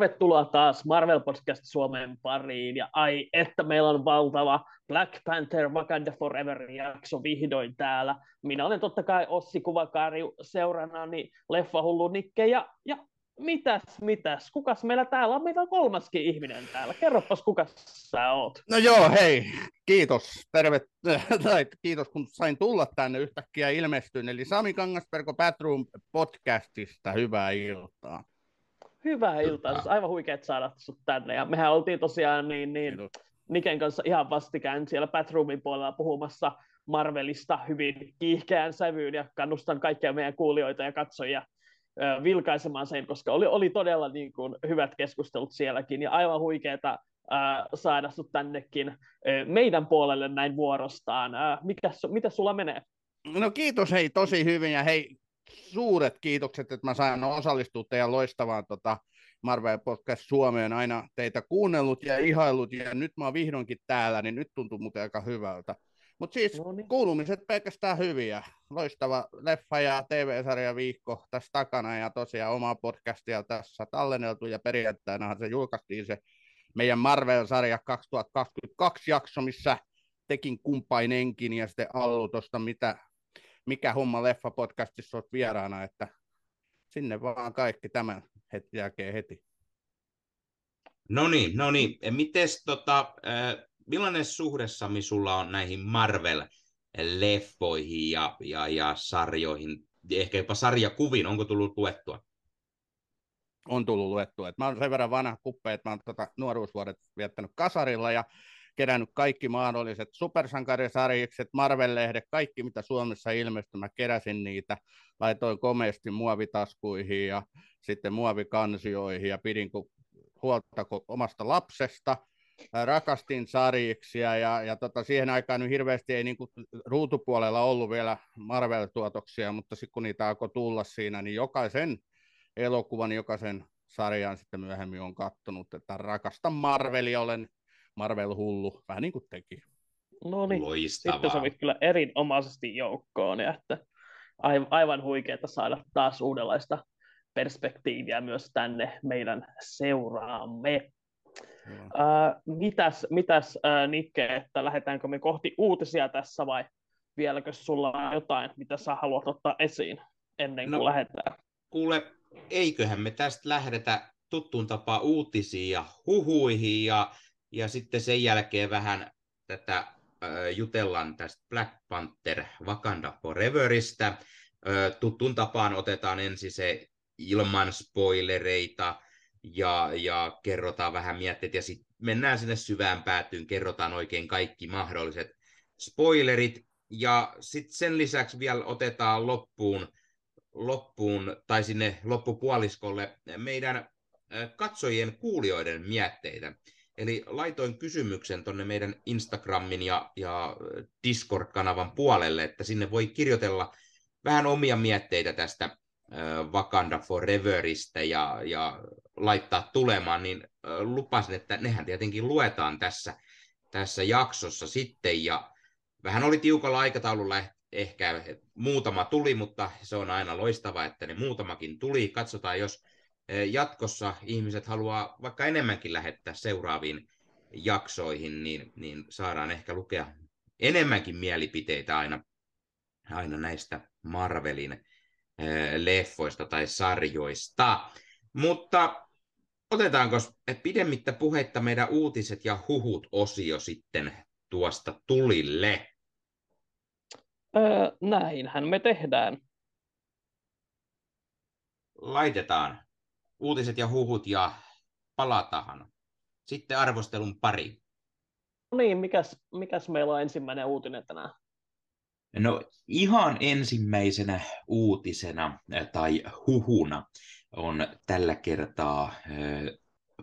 Tervetuloa taas Marvel Podcast Suomen pariin, ja ai, että meillä on valtava Black Panther Wakanda Forever jakso vihdoin täällä. Minä olen totta kai Ossi Kuvakarju seurannani Hullu Nikke, ja, ja mitäs, mitäs, kukas meillä täällä on? Meillä on kolmaskin ihminen täällä. Kerropas, kuka sä oot? No joo, hei, kiitos. Terve, tai kiitos, kun sain tulla tänne yhtäkkiä ilmestyn. Eli Sami Kangasperko Batroom podcastista, hyvää iltaa. Hyvää iltaa, siis aivan huikeet saada sut tänne. Ja mehän oltiin tosiaan niin, niin Niken kanssa ihan vastikään siellä Batroomin puolella puhumassa Marvelista hyvin kiihkeään sävyyn ja kannustan kaikkia meidän kuulijoita ja katsojia vilkaisemaan sen, koska oli, oli todella niin kuin, hyvät keskustelut sielläkin ja aivan huikeeta äh, saada sut tännekin äh, meidän puolelle näin vuorostaan. Äh, mikä, mitä sulla menee? No kiitos hei tosi hyvin ja hei suuret kiitokset, että mä sain osallistua teidän loistavaan tota, Marvel Podcast Suomeen aina teitä kuunnellut ja ihailut, ja nyt mä oon vihdoinkin täällä, niin nyt tuntuu muuten aika hyvältä. Mutta siis no niin. kuulumiset pelkästään hyviä. Loistava leffa ja TV-sarja viikko tässä takana ja tosiaan oma podcastia tässä tallenneltu ja perjantainahan se julkaistiin se meidän Marvel-sarja 2022 jakso, missä tekin kumpainenkin ja sitten Allu tuosta, mitä, mikä homma leffa-podcastissa olet vieraana, että sinne vaan kaikki tämän heti jälkeen heti. No niin, no niin. Mites tota, millainen suhde Sami sulla on näihin Marvel-leffoihin ja, ja, ja sarjoihin, ehkä jopa sarjakuviin, onko tullut luettua? On tullut luettua. Et mä oon sen verran vanha kuppe, että mä oon tota nuoruusvuodet viettänyt kasarilla ja kerännyt kaikki mahdolliset supersankarisarjikset, Marvel-lehdet, kaikki mitä Suomessa ilmestyi, mä keräsin niitä, laitoin komeasti muovitaskuihin ja sitten muovikansioihin ja pidin huolta omasta lapsesta, rakastin sarjiksia ja, ja tota, siihen aikaan nyt hirveästi ei niin kuin, ruutupuolella ollut vielä Marvel-tuotoksia, mutta sitten kun niitä alkoi tulla siinä, niin jokaisen elokuvan, jokaisen sarjan sitten myöhemmin on kattonut, että rakastan Marvelia, olen Marvel-hullu, vähän niin kuin teki. No niin, sitten sovit kyllä erinomaisesti joukkoon, ja että aivan huikeaa saada taas uudenlaista perspektiiviä myös tänne meidän seuraamme. Mm. Uh, mitäs, mitäs uh, Nikke, että lähdetäänkö me kohti uutisia tässä vai vieläkö sulla on jotain, mitä sä haluat ottaa esiin ennen kuin no, lähdetään? Kuule, eiköhän me tästä lähdetä tuttuun tapaan uutisiin ja huhuihin ja, ja sitten sen jälkeen vähän tätä jutellaan tästä Black Panther Wakanda Foreverista. Tuttuun tapaan otetaan ensin se ilman spoilereita, ja, ja kerrotaan vähän mietteet, ja sitten mennään sinne syvään päätyyn, kerrotaan oikein kaikki mahdolliset spoilerit, ja sitten sen lisäksi vielä otetaan loppuun, loppuun tai sinne loppupuoliskolle meidän katsojien kuulijoiden mietteitä. Eli laitoin kysymyksen tuonne meidän Instagramin ja, ja Discord-kanavan puolelle, että sinne voi kirjoitella vähän omia mietteitä tästä Wakanda Foreverista ja, ja laittaa tulemaan, niin lupasin, että nehän tietenkin luetaan tässä, tässä jaksossa sitten. Ja vähän oli tiukalla aikataululla ehkä muutama tuli, mutta se on aina loistava, että ne muutamakin tuli. Katsotaan, jos jatkossa ihmiset haluaa vaikka enemmänkin lähettää seuraaviin jaksoihin, niin, niin saadaan ehkä lukea enemmänkin mielipiteitä aina, aina näistä Marvelin leffoista tai sarjoista. Mutta otetaanko pidemmittä puhetta meidän uutiset ja huhut osio sitten tuosta tulille? Öö, näinhän me tehdään. Laitetaan uutiset ja huhut ja palataan. Sitten arvostelun pari. No niin, mikäs, mikäs meillä on ensimmäinen uutinen tänään? No ihan ensimmäisenä uutisena tai huhuna on tällä kertaa äh,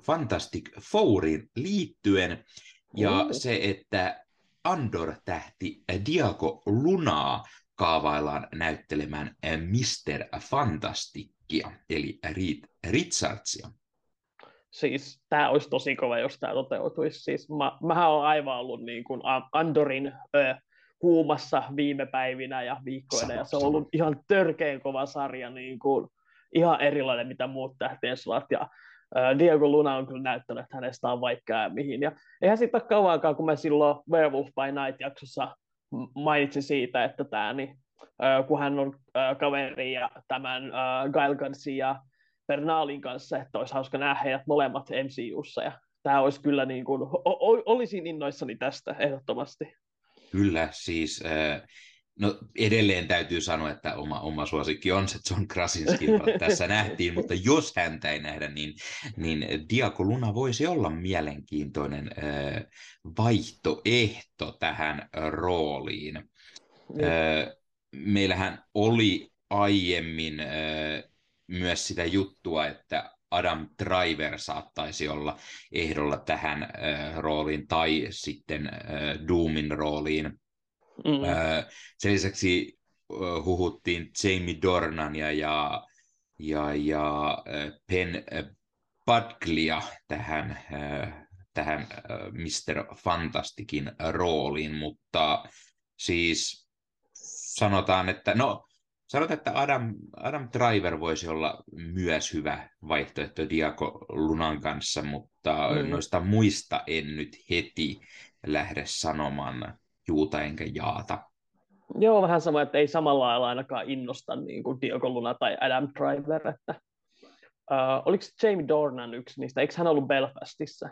Fantastic Fourin liittyen ja mm. se, että Andor-tähti Diago Lunaa kaavaillaan näyttelemään Mr. Fantastickia, eli Reed Richardsia. Siis tämä olisi tosi kova, jos tämä toteutuisi. Siis mä, mähän olen aivan ollut niin kuin Andorin ö, kuumassa viime päivinä ja viikkoina, sama, ja se on sama. ollut ihan törkeän kova sarja, niin kuin, ihan erilainen mitä muut tähtien sodat, ja Diego Luna on kyllä näyttänyt, että hänestä on vaikka mihin. Ja eihän ole kauankaan, kun mä silloin Werewolf by Night-jaksossa mainitsin siitä, että tämä, niin, kun hän on kaveri ja tämän Gail Garcia Bernalin kanssa, että olisi hauska nähdä heidät molemmat MCUssa. Ja tämä olisi kyllä niin kuin, olisin innoissani tästä ehdottomasti. Kyllä, siis No edelleen täytyy sanoa, että oma, oma suosikki on se John Krasinski, tässä nähtiin, mutta jos häntä ei nähdä, niin, niin Diako Luna voisi olla mielenkiintoinen äh, vaihtoehto tähän rooliin. Äh, meillähän oli aiemmin äh, myös sitä juttua, että Adam Driver saattaisi olla ehdolla tähän äh, rooliin tai sitten äh, Doomin rooliin Mm. Sen lisäksi huhuttiin Jamie Dornania ja, ja, ja Pen Budglia tähän, tähän Mr. Fantastikin rooliin, mutta siis sanotaan, että no sanotaan, että Adam, Adam Driver voisi olla myös hyvä vaihtoehto Diako Lunan kanssa, mutta mm. noista muista en nyt heti lähde sanomaan juuta enkä jaata. Joo, vähän sama, että ei samalla lailla ainakaan innosta niin kuin Diogo Luna tai Adam Driver. Että, uh, oliko Jamie Dornan yksi niistä? Eikö hän ollut Belfastissa?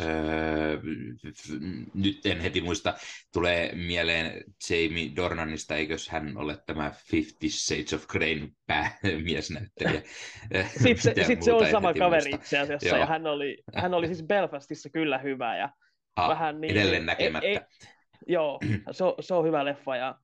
Öö, nyt en heti muista, tulee mieleen Jamie Dornanista, eikös hän ole tämä Fifty Shades of Grayn päämiesnäyttelijä. Sitten se, sit se on sama kaveri muista. itse asiassa, Joo. ja hän oli, hän oli siis Belfastissa kyllä hyvä, ja ha, vähän niin, edelleen näkemättä. Ei, ei, joo, se on, se on hyvä leffa ja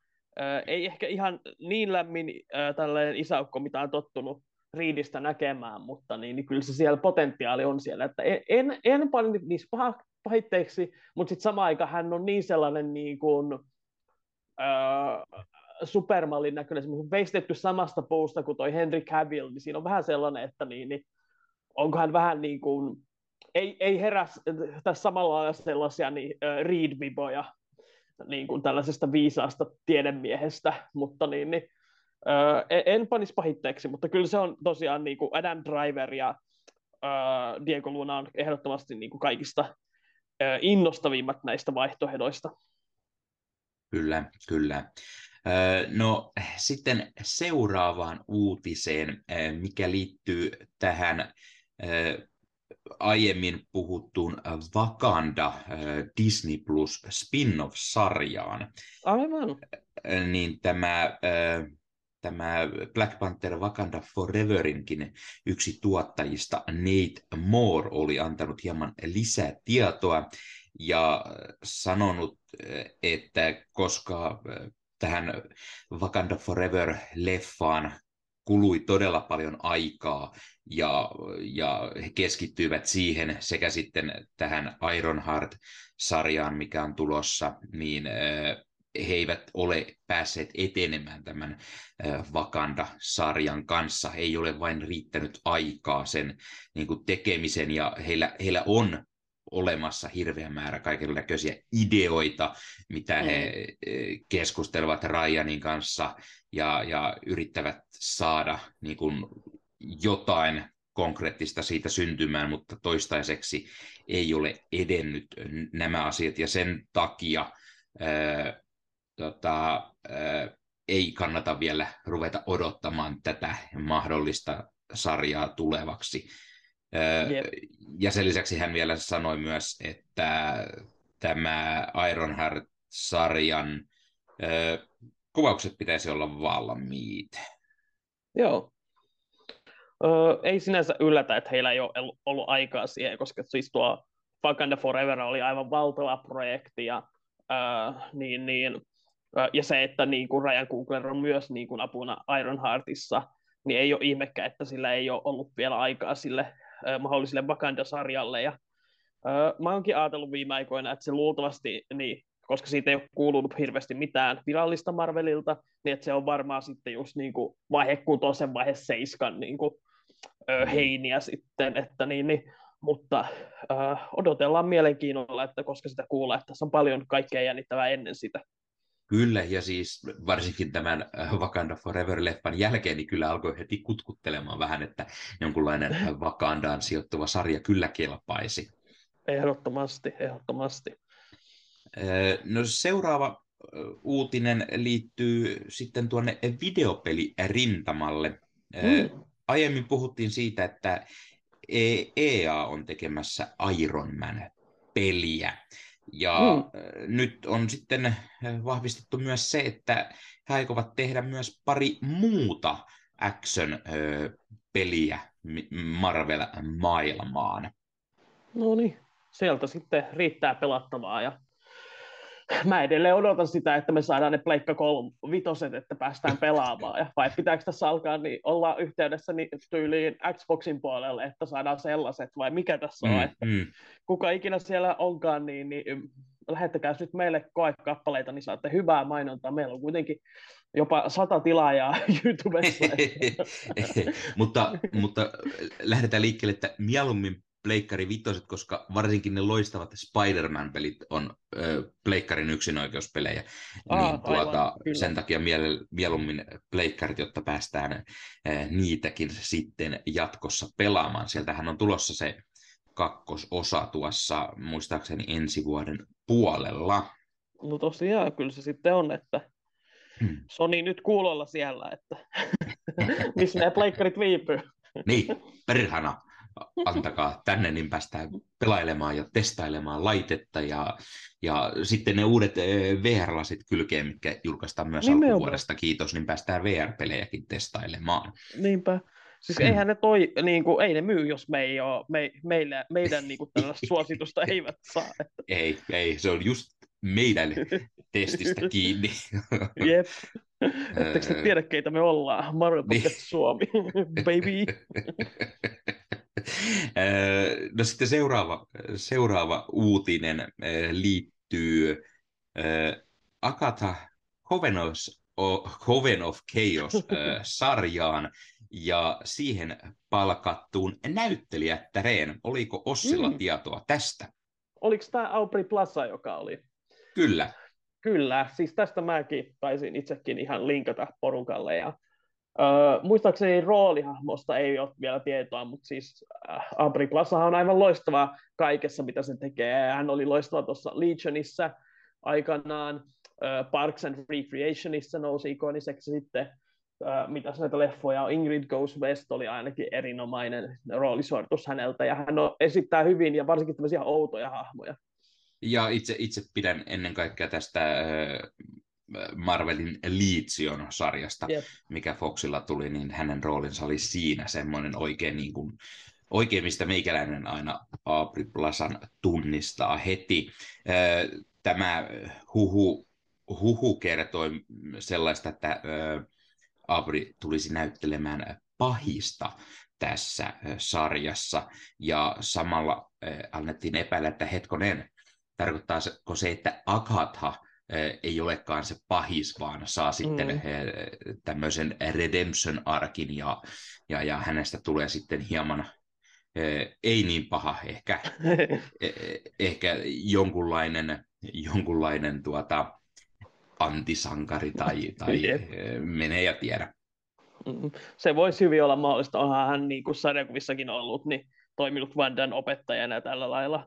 äh, ei ehkä ihan niin lämmin äh, tällainen isäukko, mitä on tottunut Riidistä näkemään, mutta niin, niin kyllä se siellä potentiaali on siellä, että en, en, en paljon niissä pah, pahitteeksi, mutta sitten samaan aikaan hän on niin sellainen niin kuin, äh, supermallin näköinen, veistetty samasta puusta kuin toi Henry Cavill, niin siinä on vähän sellainen, että niin, niin onko hän vähän niin kuin ei, ei herä tässä samalla lailla sellaisia niin, read-viboja niin kuin tällaisesta viisaasta tiedemiehestä, mutta niin, niin, uh, en panisi pahitteeksi, mutta kyllä se on tosiaan niin kuin Adam Driver ja uh, Diego Luna on ehdottomasti niin kuin kaikista uh, innostavimmat näistä vaihtoehdoista. Kyllä, kyllä. No sitten seuraavaan uutiseen, mikä liittyy tähän aiemmin puhuttuun Wakanda Disney Plus spin-off-sarjaan. Aivan. Niin tämä, tämä Black Panther Wakanda Foreverinkin yksi tuottajista, Nate Moore, oli antanut hieman lisää tietoa ja sanonut, että koska tähän Wakanda Forever-leffaan kului todella paljon aikaa ja, ja he keskittyivät siihen sekä sitten tähän Ironheart-sarjaan, mikä on tulossa, niin he eivät ole päässeet etenemään tämän Wakanda-sarjan kanssa. Ei ole vain riittänyt aikaa sen niin kuin tekemisen ja heillä, heillä on olemassa hirveä määrä kaikenlaisia ideoita, mitä mm. he keskustelevat Ryanin kanssa ja, ja yrittävät saada niin kuin, jotain konkreettista siitä syntymään, mutta toistaiseksi ei ole edennyt nämä asiat, ja sen takia ää, tota, ää, ei kannata vielä ruveta odottamaan tätä mahdollista sarjaa tulevaksi. Yep. Ja sen lisäksi hän vielä sanoi myös, että tämä Ironheart-sarjan kuvaukset pitäisi olla valmiit. Joo. Öö, ei sinänsä yllätä, että heillä ei ole ollut aikaa siihen, koska siis tuo Wakanda Forever oli aivan valtava projekti, ja, öö, niin, niin, ja se, että niin kuin Ryan Coogler on myös niin kuin apuna Ironheartissa, niin ei ole ihmekkä, että sillä ei ole ollut vielä aikaa sille mahdolliselle Wakanda-sarjalle. Ja, uh, mä oonkin ajatellut viime aikoina, että se luultavasti, niin, koska siitä ei ole kuulunut hirveästi mitään virallista Marvelilta, niin että se on varmaan sitten just niin kuin vaihe kutosen, vaihe seiskan niin kuin, uh, heiniä sitten, että niin, niin mutta uh, odotellaan mielenkiinnolla, että koska sitä kuulee, että tässä on paljon kaikkea jännittävää ennen sitä. Kyllä, ja siis varsinkin tämän Wakanda Forever-leffan jälkeen, niin kyllä alkoi heti kutkuttelemaan vähän, että jonkunlainen Wakandaan sijoittuva sarja kyllä kelpaisi. Ehdottomasti, ehdottomasti. No seuraava uutinen liittyy sitten tuonne videopelirintamalle. Mm. Aiemmin puhuttiin siitä, että EA on tekemässä Iron Man-peliä. Ja mm. nyt on sitten vahvistettu myös se, että he aikovat tehdä myös pari muuta action-peliä Marvel-maailmaan. No niin, sieltä sitten riittää pelattavaa ja mä edelleen odotan sitä, että me saadaan ne Pleikka 3 vitoset, että päästään pelaamaan. Ja vai pitääkö tässä alkaa niin olla yhteydessä niin tyyliin Xboxin puolelle, että saadaan sellaiset, vai mikä tässä on? Mm, että mm. Kuka ikinä siellä onkaan, niin, niin lähettäkää nyt meille koekappaleita, niin saatte hyvää mainontaa. Meillä on kuitenkin jopa sata tilaajaa YouTubessa. mutta, mutta lähdetään liikkeelle, että mieluummin Pleikkari vitoset, koska varsinkin ne loistavat Spider-Man-pelit on ö, Pleikkarin yksinoikeuspelejä, Aa, niin tuota, aivan, sen takia miel- mieluummin Pleikkarit, jotta päästään ö, niitäkin sitten jatkossa pelaamaan. Sieltähän on tulossa se kakkososa tuossa muistaakseni ensi vuoden puolella. No tosiaan, kyllä se sitten on, että hmm. Sony nyt kuulolla siellä, että missä ne pleikkarit viipyy. niin, perhana antakaa tänne, niin päästään pelailemaan ja testailemaan laitetta ja, ja sitten ne uudet VR-lasit kylkeen, mitkä julkaistaan myös Nimenomaan. alkuvuodesta, kiitos, niin päästään VR-pelejäkin testailemaan. Niinpä. Siis hmm. eihän ne toi, niin kuin, ei ne myy, jos me ei ole, me, meillä, meidän niin kuin, tällaista suositusta eivät saa. Ei, ei, se on just meidän testistä kiinni. Jep. Etteikö te tiedä, keitä me ollaan? Marvel niin. Suomi, baby. No sitten seuraava, seuraava uutinen liittyy Akata Coven of, Coven of Chaos-sarjaan ja siihen palkattuun näyttelijättäreen. Oliko Ossilla mm. tietoa tästä? Oliko tämä Aubrey Plaza, joka oli? Kyllä. Kyllä, siis tästä mäkin taisin itsekin ihan linkata porukalle. Ja, äh, muistaakseni roolihahmosta ei ole vielä tietoa, mutta siis äh, Aubrey Plaza on aivan loistava kaikessa, mitä se tekee. Hän oli loistava tuossa Legionissa aikanaan, Parks and Recreationissa nousi ikoniseksi sitten mitä näitä leffoja on, Ingrid Goes West oli ainakin erinomainen roolisuoritus häneltä, ja hän on, esittää hyvin ja varsinkin tämmöisiä outoja hahmoja. Ja itse, itse pidän ennen kaikkea tästä Marvelin Legion-sarjasta, yep. mikä Foxilla tuli, niin hänen roolinsa oli siinä semmoinen oikein, niin kuin, oikein mistä meikäläinen aina Aubrey Plazan tunnistaa heti. Tämä huhu, huhu kertoi sellaista, että Aubrey tulisi näyttelemään pahista tässä sarjassa, ja samalla annettiin epäillä, että hetkonen, tarkoittaako se, että Agatha ei olekaan se pahis, vaan saa sitten mm. tämmöisen redemption-arkin, ja, ja, ja hänestä tulee sitten hieman ei niin paha, ehkä, e, e, ehkä jonkunlainen, jonkunlainen tuota, antisankari tai, tai menee ja tiedä. Se voisi hyvin olla mahdollista. Onhan hän niin kuin sarjakuvissakin ollut, niin toiminut Vandan opettajana tällä lailla.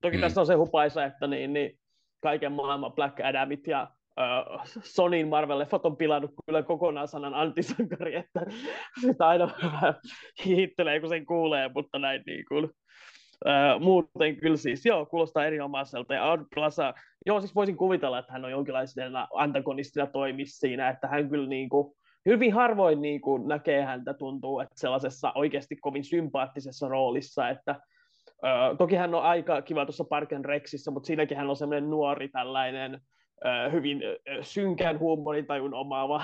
Toki mm. tässä on se hupaisa, että niin, niin kaiken maailman Black Adamit ja uh, Sonin Marvel-leffat on pilannut kyllä kokonaan sanan antisankari, että sitä aina vähän kun sen kuulee, mutta näin niin kuin, Uh, muuten kyllä siis, joo, kuulostaa erinomaiselta. Ja Ard Plaza, joo, siis voisin kuvitella, että hän on jonkinlaisena antagonistina toimisi siinä, että hän kyllä niin kuin, hyvin harvoin niin kuin näkee häntä, tuntuu, että sellaisessa oikeasti kovin sympaattisessa roolissa, että toki hän on aika kiva tuossa Parken Rexissä, mutta siinäkin hän on semmoinen nuori tällainen hyvin synkän huumorintajun omaava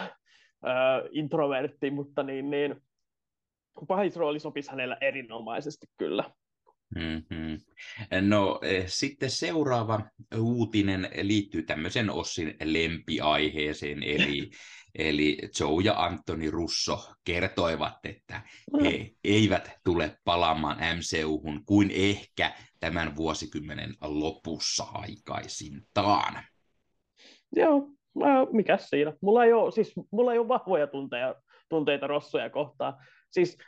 introvertti, mutta niin, niin pahis rooli sopisi hänellä erinomaisesti kyllä. Mm-hmm. No eh, sitten seuraava uutinen liittyy tämmöisen Ossin lempiaiheeseen, eli, eli Joe ja Antoni Russo kertoivat, että he eivät tule palaamaan MCU-hun kuin ehkä tämän vuosikymmenen lopussa aikaisintaan. Joo, No, mikä siinä? Mulla ei ole, siis, mulla ei ole vahvoja tunteja, tunteita Rossoja kohtaan. Siis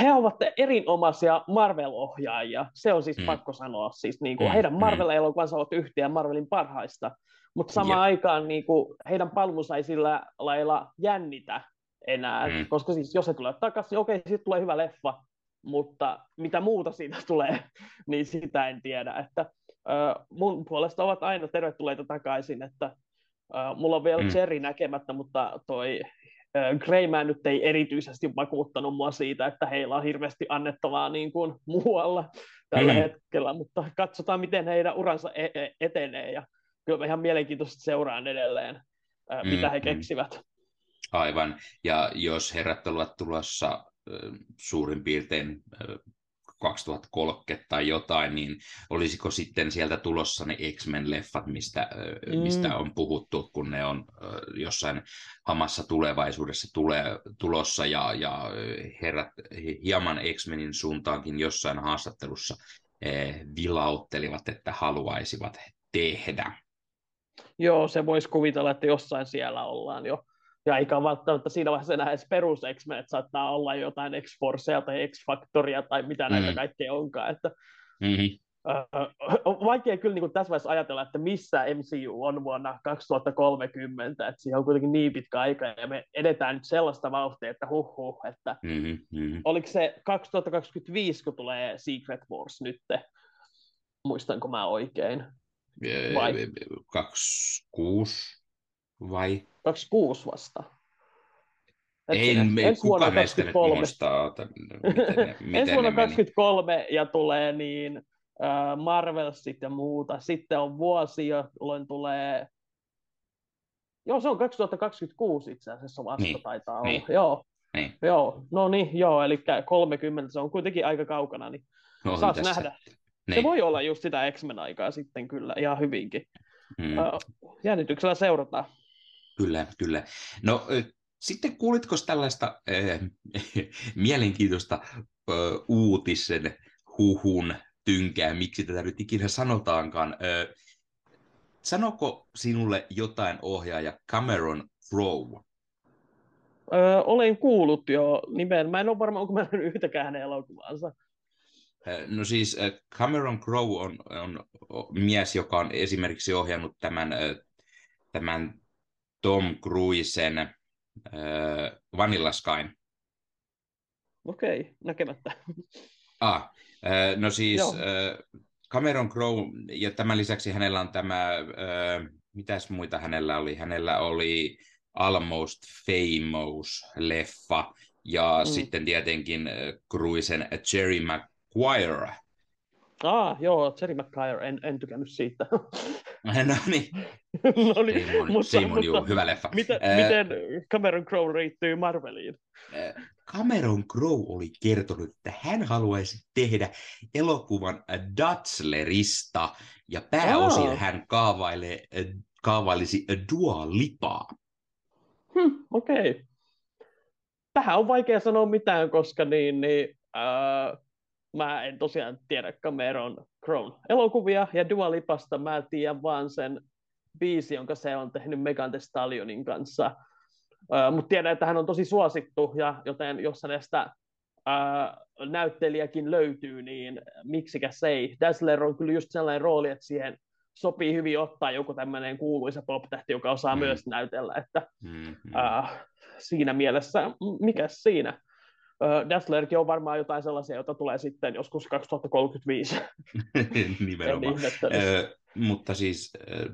he ovat erinomaisia Marvel-ohjaajia, se on siis mm. pakko sanoa. Siis niin kuin, mm. Heidän mm. Marvel-elokuvansa ovat yhtiä Marvelin parhaista, mutta samaan yep. aikaan niin kuin, heidän palvelunsa ei sillä lailla jännitä enää, mm. koska siis jos he tulee takaisin, niin okei, sitten tulee hyvä leffa, mutta mitä muuta siitä tulee, niin sitä en tiedä. Että, äh, mun puolesta ovat aina tervetulleita takaisin, että äh, mulla on vielä mm. Cherry näkemättä, mutta toi Greyman nyt ei erityisesti vakuuttanut mua siitä, että heillä on hirveästi annettavaa niin kuin muualla tällä mm. hetkellä, mutta katsotaan, miten heidän uransa e- e- etenee, ja kyllä ihan mielenkiintoisesti seuraan edelleen, mm. mitä he keksivät. Aivan, ja jos herrat ovat tulossa suurin piirtein 2030 tai jotain, niin olisiko sitten sieltä tulossa ne X-Men-leffat, mistä, mm. mistä on puhuttu, kun ne on jossain hamassa tulevaisuudessa tulee, tulossa, ja, ja herrat hieman X-Menin suuntaankin jossain haastattelussa eh, vilauttelivat, että haluaisivat tehdä. Joo, se voisi kuvitella, että jossain siellä ollaan jo ja eikä välttämättä siinä vaiheessa enää edes perus x että saattaa olla jotain X-Forcea tai X-Factoria tai mitä näitä mm. kaikkea onkaan. Että, mm-hmm. on vaikea kyllä niin kuin tässä vaiheessa ajatella, että missä MCU on vuonna 2030, että siihen on kuitenkin niin pitkä aika, ja me edetään nyt sellaista vauhtia, että huh, että mm-hmm. mm-hmm. oliko se 2025, kun tulee Secret Wars nyt, muistanko mä oikein? Vai? 26 vai? 26 vasta. Ei, me, ensi kuka meistä nyt muistaa, että miten, ne, miten ensi vuonna 23 ja tulee niin uh, Marvelsit ja muuta. Sitten on vuosi, jolloin tulee... Joo, se on 2026 itse asiassa vasta niin. taitaa olla. Niin. Joo. Niin. Joo, no niin, joo, eli 30, se on kuitenkin aika kaukana, niin no, saat nähdä. Niin. Se voi olla just sitä X-Men aikaa sitten kyllä, ihan hyvinkin. Uh, jännityksellä seurataan. Kyllä, kyllä. No sitten kuulitko tällaista äh, mielenkiintoista äh, uutisen huhun tynkää, miksi tätä nyt ikinä sanotaankaan. Äh, sanoko sinulle jotain ohjaaja Cameron Crowe? Öö, olen kuullut jo nimen. Mä en ole varma, onko mä nähnyt yhtäkään hänen elokuvaansa. No siis Cameron Crowe on, on mies, joka on esimerkiksi ohjannut tämän, tämän Tom Cruisen äh, Vanilla Skyn. Okei, okay, näkemättä. Ah, äh, no siis äh, Cameron Crowe, ja tämän lisäksi hänellä on tämä, äh, mitäs muita hänellä oli? Hänellä oli Almost Famous-leffa, ja mm. sitten tietenkin äh, Cruisen Jerry Maguire, Ah, joo, Jerry Maguire, en, en tykännyt siitä. no niin. no niin, Simon, mutta, Simon mutta, juu, hyvä leffa. Miten, äh, miten Cameron Crowe riittyy Marveliin? Äh, Cameron Crowe oli kertonut, että hän haluaisi tehdä elokuvan Dutchlerista, ja pääosin oh. hän kaavailee, kaavailisi Dua Lipaa. Hmm, Okei. Okay. Tähän on vaikea sanoa mitään, koska niin, niin, äh, mä en tosiaan tiedä Cameron Crown elokuvia, ja Dua Lipasta mä tiedän vaan sen biisi, jonka se on tehnyt Megan Thee Stallionin kanssa. Uh, Mutta tiedän, että hän on tosi suosittu, ja joten jos hänestä uh, näyttelijäkin löytyy, niin miksikäs ei. Dazzler on kyllä just sellainen rooli, että siihen sopii hyvin ottaa joku tämmöinen kuuluisa pop-tähti, joka osaa mm. myös näytellä, että mm, uh, siinä mielessä, mikä siinä. Dazzlerkin on varmaan jotain sellaisia, joita tulee sitten joskus 2035. Nimenomaan. Ö, mutta siis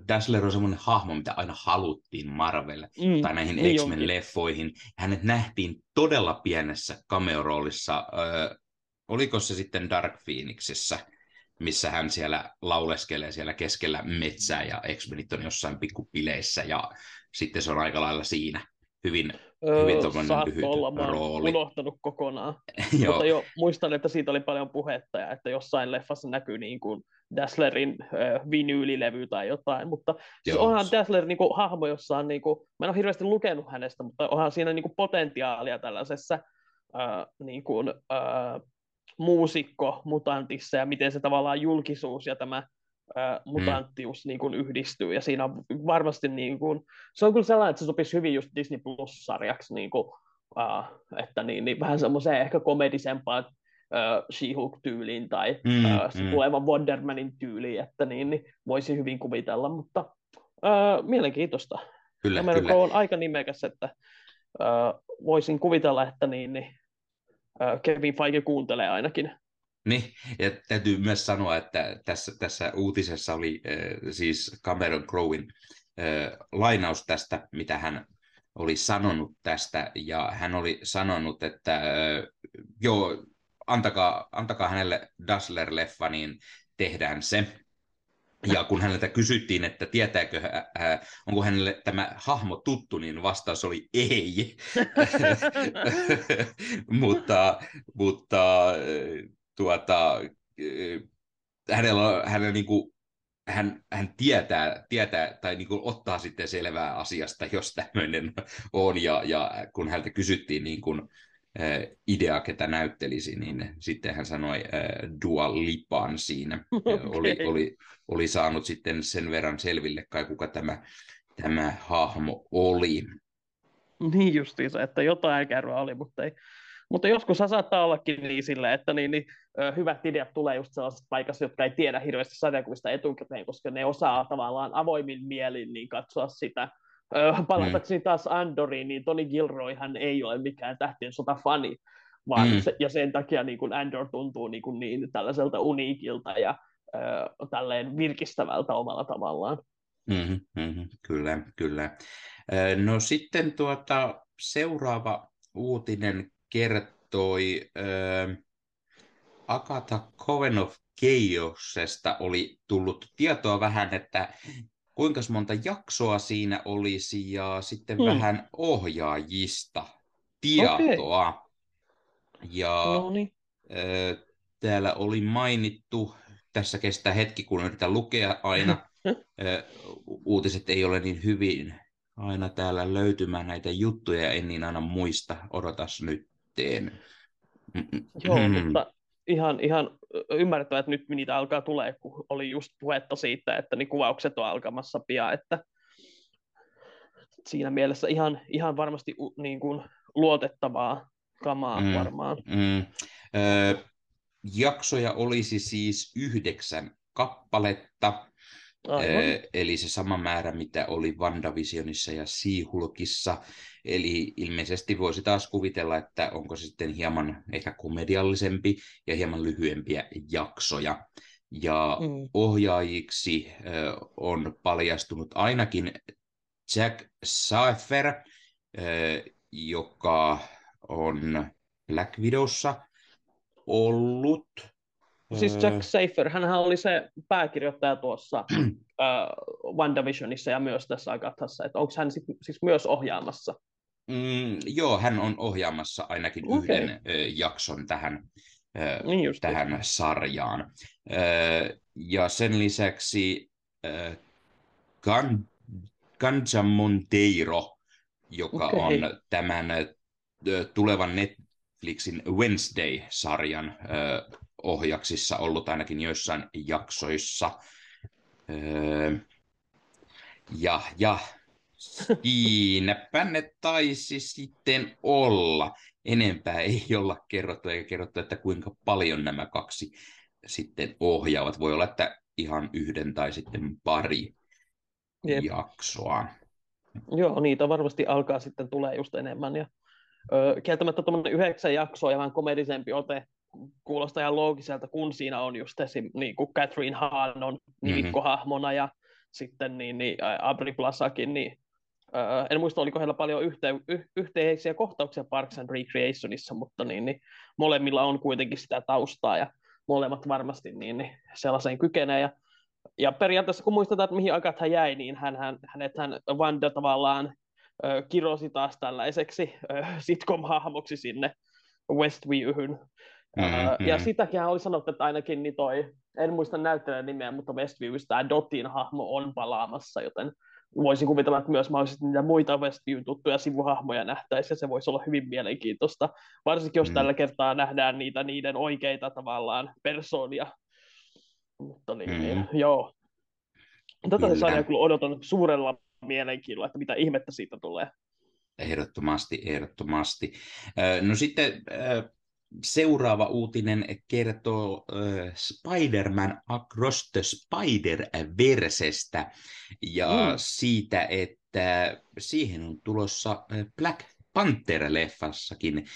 Dazzler on semmoinen hahmo, mitä aina haluttiin Marvel mm, tai näihin niin X-Men-leffoihin. Hänet nähtiin todella pienessä cameo-roolissa. Ö, oliko se sitten Dark Phoenixissä, missä hän siellä lauleskelee siellä keskellä metsää ja X-Menit on jossain pikkupileissä ja sitten se on aika lailla siinä hyvin, öö, hyvin lyhyt olla, mä rooli. unohtanut kokonaan. Mutta jo, muistan, että siitä oli paljon puhetta ja että jossain leffassa näkyy niin kuin Dazzlerin äh, vinyylilevy tai jotain, mutta siis onhan Dazzler niin kuin, hahmo, jossa on, niin kuin, mä en ole hirveästi lukenut hänestä, mutta onhan siinä niin kuin, potentiaalia tällaisessa äh, niin kuin, äh, muusikko mutantissa ja miten se tavallaan julkisuus ja tämä ää, mutanttius mm. niin kuin yhdistyy, ja siinä on varmasti, niin kuin, se on kyllä sellainen, että se sopisi hyvin just Disney Plus-sarjaksi, niin kuin, ää, että niin, niin vähän semmoiseen ehkä komedisempaan She-Hulk-tyyliin tai mm, äh, mm. tulevan Wondermanin tyyliin, että niin, niin voisi hyvin kuvitella, mutta äh, mielenkiintoista. Kyllä, kyllä. on aika nimekäs, että äh, voisin kuvitella, että niin, niin äh, Kevin Feige kuuntelee ainakin niin, ja täytyy myös sanoa, että tässä, tässä uutisessa oli äh, siis Cameron Crowin äh, lainaus tästä, mitä hän oli sanonut tästä, ja hän oli sanonut, että äh, joo, antakaa, antakaa hänelle Dassler-leffa, niin tehdään se. Ja kun häneltä kysyttiin, että tietääkö, ää, onko hänelle tämä hahmo tuttu, niin vastaus oli ei. mutta mutta tuota, hänellä, hänellä niin kuin, hän, hän tietää, tietää tai niin kuin ottaa sitten selvää asiasta, jos tämmöinen on. Ja, ja kun häneltä kysyttiin niin kuin, idea, ketä näyttelisi, niin sitten hän sanoi äh, Dua Lipan siinä. Okay. Oli, oli, oli saanut sitten sen verran selville kai, kuka tämä, tämä hahmo oli. Niin justiinsa, että jotain kärryä oli, mutta ei. Mutta joskus saattaa ollakin niin sille, että niin, niin, hyvät ideat tulee just sellaisesta paikasta, jotka ei tiedä hirveästi sarjakuvista etukäteen, koska ne osaa tavallaan avoimin mielin niin katsoa sitä palatakseni mm. taas Andoriin, niin Tony Gilroyhan ei ole mikään tähtien sota-fani, vaan mm. se, ja sen takia niin kuin Andor tuntuu niin, kuin niin tällaiselta uniikilta ja äh, tälleen virkistävältä omalla tavallaan. Mm-hmm, mm-hmm, kyllä, kyllä. No sitten tuota, seuraava uutinen kertoi äh, Agatha Coven of Chaosesta oli tullut tietoa vähän, että kuinka monta jaksoa siinä olisi ja sitten hmm. vähän ohjaajista tietoa. Okay. Ja Noniin. täällä oli mainittu, tässä kestää hetki kun yritän lukea aina, uutiset ei ole niin hyvin aina täällä löytymään näitä juttuja, en niin aina muista, odotas nyt teen. Joo, mutta ihan, ihan ymmärrettävää, että nyt niitä alkaa tulee, kun oli just puhetta siitä, että niin kuvaukset on alkamassa pian, että siinä mielessä ihan, ihan varmasti niin kuin luotettavaa kamaa mm, varmaan. Mm. Ö, jaksoja olisi siis yhdeksän kappaletta, Eli se sama määrä, mitä oli WandaVisionissa ja Siihulkissa. Eli ilmeisesti voisi taas kuvitella, että onko se sitten hieman ehkä komediallisempi ja hieman lyhyempiä jaksoja. Ja mm. ohjaajiksi on paljastunut ainakin Jack Seifer, joka on Black Widowssa ollut Siis Jack Safer, hän oli se pääkirjoittaja tuossa uh, WandaVisionissa ja myös tässä Agathassa, että onko hän sit, siis myös ohjaamassa? Mm, joo, hän on ohjaamassa ainakin okay. yhden uh, jakson tähän, uh, niin tähän sarjaan. Uh, ja sen lisäksi uh, Gan, Ganja Monteiro, joka okay. on tämän uh, tulevan Netflixin Wednesday-sarjan uh, ohjaksissa ollut ainakin joissain jaksoissa. Öö, ja, ja siinäpä ne taisi sitten olla. Enempää ei olla kerrottu, eikä kerrottu, että kuinka paljon nämä kaksi sitten ohjaavat. Voi olla, että ihan yhden tai sitten pari Jep. jaksoa. Joo, niitä varmasti alkaa sitten tulee just enemmän. Ja, ö, kieltämättä tuommoinen yhdeksän jaksoa ja vähän komedisempi ote kuulostaa ihan loogiselta, kun siinä on just esim. Niin kuin Catherine Hahn on nimikkohahmona mm-hmm. ja sitten niin, niin Abri Plasakin, niin Uh, en muista, oliko heillä paljon yhte, y, yhteisiä kohtauksia Parks and Recreationissa, mutta niin, niin, molemmilla on kuitenkin sitä taustaa ja molemmat varmasti niin, niin sellaiseen kykenee. Ja, ja periaatteessa kun muistetaan, että mihin aikaan hän jäi, niin hän, hän, hänet hän Wanda tavallaan ö, kirosi taas tällaiseksi ö, sitcom-hahmoksi sinne Westviewhyn. Mm-hmm. Ja sitäkin oli sanottu, että ainakin niin toi, en muista näyttelijän nimeä, mutta Westviewista tämä Dotin hahmo on palaamassa, joten voisin kuvitella, että myös mahdollisesti niitä muita Westviewn tuttuja sivuhahmoja nähtäisiin, ja se voisi olla hyvin mielenkiintoista, varsinkin jos mm. tällä kertaa nähdään niitä niiden oikeita tavallaan persoonia. Mutta niin, mm. niin joo, Tätä sarjaa kyllä odotan suurella mielenkiinnolla, että mitä ihmettä siitä tulee. Ehdottomasti, ehdottomasti. No sitten seuraava uutinen kertoo Spider-Man Across the Spider-Versestä ja mm. siitä, että siihen on tulossa Black Panther-leffassakin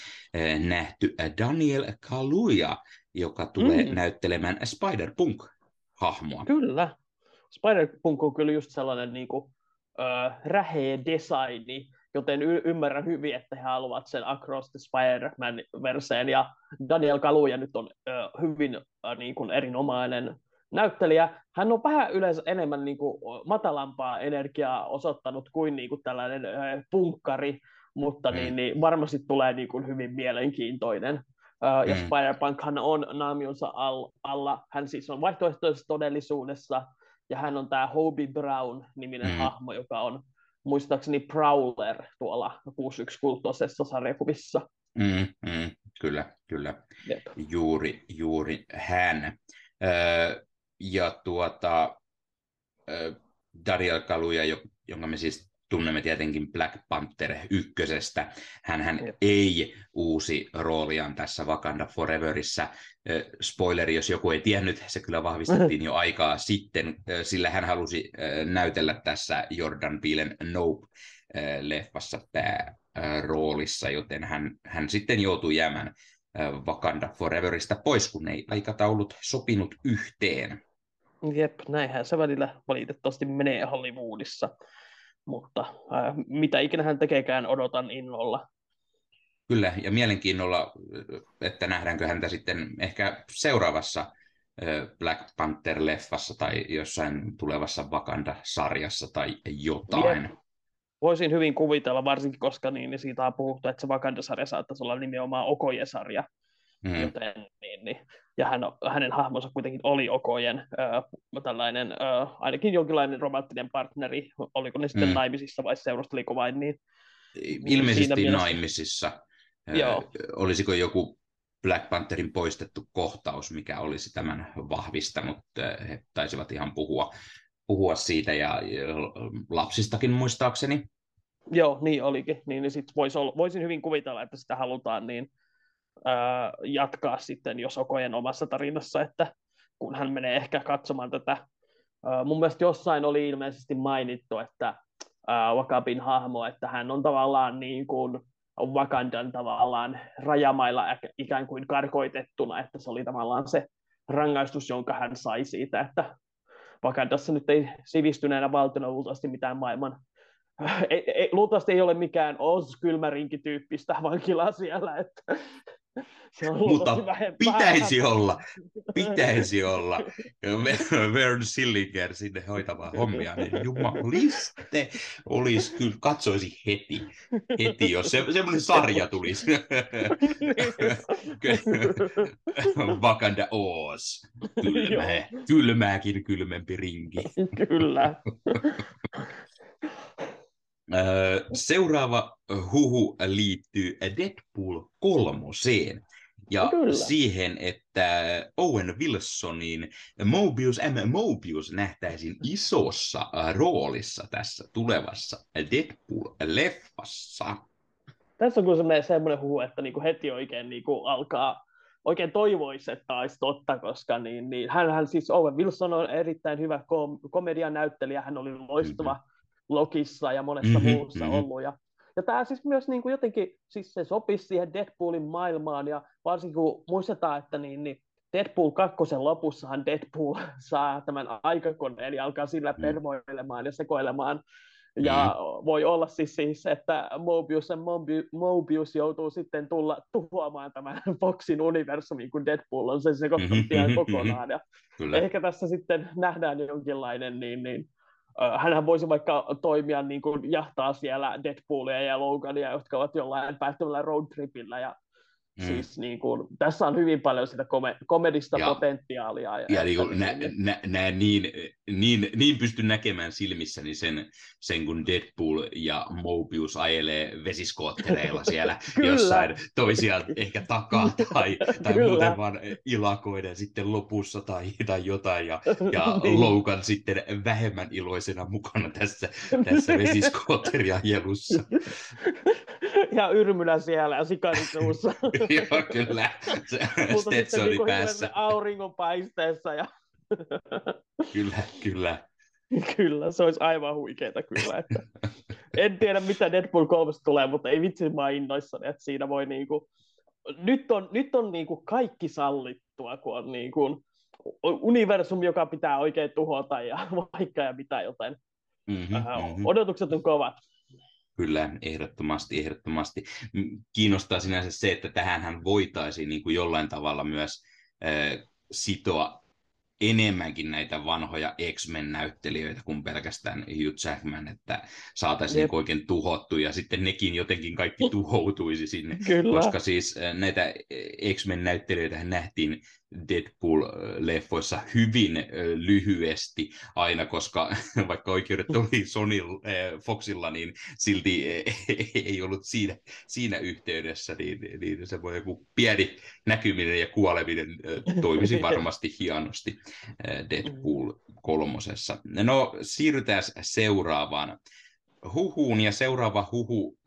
nähty Daniel Kaluuya, joka tulee mm. näyttelemään Spider-Punk-hahmoa. Kyllä. Spider-Punk on kyllä just sellainen niin kuin, äh, räheä designi, joten y- ymmärrän hyvin, että he haluavat sen Across the Spider-Man-verseen, ja Daniel Kaluuya nyt on äh, hyvin äh, niin kuin erinomainen näyttelijä. Hän on vähän yleensä enemmän niin kuin, matalampaa energiaa osoittanut kuin, niin kuin tällainen äh, punkkari, mutta mm. niin, niin varmasti tulee niin kuin, hyvin mielenkiintoinen. Uh, ja mm. Spider-Punkhan on naamionsa all, alla. Hän siis on vaihtoehtoisessa todellisuudessa, ja hän on tämä Hobie Brown-niminen mm. hahmo, joka on muistaakseni Prowler tuolla 61 kulttuisessa sarjakuvissa. Mm, mm, kyllä, kyllä. Jep. Juuri, juuri hän. Öö, ja tuota, öö, Dariel Kaluja, jonka me siis tunnemme tietenkin Black Panther ykkösestä. hän ei uusi rooliaan tässä Wakanda Foreverissa. Spoileri, jos joku ei tiennyt, se kyllä vahvistettiin jo aikaa sitten, sillä hän halusi näytellä tässä Jordan Peelen Nope-leffassa roolissa, joten hän, hän sitten joutui jäämään Wakanda Foreverista pois, kun ei aikataulut sopinut yhteen. Jep, näinhän se välillä valitettavasti menee Hollywoodissa mutta ää, mitä ikinä hän tekeekään, odotan innolla. Kyllä, ja mielenkiinnolla, että nähdäänkö häntä sitten ehkä seuraavassa Black Panther-leffassa tai jossain tulevassa Wakanda-sarjassa tai jotain. Voisin hyvin kuvitella, varsinkin koska niin, niin siitä on puhuttu, että se Wakanda-sarja saattaisi olla nimenomaan Okoje-sarja. Mm. Joten, niin, niin. Ja hän, hänen hahmonsa kuitenkin oli Okojen äh, tällainen, äh, ainakin jonkinlainen romanttinen partneri, oliko ne sitten mm. naimisissa vai seurusteliko vain niin. Ilmeisesti naimisissa. Joo. Olisiko joku Black Pantherin poistettu kohtaus, mikä olisi tämän vahvistanut. He taisivat ihan puhua, puhua siitä ja lapsistakin muistaakseni. Joo, niin olikin. Niin, niin sit vois olla, voisin hyvin kuvitella, että sitä halutaan niin ää, jatkaa sitten jo Sokojen omassa tarinassa, että kun hän menee ehkä katsomaan tätä. Ää, mun mielestä jossain oli ilmeisesti mainittu, että ää, Wakabin hahmo, että hän on tavallaan niin kuin Wakandan tavallaan rajamailla ikään kuin karkoitettuna, että se oli tavallaan se rangaistus, jonka hän sai siitä, että Wakandassa nyt ei sivistyneenä valtiona luultavasti mitään maailman ei, ei, luultavasti ei ole mikään Oz-kylmärinki-tyyppistä vankilaa siellä, että se on Mutta pitäisi vähän. olla, pitäisi olla Vern Sillinger sinne hoitamaan hommia, niin jumaliste olisi kyllä, katsoisi heti, heti jos se, semmoinen sarja tulisi. Wakanda Oz, kylmä, kylmääkin kylmempi rinki. Kyllä. Seuraava huhu liittyy Deadpool kolmoseen ja Kyllä. siihen, että Owen Wilsonin Mobius M. Mobius nähtäisiin isossa roolissa tässä tulevassa Deadpool-leffassa. Tässä on kyllä semmoinen huhu, että niinku heti oikein niinku alkaa oikein toivoisi, että olisi totta, koska niin, niin, hän siis Owen Wilson on erittäin hyvä kom- komedian näyttelijä, hän oli loistava mm-hmm Lokissa ja monessa mm-hmm, muussa mm-hmm. ollut. Ja, ja tämä siis myös niin kuin jotenkin, siis se sopisi siihen Deadpoolin maailmaan, ja varsinkin kun muistetaan, että niin, niin Deadpool 2 lopussahan Deadpool saa tämän aikakoneen ja alkaa sillä mm. permoilemaan ja sekoilemaan. Ja mm. voi olla siis, siis että Mobius ja Mobius joutuu sitten tulla tuhoamaan tämän Foxin universumin, kun Deadpool on sen sekoittanut ihan mm-hmm, kokonaan. Ja Kyllä. ehkä tässä sitten nähdään jonkinlainen niin, niin hänhän voisi vaikka toimia niin kuin jahtaa siellä Deadpoolia ja Logania, jotka ovat jollain päättävällä roadtripillä ja Mm. Siis niin kuin, tässä on hyvin paljon sitä kome- komedista ja, potentiaalia. Ja, ja niin kuin, nä, nä, nä, niin, niin, niin pystyn näkemään silmissäni sen, sen, kun Deadpool ja Mobius ajelee vesiskoottereilla siellä jossain toisiaan ehkä takaa tai, tai muuten vaan ilakoiden sitten lopussa tai, tai jotain ja, ja niin. Loukan sitten vähemmän iloisena mukana tässä, tässä vesiskootteriajelussa. ja yrmynä siellä ja sikarit suussa. Joo, kyllä. Se Stetsoni niin päässä. Auringonpaisteessa. Ja... kyllä, kyllä. Kyllä, se olisi aivan huikeeta kyllä. Että... en tiedä, mitä Deadpool 3 tulee, mutta ei vitsi mä innoissani, että siinä voi niinku... Nyt on, nyt on niinku kaikki sallittua, kun on niinku universum, joka pitää oikein tuhota ja vaikka ja mitä, joten mm-hmm, mm-hmm. odotukset on kovat. Kyllä, ehdottomasti, ehdottomasti. Kiinnostaa sinänsä se, että tähän voitaisiin niin kuin jollain tavalla myös äh, sitoa enemmänkin näitä vanhoja X-Men-näyttelijöitä kuin pelkästään Hugh Jackman, että saataisiin yep. oikein tuhottu ja sitten nekin jotenkin kaikki tuhoutuisi sinne, Kyllä. koska siis näitä X-Men-näyttelijöitä nähtiin Deadpool-leffoissa hyvin lyhyesti aina, koska vaikka oikeudet oli Sony Foxilla, niin silti ei ollut siinä, siinä yhteydessä, niin, niin se voi joku pieni näkyminen ja kuoleminen toimisi varmasti hienosti Deadpool kolmosessa. No siirrytään seuraavaan. Huhuun, ja seuraava huhu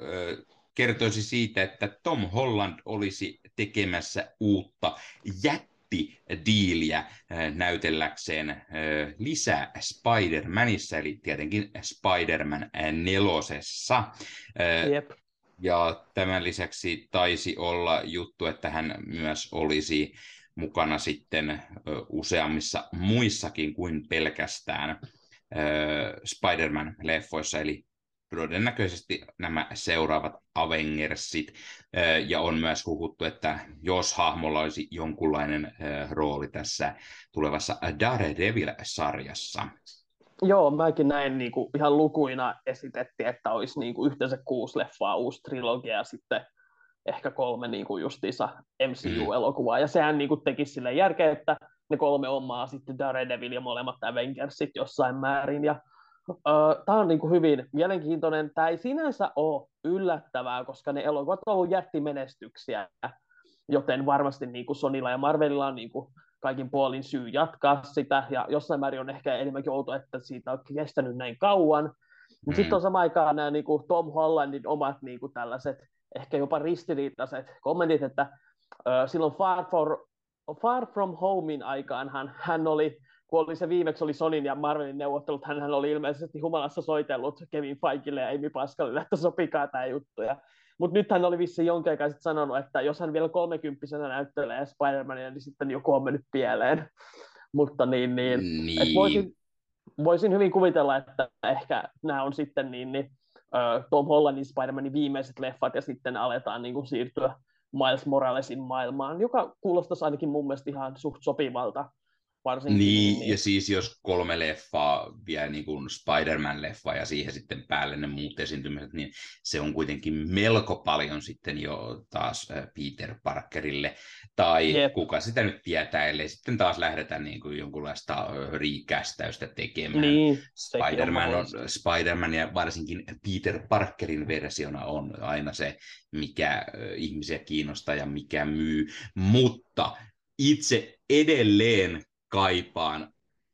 kertoisi siitä, että Tom Holland olisi tekemässä uutta jät diiliä äh, näytelläkseen äh, lisää Spider-Manissa, eli tietenkin Spider-Man nelosessa. Äh, Jep. Ja tämän lisäksi taisi olla juttu, että hän myös olisi mukana sitten useammissa muissakin kuin pelkästään Spider-Man-leffoissa, eli todennäköisesti nämä seuraavat Avengersit, ja on myös huhuttu, että jos hahmolla olisi jonkunlainen rooli tässä tulevassa Daredevil-sarjassa. Joo, mäkin näin niin kuin ihan lukuina esitettiin, että olisi niin kuin yhteensä kuusi leffaa, uusi trilogia ja sitten ehkä kolme niin kuin justiinsa MCU-elokuvaa. Ja sehän niin kuin tekisi sille järkeä, että ne kolme omaa sitten Daredevil ja molemmat Avengersit jossain määrin. Ja Tämä on niin kuin hyvin mielenkiintoinen. Tämä ei sinänsä ole yllättävää, koska ne elokuvat ovat olleet jättimenestyksiä, joten varmasti niin kuin Sonilla ja Marvelilla on niin kuin kaikin puolin syy jatkaa sitä, ja jossain määrin on ehkä enemmänkin outo, että siitä on kestänyt näin kauan. Mutta mm. sitten on samaan aikaan nämä niin kuin Tom Hollandin omat niin kuin tällaiset, ehkä jopa ristiriitaiset kommentit, että silloin Far, for, Far From Homein aikaan hän, hän oli kun oli se viimeksi oli Sonin ja Marvelin neuvottelut, hän oli ilmeisesti humalassa soitellut Kevin Feigille ja Amy Pascalille, että sopikaa tämä juttu. Ja, mutta nyt hän oli vissi jonkin aikaa sitten sanonut, että jos hän vielä kolmekymppisenä näyttelee Spider-Mania, niin sitten joku on mennyt pieleen. Mutta niin, niin, niin. Et voisin, voisin hyvin kuvitella, että ehkä nämä on sitten niin, niin Tom Hollandin Spider-Manin viimeiset leffat ja sitten aletaan niin kuin, siirtyä Miles Moralesin maailmaan, joka kuulostaisi ainakin mun mielestä ihan suht sopivalta varsinkin. Niin, niin, ja siis jos kolme leffaa vielä niin kuin Spider-Man-leffa ja siihen sitten päälle ne muut esiintymiset, niin se on kuitenkin melko paljon sitten jo taas äh, Peter Parkerille. Tai Jep. kuka sitä nyt tietää, ellei sitten taas lähdetä niin kuin jonkunlaista äh, riikästäystä tekemään. Niin, Spider-Man, on, Spider-Man ja varsinkin Peter Parkerin versiona on aina se, mikä äh, ihmisiä kiinnostaa ja mikä myy. Mutta itse edelleen kaipaan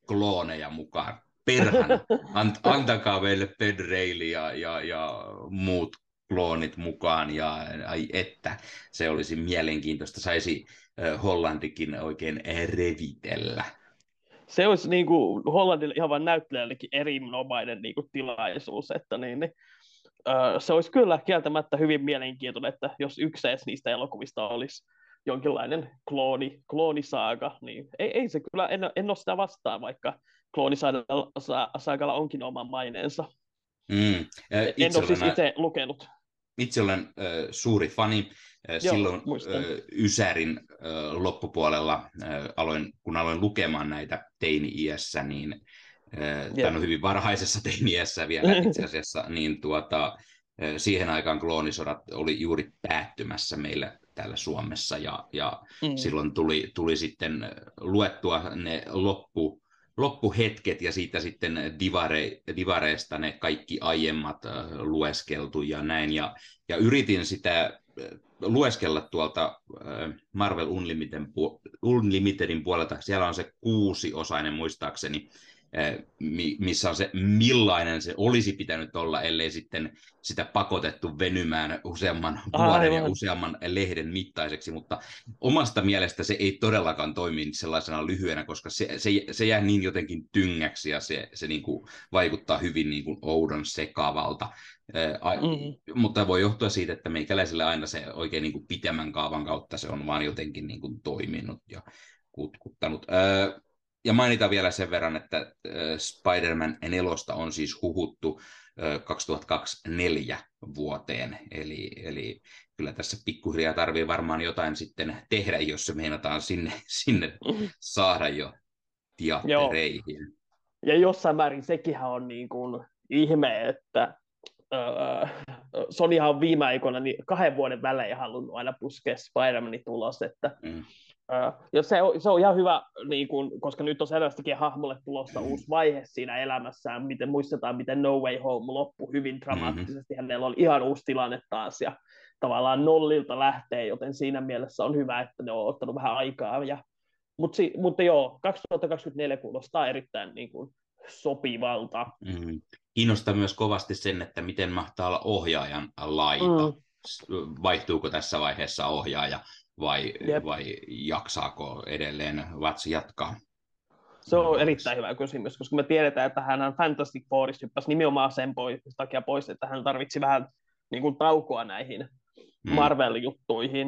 klooneja mukaan. Perhän, ant, antakaa meille Pedreili ja, ja, ja muut kloonit mukaan, ja ai että, se olisi mielenkiintoista. Saisi Hollandikin oikein revitellä. Se olisi niin kuin Hollandille ihan vain näyttelijällekin erinomainen niin kuin tilaisuus, että niin, niin, se olisi kyllä kieltämättä hyvin mielenkiintoinen, että jos yksi niistä elokuvista olisi jonkinlainen klooni, kloonisaaga, niin ei, ei se kyllä, en, en ole sitä vastaan, vaikka kloonisaagalla onkin oma maineensa. Mm. Äh, en ole siis itse lukenut. Itse olen äh, suuri fani. Äh, silloin äh, Ysärin äh, loppupuolella, äh, aloin, kun aloin lukemaan näitä teini-iässä, niin äh, tämä on hyvin varhaisessa teini-iässä vielä itse asiassa, niin tuota, siihen aikaan kloonisodat oli juuri päättymässä meillä täällä Suomessa ja, ja mm. silloin tuli, tuli sitten luettua ne loppu, loppuhetket ja siitä sitten divare, divareista ne kaikki aiemmat lueskeltu ja näin. Ja, ja yritin sitä lueskella tuolta Marvel Unlimitedin puolelta. Siellä on se kuusi-osainen muistaakseni missä on se, millainen se olisi pitänyt olla, ellei sitten sitä pakotettu venymään useamman vuoden ja useamman lehden mittaiseksi, mutta omasta mielestä se ei todellakaan toimi sellaisena lyhyenä, koska se, se, se jää niin jotenkin tyngäksi ja se, se niin kuin vaikuttaa hyvin niin kuin oudon sekavalta. Mm-hmm. Mutta voi johtua siitä, että meikäläisille aina se oikein niin kuin pitemmän kaavan kautta se on vaan jotenkin niin kuin toiminut ja kutkuttanut ja mainitaan vielä sen verran, että Spider-Man 4 on siis huhuttu 2024 vuoteen, eli, eli kyllä tässä pikkuhiljaa tarvii varmaan jotain sitten tehdä, jos se meinataan sinne, sinne saada jo teattereihin. Joo. Ja jossain määrin sekinhän on niin kuin ihme, että äh, Sonyhan on viime aikoina niin kahden vuoden välein halunnut aina puskea Spider-Manin tulos, että mm. Ja se on, se on ihan hyvä, niin kun, koska nyt on selvästikin hahmolle tulossa uusi vaihe siinä elämässään, miten muistetaan, miten No Way Home loppui hyvin dramaattisesti, mm-hmm. hänellä on ihan uusi tilanne taas, ja tavallaan nollilta lähtee, joten siinä mielessä on hyvä, että ne on ottanut vähän aikaa. Ja, mutta, si, mutta joo, 2024 kuulostaa erittäin niin kuin, sopivalta. Mm. Kiinnostaa myös kovasti sen, että miten mahtaa olla ohjaajan laita. Mm. Vaihtuuko tässä vaiheessa ohjaaja? Vai, vai jaksaako edelleen Vats jatkaa? Se on erittäin hyvä kysymys, koska me tiedetään, että hän on Fantastic Fourista hyppäsi nimenomaan sen pois, takia pois, että hän tarvitsi vähän niin kuin, taukoa näihin mm. Marvel-juttuihin.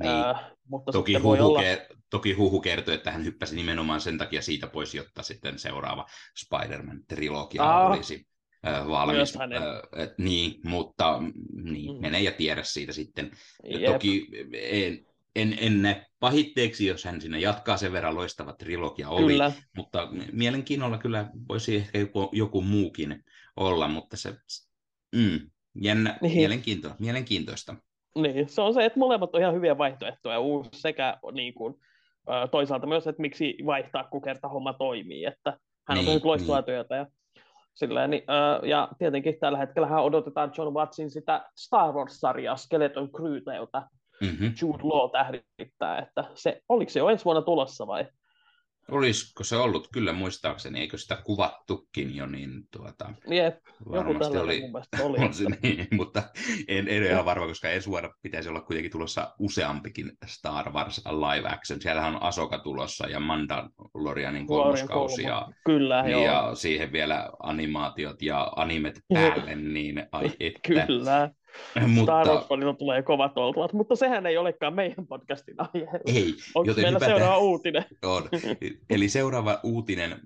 Niin. Äh, mutta toki, huhu olla... Ke- toki huhu kertoi, että hän hyppäsi nimenomaan sen takia siitä pois, jotta sitten seuraava Spider-Man-trilogia ah. olisi äh, valmis. Äh, niin, mutta niin, mm. mene ja tiedä siitä sitten. Jep. Toki en, en, en näe pahitteeksi, jos hän sinne jatkaa sen verran loistava trilogia oli, kyllä. mutta mielenkiinnolla kyllä voisi ehkä joku, joku muukin olla, mutta se, mm, jännä, niin. mielenkiinto, mielenkiintoista. Niin, se on se, että molemmat on ihan hyviä vaihtoehtoja, uusi sekä niin kuin, toisaalta myös, että miksi vaihtaa, kun kerta homma toimii, että hän niin, on tehnyt loistavaa niin. työtä ja Silleen, niin, ja tietenkin tällä hetkellä odotetaan John Wattsin sitä Star Wars-sarjaa Skeleton Crewta, jota mm-hmm. Jude Law tähdittää, että se, oliko se jo ensi vuonna tulossa vai? Olisiko se ollut? Kyllä muistaakseni, eikö sitä kuvattukin jo, niin tuota, Jep, varmasti oli, oli on se, niin, mutta en, en ihan varma, koska ensi vuonna pitäisi olla kuitenkin tulossa useampikin Star Wars live action. Siellähän on Asoka tulossa ja Mandalorianin kolmoskausi ja, Kyllä, niin, ja siihen vielä animaatiot ja animet päälle, niin ai että. Kyllä. Mutta... Star wars tulee kovat oltavat, mutta sehän ei olekaan meidän podcastin aihe. Ei. Onko joten meillä hypätään... seuraava uutinen? On. Eli seuraava uutinen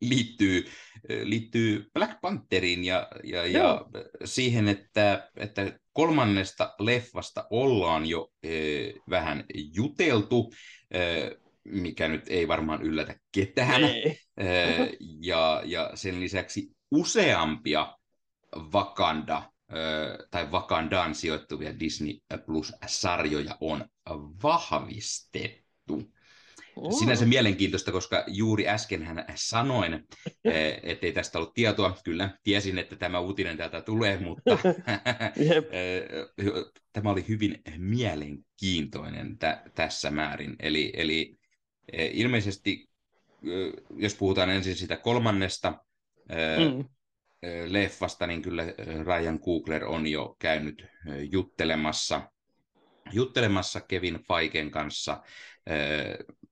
liittyy, liittyy Black Pantheriin ja, ja, ja siihen, että, että kolmannesta leffasta ollaan jo eh, vähän juteltu, mikä nyt ei varmaan yllätä ketään. Ja, ja sen lisäksi useampia Wakanda tai Wakandaan sijoittuvia Disney Plus-sarjoja on vahvistettu. Oh. Sinänsä mielenkiintoista, koska juuri äsken hän sanoin, ettei tästä ollut tietoa. Kyllä, tiesin, että tämä uutinen täältä tulee, mutta tämä oli hyvin mielenkiintoinen tä- tässä määrin. Eli, eli ilmeisesti, jos puhutaan ensin sitä kolmannesta mm leffasta, niin kyllä Ryan Coogler on jo käynyt juttelemassa, juttelemassa Kevin Feigen kanssa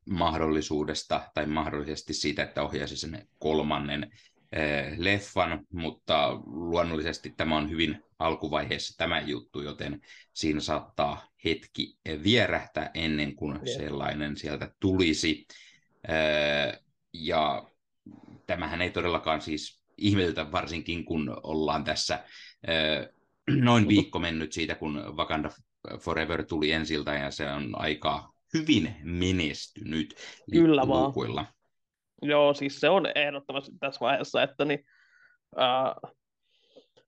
mahdollisuudesta tai mahdollisesti siitä, että ohjaisi sen kolmannen leffan, mutta luonnollisesti tämä on hyvin alkuvaiheessa tämä juttu, joten siinä saattaa hetki vierähtää ennen kuin sellainen sieltä tulisi. Ja tämähän ei todellakaan siis ihmetytä varsinkin, kun ollaan tässä noin viikko mennyt siitä, kun Wakanda Forever tuli ensiltä, ja se on aika hyvin menestynyt Kyllä vaan. Joo, siis se on ehdottomasti tässä vaiheessa, että niin, äh,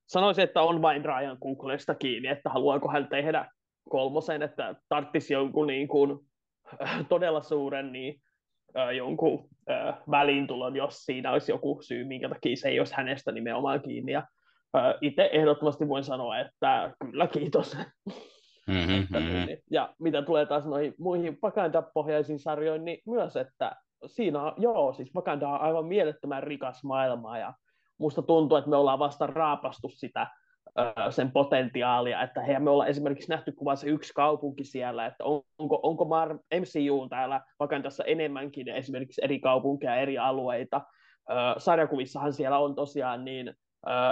sanoisin, että on vain Ryan Googlesta kiinni, että haluaako hän tehdä kolmosen, että tarttisi jonkun niin kuin, todella suuren niin, jonkun väliintulon, jos siinä olisi joku syy, minkä takia se ei olisi hänestä nimenomaan kiinni. Ja itse ehdottomasti voin sanoa, että kyllä kiitos. Mm-hmm, että, mm-hmm. Niin, ja mitä tulee taas noihin muihin Wakanda-pohjaisiin sarjoihin, niin myös, että siinä on, joo, siis Wakanda on aivan mielettömän rikas maailma, ja musta tuntuu, että me ollaan vasta raapastu sitä sen potentiaalia, että hei, me ollaan esimerkiksi nähty kuva se yksi kaupunki siellä, että onko, onko Mar- MCU täällä Wakandassa enemmänkin esimerkiksi eri kaupunkeja, eri alueita. Sarjakuvissahan siellä on tosiaan niin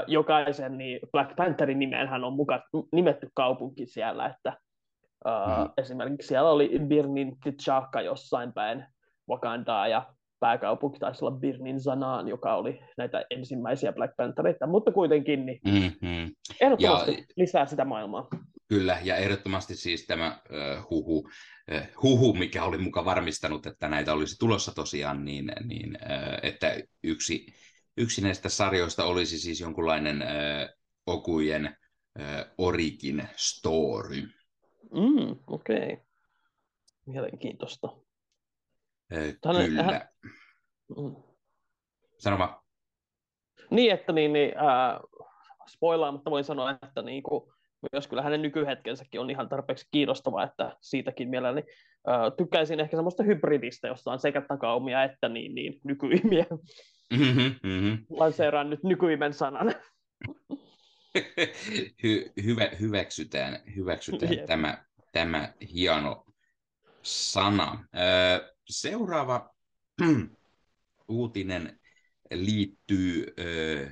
jokaisen niin Black Pantherin nimeenhän on muka, nimetty kaupunki siellä, että mm. esimerkiksi siellä oli Birnin T'Chaka jossain päin Wakandaa ja pääkaupunki taisi olla Birnin Zanaan, joka oli näitä ensimmäisiä Black Panthereita, mutta kuitenkin niin mm-hmm. ehdottomasti ja, lisää sitä maailmaa. Kyllä, ja ehdottomasti siis tämä uh, huhu, uh, huhu, mikä oli muka varmistanut, että näitä olisi tulossa tosiaan, niin, niin uh, että yksi, yksi näistä sarjoista olisi siis jonkunlainen uh, Okujen uh, origin story. Mm, Okei. Okay. Mielenkiintoista. Tänne, Kyllä. Hän... Mm. Sano vaan. Niin, että niin, niin, äh, spoilaamatta voin sanoa, että niin kuin, myös kyllä hänen nykyhetkensäkin on ihan tarpeeksi kiinnostava, että siitäkin mielelläni äh, tykkäisin ehkä semmoista hybridistä, jossa on sekä takaumia että niin, niin nykyimiä. Mm-hmm, mm-hmm. Lanseeraan nyt nykyimen sanan. Hy, hyvä, hyväksytään hyväksytään yep. tämä, tämä hieno sana. Ö, seuraava uutinen liittyy ö,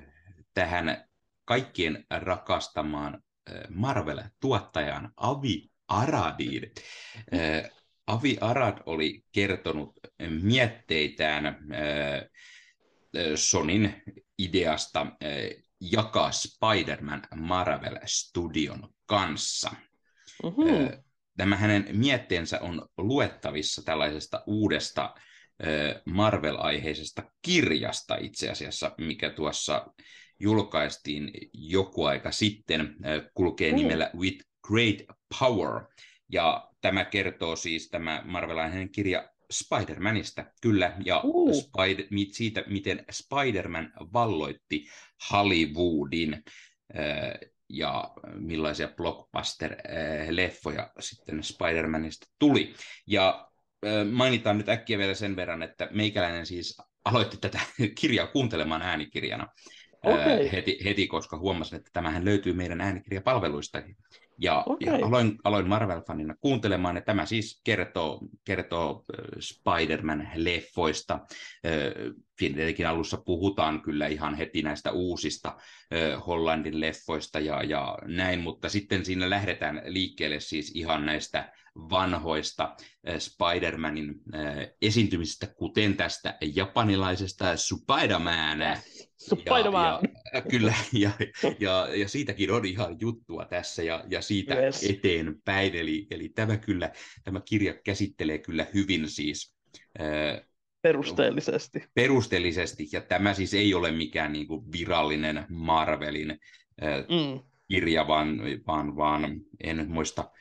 tähän kaikkien rakastamaan Marvel-tuottajan Avi Aradiin. Avi Arad oli kertonut mietteitään Sonin ideasta jakaa Spider-Man Marvel Studion kanssa. Mm-hmm. Tämä hänen mietteensä on luettavissa tällaisesta uudesta Marvel-aiheisesta kirjasta itse asiassa, mikä tuossa julkaistiin joku aika sitten, kulkee mm. nimellä With Great Power. Ja tämä kertoo siis tämä Marvel-aiheinen kirja Spider-Manista, kyllä, ja uh. Spider- siitä, miten Spider-Man valloitti Hollywoodin ja millaisia blockbuster-leffoja sitten Spider-Manista tuli. Ja mainitaan nyt äkkiä vielä sen verran, että meikäläinen siis aloitti tätä kirjaa kuuntelemaan äänikirjana okay. heti, heti, koska huomasin, että tämähän löytyy meidän äänikirjapalveluista. Ja, okay. ja aloin, aloin Marvel-fanina kuuntelemaan, että tämä siis kertoo, kertoo Spider-Man-leffoista. Tietenkin alussa puhutaan kyllä ihan heti näistä uusista Hollandin leffoista ja, ja näin, mutta sitten siinä lähdetään liikkeelle siis ihan näistä vanhoista Spider-Manin esiintymisistä, kuten tästä japanilaisesta Spider-Man. Spider-Man. Ja, kyllä, ja, ja, ja siitäkin on ihan juttua tässä ja, ja siitä yes. eteenpäin. Eli, eli tämä, kyllä, tämä kirja käsittelee kyllä hyvin siis Perusteellisesti. Perusteellisesti, ja tämä siis ei ole mikään niin kuin virallinen Marvelin mm. kirja, vaan, vaan, vaan en nyt muista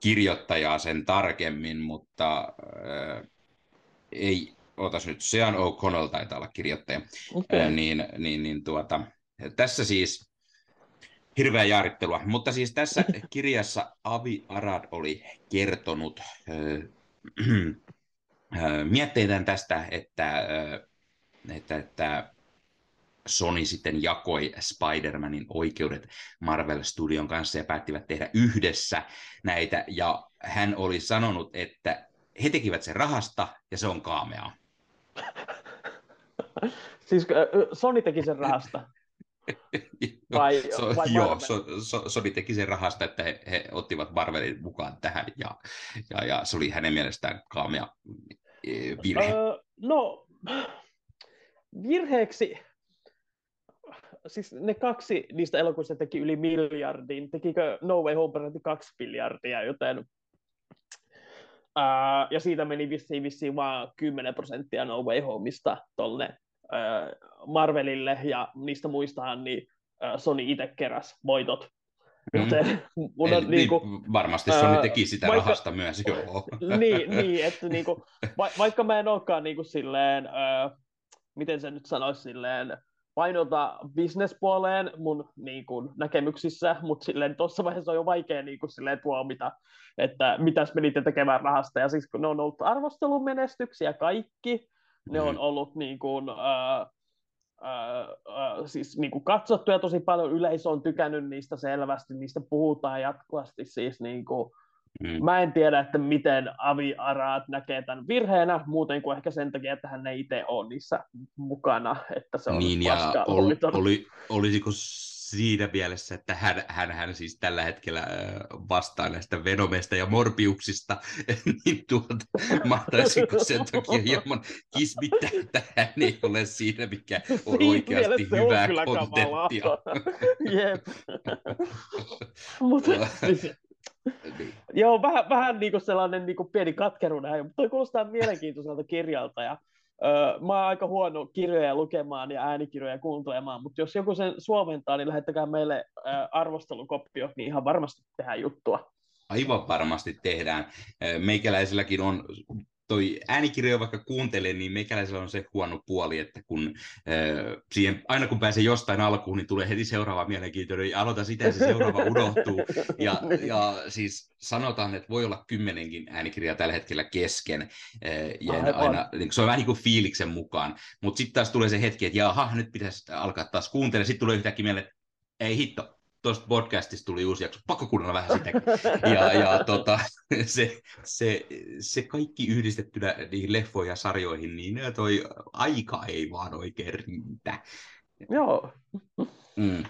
kirjoittajaa sen tarkemmin, mutta äh, ei, otas nyt, Sean O'Connell taitaa olla kirjoittaja, okay. äh, niin, niin, niin tuota, tässä siis hirveä jaarittelua, mutta siis tässä kirjassa Avi Arad oli kertonut äh, mietteitään tästä, että, että, että Sony sitten jakoi Spider-Manin oikeudet Marvel Studion kanssa ja päättivät tehdä yhdessä näitä. Ja hän oli sanonut, että he tekivät sen rahasta ja se on kaameaa. siis Sony teki sen rahasta? vai, so, vai joo, so, so, Sony teki sen rahasta, että he, he ottivat Marvelin mukaan tähän ja, ja, ja se oli hänen mielestään kaamea e, virhe. Öö, no, virheeksi siis ne kaksi niistä elokuvista teki yli miljardin, tekikö No Way Home peräti kaksi miljardia, joten ja siitä meni vissiin, vissiin vaan 10 prosenttia No Way Homeista tolle uh, Marvelille, ja niistä muistahan niin uh, Sony itse keräs voitot Joten mm. mun on, Eli, niin kuin, varmasti Sony teki sitä vaikka, rahasta myös, joo. niin, niin, että niin kuin, va, vaikka mä en olekaan niin kuin silleen, ö, miten se nyt sanoisi silleen, painota bisnespuoleen mun niin kuin, näkemyksissä, mutta silleen tuossa vaiheessa on jo vaikea niin kuin, silleen, tuomita, että mitäs menitte tekemään rahasta. Ja siis kun ne on ollut arvostelun menestyksiä kaikki, ne on mm. ollut niin kuin, äh, äh, äh, siis niin kuin katsottuja tosi paljon, yleisö on tykännyt niistä selvästi, niistä puhutaan jatkuvasti siis niin kuin, Mm. Mä en tiedä, että miten Avi Arad näkee tämän virheenä, muuten kuin ehkä sen takia, että hän ei itse ole niissä mukana, että se on niin, ja oli, oli, olisiko siinä mielessä, että hän, hän, hän siis tällä hetkellä vastaa näistä Venomesta ja Morbiuksista, niin tuota, mahtaisiko sen takia hieman kismittää, että hän ei ole siinä, mikä on oikeasti hyvää kontenttia. Jep. Mutta siis, niin. Joo, vähän, vähän niin kuin sellainen niin kuin pieni katkeruuden mutta toi kuulostaa mielenkiintoiselta kirjalta ja öö, mä oon aika huono kirjoja lukemaan ja äänikirjoja kuuntelemaan, mutta jos joku sen suomentaa, niin lähettäkää meille öö, arvostelukopio, niin ihan varmasti tehdään juttua. Aivan varmasti tehdään. Meikäläisilläkin on toi äänikirjoja vaikka kuuntelee, niin meikäläisellä on se huono puoli, että kun äh, siihen, aina kun pääsee jostain alkuun, niin tulee heti seuraava mielenkiintoinen, ja aloita sitä se seuraava unohtuu. Ja, ja siis sanotaan, että voi olla kymmenenkin äänikirjaa tällä hetkellä kesken, äh, ja aina, niin se on vähän niin kuin fiiliksen mukaan. Mutta sitten taas tulee se hetki, että jaha, nyt pitäisi alkaa taas kuuntelemaan, sitten tulee yhtäkkiä mieleen, että ei hitto, tuosta podcastista tuli uusi jakso, pakko kuunnella vähän sitäkin. Ja, ja tota, se, se, se, kaikki yhdistettynä niihin leffoihin ja sarjoihin, niin toi aika ei vaan oikein riitä. Joo. Mm.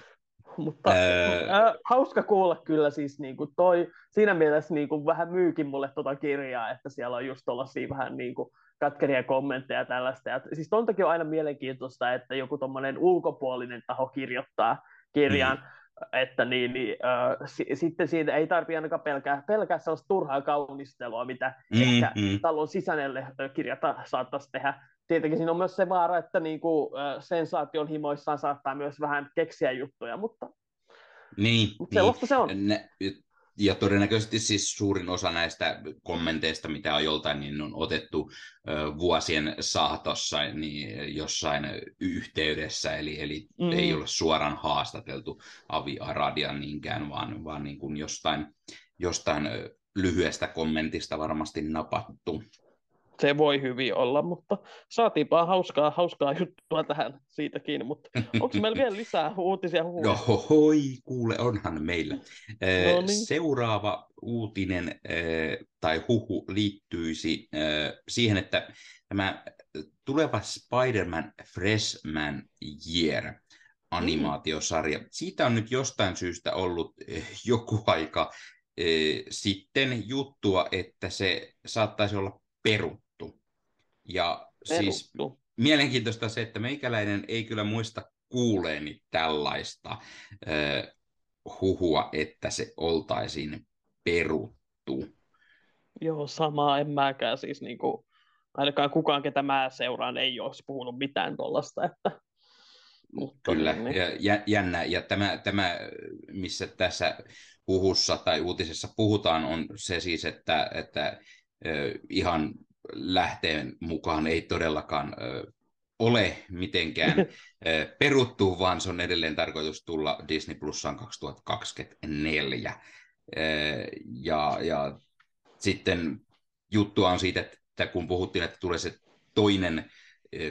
Mutta öö... äh, hauska kuulla kyllä siis niin kuin toi, siinä mielessä niin kuin vähän myykin mulle tuota kirjaa, että siellä on just tuollaisia vähän niin kuin katkeria kommentteja ja tällaista. Ja, siis on aina mielenkiintoista, että joku tuommoinen ulkopuolinen taho kirjoittaa kirjan, mm että niin, niin, äh, s- sitten siitä ei tarvitse ainakaan pelkää, pelkää sellaista turhaa kaunistelua, mitä mm, ehkä mm. talon sisäinen kirjata saattaisi tehdä. Tietenkin siinä on myös se vaara, että niin kuin, äh, sensaation himoissaan saattaa myös vähän keksiä juttuja, mutta, niin, sellaista niin. se on. Ne, ja todennäköisesti siis suurin osa näistä kommenteista, mitä on joltain, niin on otettu vuosien saatossa niin jossain yhteydessä, eli, eli mm. ei ole suoraan haastateltu Avi Aradia niinkään, vaan, vaan niin kuin jostain, jostain lyhyestä kommentista varmasti napattu se voi hyvin olla, mutta saatiinpa hauskaa, hauskaa juttua tähän siitäkin, mutta onko meillä vielä lisää uutisia huhuja? No hoi, kuule, onhan meillä. No niin. Seuraava uutinen tai huhu liittyisi siihen, että tämä tuleva Spider-Man Freshman Year animaatiosarja, siitä on nyt jostain syystä ollut joku aika sitten juttua, että se saattaisi olla peru ja siis Peruttu. mielenkiintoista se, että meikäläinen ei kyllä muista kuuleeni tällaista äh, huhua, että se oltaisiin peruttu. Joo, samaa en mäkään. Siis niin kuin, ainakaan kukaan, ketä mä seuraan, ei olisi puhunut mitään tuollaista. Että... Mutta, Kyllä, niin. ja jännä. Ja tämä, tämä, missä tässä huhussa tai uutisessa puhutaan, on se siis, että, että ihan lähteen mukaan ei todellakaan ö, ole mitenkään ö, peruttu, vaan se on edelleen tarkoitus tulla Disney Plusaan 2024. Ö, ja, ja sitten juttua on siitä, että kun puhuttiin, että tulee se toinen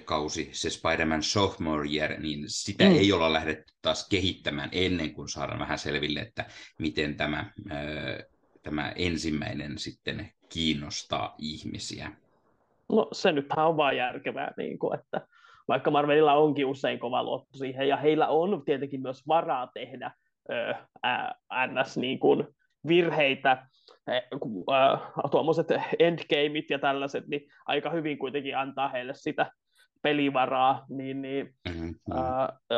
kausi, se Spider-Man Sophomore Year, niin sitä mm. ei olla lähdetty taas kehittämään ennen kuin saadaan vähän selville, että miten tämä, tämä ensimmäinen sitten kiinnostaa ihmisiä. No se nythän on vaan järkevää, niin kuin, että vaikka Marvelilla onkin usein kova luotto siihen, ja heillä on tietenkin myös varaa tehdä ö, ns. Niin kuin virheitä, tuommoiset endgameit ja tällaiset, niin aika hyvin kuitenkin antaa heille sitä pelivaraa, niin, niin mm-hmm.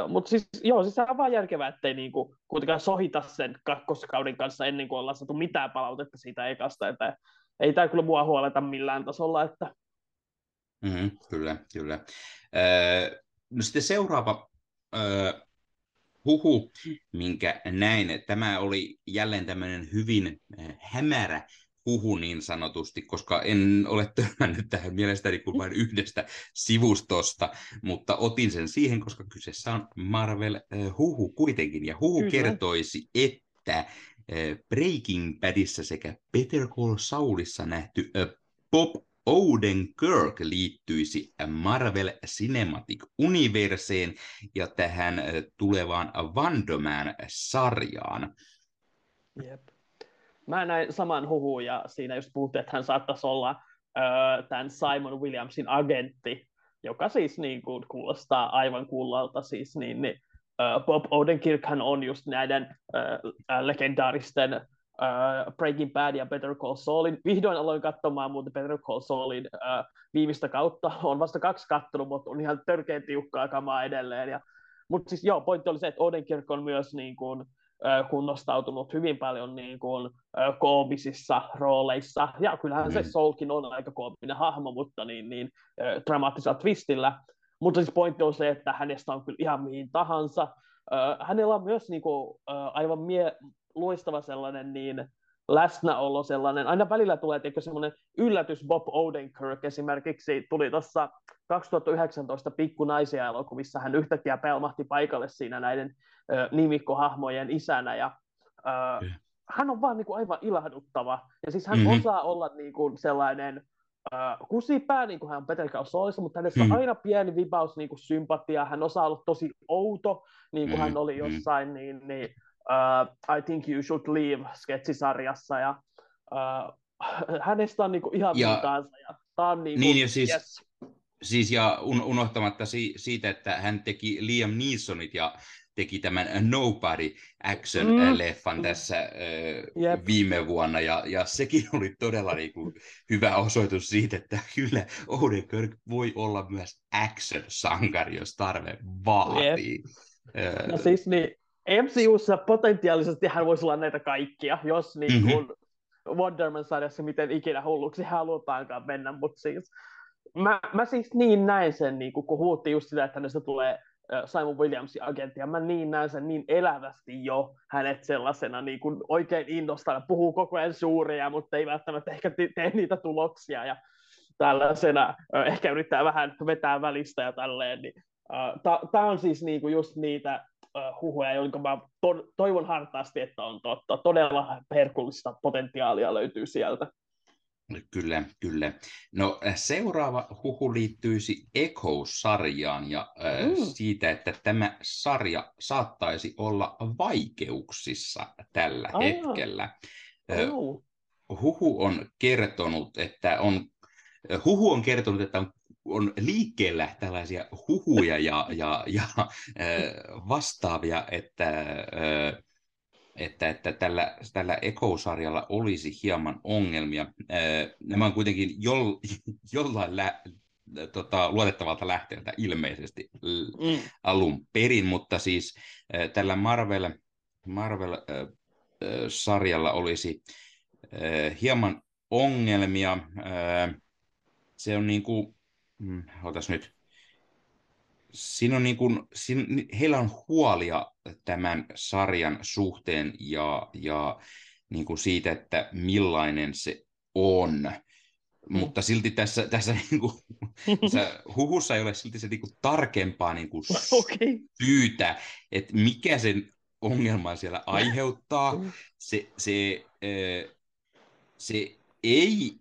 mutta siis, joo, siis on vaan järkevää, ettei niinku kuitenkaan sohita sen kakkoskauden kanssa ennen kuin ollaan saatu mitään palautetta siitä ekasta, että ei tämä kyllä mua huoleta millään tasolla, että Mm-hmm, kyllä, kyllä. Öö, no sitten seuraava öö, huhu, minkä näin. Tämä oli jälleen tämmöinen hyvin hämärä huhu niin sanotusti, koska en ole törmännyt tähän mielestäni kuin vain yhdestä sivustosta, mutta otin sen siihen, koska kyseessä on Marvel-huhu kuitenkin, ja huhu Kyllä. kertoisi, että Breaking Badissa sekä Peter Call Saulissa nähty Bob Odenkirk liittyisi Marvel Cinematic Universeen ja tähän tulevaan Vandoman-sarjaan. Jep. Mä näin saman huhun ja siinä just puhuttiin, että hän saattaisi olla ö, tämän Simon Williamsin agentti, joka siis niin kuin, kuulostaa aivan kullalta siis, niin, niin Bob Odenkirkhan on just näiden uh, legendaaristen uh, Breaking Bad ja Better Call Saulin. Vihdoin aloin katsomaan muuten Better Call Saulin uh, viimeistä kautta. On vasta kaksi kattonut, mutta on ihan törkeän tiukkaa kamaa edelleen. Ja, mutta siis joo, pointti oli se, että Odenkirk on myös niin kuin, uh, kunnostautunut hyvin paljon niin kuin, uh, koomisissa rooleissa. Ja kyllähän mm. se Saulkin on aika koominen hahmo, mutta niin, niin uh, dramaattisella twistillä. Mutta siis pointti on se, että hänestä on kyllä ihan mihin tahansa. Uh, hänellä on myös niin kuin, uh, aivan mie- loistava sellainen niin läsnäolo sellainen. Aina välillä tulee tietenkin semmoinen yllätys. Bob Odenkirk esimerkiksi tuli tuossa 2019 Pikkunaisia elokuvissa. Hän yhtäkkiä pelmahti paikalle siinä näiden uh, nimikkohahmojen isänä. Ja, uh, hän on vaan niin kuin aivan ilahduttava. Ja siis hän mm-hmm. osaa olla niin kuin sellainen Uh, kusipää, niin kuin hän on Peter Soolissa, mutta hänessä mm. on aina pieni vibaus niin kuin sympatia. Hän osaa olla tosi outo, niin kuin mm. hän oli jossain niin, niin, uh, I Think You Should Leave sketsisarjassa. Ja, uh, hänestä on niin kuin ihan ja, tahansa. Ja, tää on niin, niin kuin, siis, yes. siis ja un, unohtamatta si, siitä, että hän teki Liam Neesonit ja teki tämän Nobody Action-leffan mm. tässä äh, viime vuonna, ja, ja sekin oli todella niin kuin, hyvä osoitus siitä, että kyllä Odenkirk voi olla myös action-sankari, jos tarve vaatii. Yep. no siis niin, MCUssa potentiaalisesti hän voisi olla näitä kaikkia, jos niin kuin mm-hmm. Wonder Man-sarjassa miten ikinä hulluksi halutaankaan mennä, mutta siis mä, mä siis niin näin sen, niin kun huutti just sitä, että hänestä tulee Simon Williamsin agentti, ja mä niin näen sen niin elävästi jo hänet sellaisena niin kuin oikein innostana, puhuu koko ajan suuria, mutta ei välttämättä ehkä tee niitä tuloksia, ja tällaisena ehkä yrittää vähän vetää välistä ja tälleen, niin tämä on siis niinku just niitä huhuja, jotka mä to- toivon hartaasti, että on totta. Todella herkullista potentiaalia löytyy sieltä. Kyllä, kyllä. No äh, seuraava huhu liittyisi Echo-sarjaan ja äh, mm. siitä, että tämä sarja saattaisi olla vaikeuksissa tällä ah. hetkellä. Oh. Huhu on kertonut, että on Huhu on kertonut, että on, on liikkeellä tällaisia huhuja ja, ja, ja äh, vastaavia, että äh, että, että tällä, tällä Echo-sarjalla olisi hieman ongelmia. Nämä on kuitenkin joll, jollain lä, tota, luotettavalta lähteeltä ilmeisesti mm. alun perin, mutta siis tällä Marvel, Marvel-sarjalla olisi hieman ongelmia. Se on niin kuin, mm, otas nyt, siinä on niin kuin, siinä, heillä on huolia tämän sarjan suhteen ja, ja niin kuin siitä, että millainen se on. Mm. Mutta silti tässä, tässä, niin kuin, tässä huhussa ei ole silti se niin kuin tarkempaa niin kuin okay. syytä, että mikä sen ongelman siellä aiheuttaa. Mm. Se, se, se ei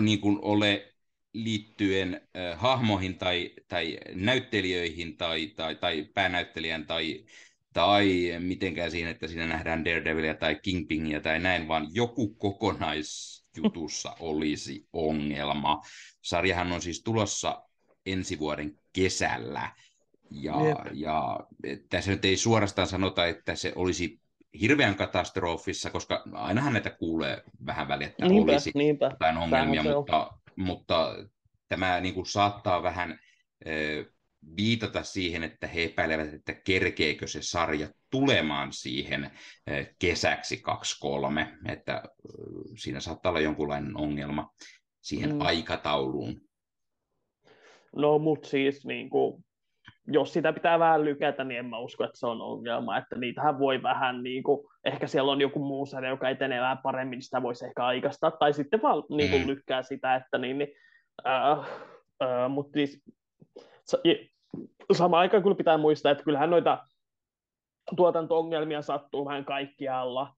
niin kuin ole liittyen äh, hahmoihin tai, tai näyttelijöihin tai, tai, tai päänäyttelijän tai, tai mitenkään siihen, että siinä nähdään Daredevilia tai Kingpinia tai näin, vaan joku kokonaisjutussa olisi ongelma. Sarjahan on siis tulossa ensi vuoden kesällä, ja, ja tässä nyt ei suorastaan sanota, että se olisi hirveän katastrofissa, koska ainahan näitä kuulee vähän väliä, että niinpä, olisi niinpä. jotain ongelmia, mutta, mutta tämä niin kuin saattaa vähän viitata siihen, että he epäilevät, että kerkeekö se sarja tulemaan siihen kesäksi 2-3, että siinä saattaa olla jonkunlainen ongelma siihen mm. aikatauluun. No, mutta siis niin kuin, jos sitä pitää vähän lykätä, niin en mä usko, että se on ongelma, että niitähän voi vähän, niin kuin, ehkä siellä on joku muu sarja, joka etenee vähän paremmin, niin sitä voisi ehkä aikastaa, tai sitten vaan niin kuin, mm. lykkää sitä, että niin, niin äh, äh, mutta siis, samaan aikaan kyllä pitää muistaa, että kyllähän noita tuotanto-ongelmia sattuu vähän kaikkialla,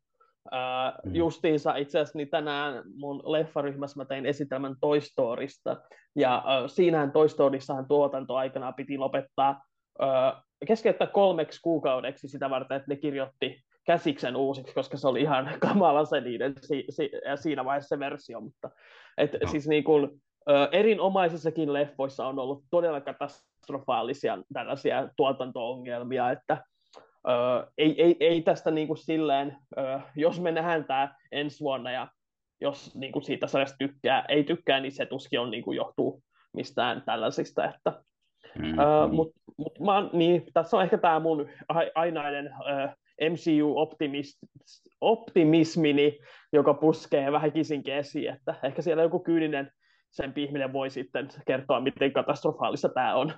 Uh, justiinsa itse asiassa niin tänään mun leffaryhmässä mä tein esitelmän Toy Storysta, ja uh, siinähän Toy Storyssahan tuotanto aikana piti lopettaa uh, keskeyttää kolmeksi kuukaudeksi sitä varten, että ne kirjoitti käsiksen uusiksi, koska se oli ihan kamala se niiden si, si, siinä vaiheessa se versio, mutta et, no. siis niin kuin, uh, erinomaisissakin leffoissa on ollut todella katastrofaalisia tällaisia tuotanto-ongelmia, että Öö, ei, ei, ei tästä niin kuin silleen, öö, jos me nähdään tämä ensi vuonna ja jos niin kuin siitä sarjasta tykkää, ei tykkää, niin se tuskin on, niin kuin johtuu mistään tällaisista. Että, mm-hmm. öö, mut, mut mä niin, tässä on ehkä tämä mun ainainen öö, MCU-optimismini, joka puskee vähän kisinkin esiin, että ehkä siellä joku kyyninen sen ihminen voi sitten kertoa, miten katastrofaalista tämä on.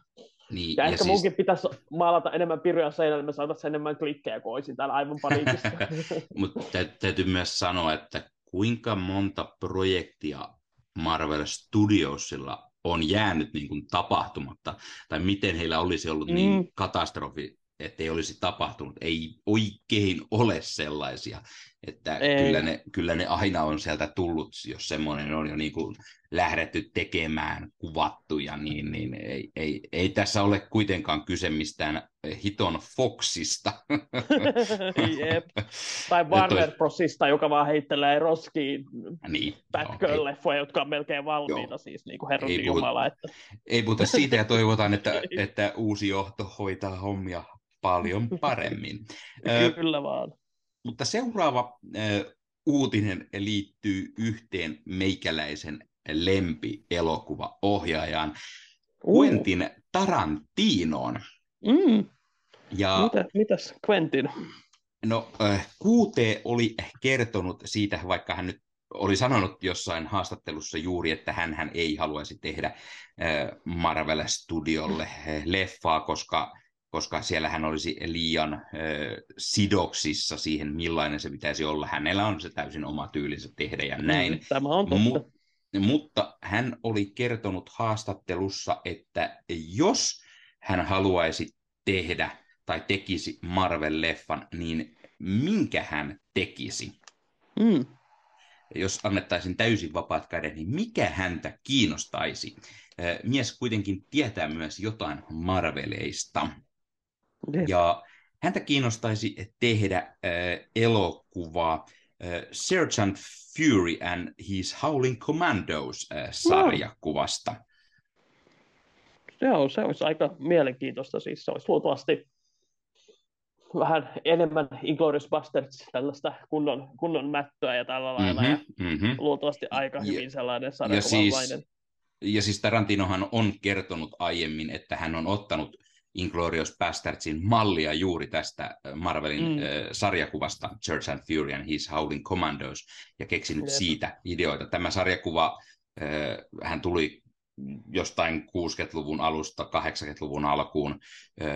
Niin, ja, ja ehkä siis... munkin pitäisi maalata enemmän piruja seinälle, niin me saataisiin enemmän klikkejä, kuin olisin täällä aivan paniikissa. Mutta täytyy myös sanoa, että kuinka monta projektia Marvel Studiosilla on jäänyt niin kuin tapahtumatta, tai miten heillä olisi ollut niin mm. niin katastrofi, ettei olisi tapahtunut. Ei oikein ole sellaisia. Että kyllä ne, kyllä ne aina on sieltä tullut, jos semmoinen on jo niin kuin lähdetty tekemään, kuvattu ja niin, niin ei, ei, ei tässä ole kuitenkaan kyse mistään hiton Foxista. Jep. Tai Warner toi... Brosista, joka vaan heittelee roskiin niin, Batgirl-leffoja, no, jotka on melkein valmiita, joo. siis niin kuin herran ei Jumala. Että... Ei puhuta siitä ja toivotaan, että, että uusi johto hoitaa hommia paljon paremmin. Kyllä vaan. Mutta seuraava äh, uutinen liittyy yhteen meikäläisen lempi-elokuva-ohjaajaan uh. Quentin Tarantinoon. Mm. Ja, Mitä, mitäs Quentin? No, äh, QT oli kertonut siitä, vaikka hän nyt oli sanonut jossain haastattelussa juuri, että hän, hän ei haluaisi tehdä Marvel Studiolle leffaa, koska koska siellä hän olisi liian ö, sidoksissa siihen, millainen se pitäisi olla. Hänellä on se täysin oma tyylinsä tehdä ja mm, näin. Tämä on totta. Mu- mutta hän oli kertonut haastattelussa, että jos hän haluaisi tehdä tai tekisi Marvel-leffan, niin minkä hän tekisi? Mm. Jos annettaisiin täysin vapaat kädet, niin mikä häntä kiinnostaisi? Mies kuitenkin tietää myös jotain Marveleista. Ja häntä kiinnostaisi tehdä äh, elokuvaa äh, Sergeant Fury and His Howling Commandos äh, sarjakuvasta. No. Joo, se olisi aika mielenkiintoista. Siis se olisi luultavasti vähän enemmän Inglourious Basterds, tällaista kunnon, kunnon mättöä ja tällä lailla. Mm-hmm, ja mm-hmm. Luultavasti aika hyvin ja, sellainen sarjakuvamainen. Ja siis, ja siis Tarantinohan on kertonut aiemmin, että hän on ottanut Inglorious Bastardsin mallia juuri tästä äh, Marvelin mm. äh, sarjakuvasta Church and Fury and His Howling Commandos ja keksinyt Jep. siitä ideoita. Tämä sarjakuva, äh, hän tuli jostain 60-luvun alusta 80-luvun alkuun äh,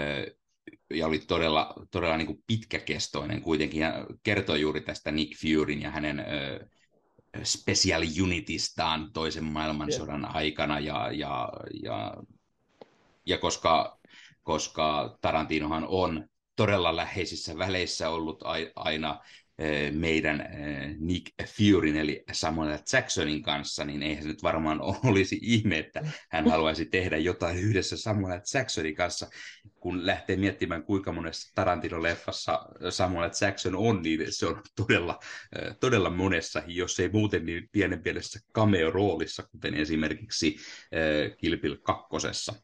ja oli todella, todella niin kuin pitkäkestoinen kuitenkin ja kertoi juuri tästä Nick Furyn ja hänen äh, special unitistaan toisen maailmansodan Jep. aikana ja, ja, ja, ja koska koska Tarantinohan on todella läheisissä väleissä ollut aina eh, meidän eh, Nick Furyn eli Samuel Jacksonin kanssa, niin eihän se nyt varmaan olisi ihme, että hän haluaisi tehdä jotain yhdessä Samuel Jacksonin kanssa. Kun lähtee miettimään, kuinka monessa Tarantino-leffassa Samuel Jackson on, niin se on todella, eh, todella monessa, jos ei muuten niin pienen pienessä cameo-roolissa, kuten esimerkiksi Kilpil kakkosessa.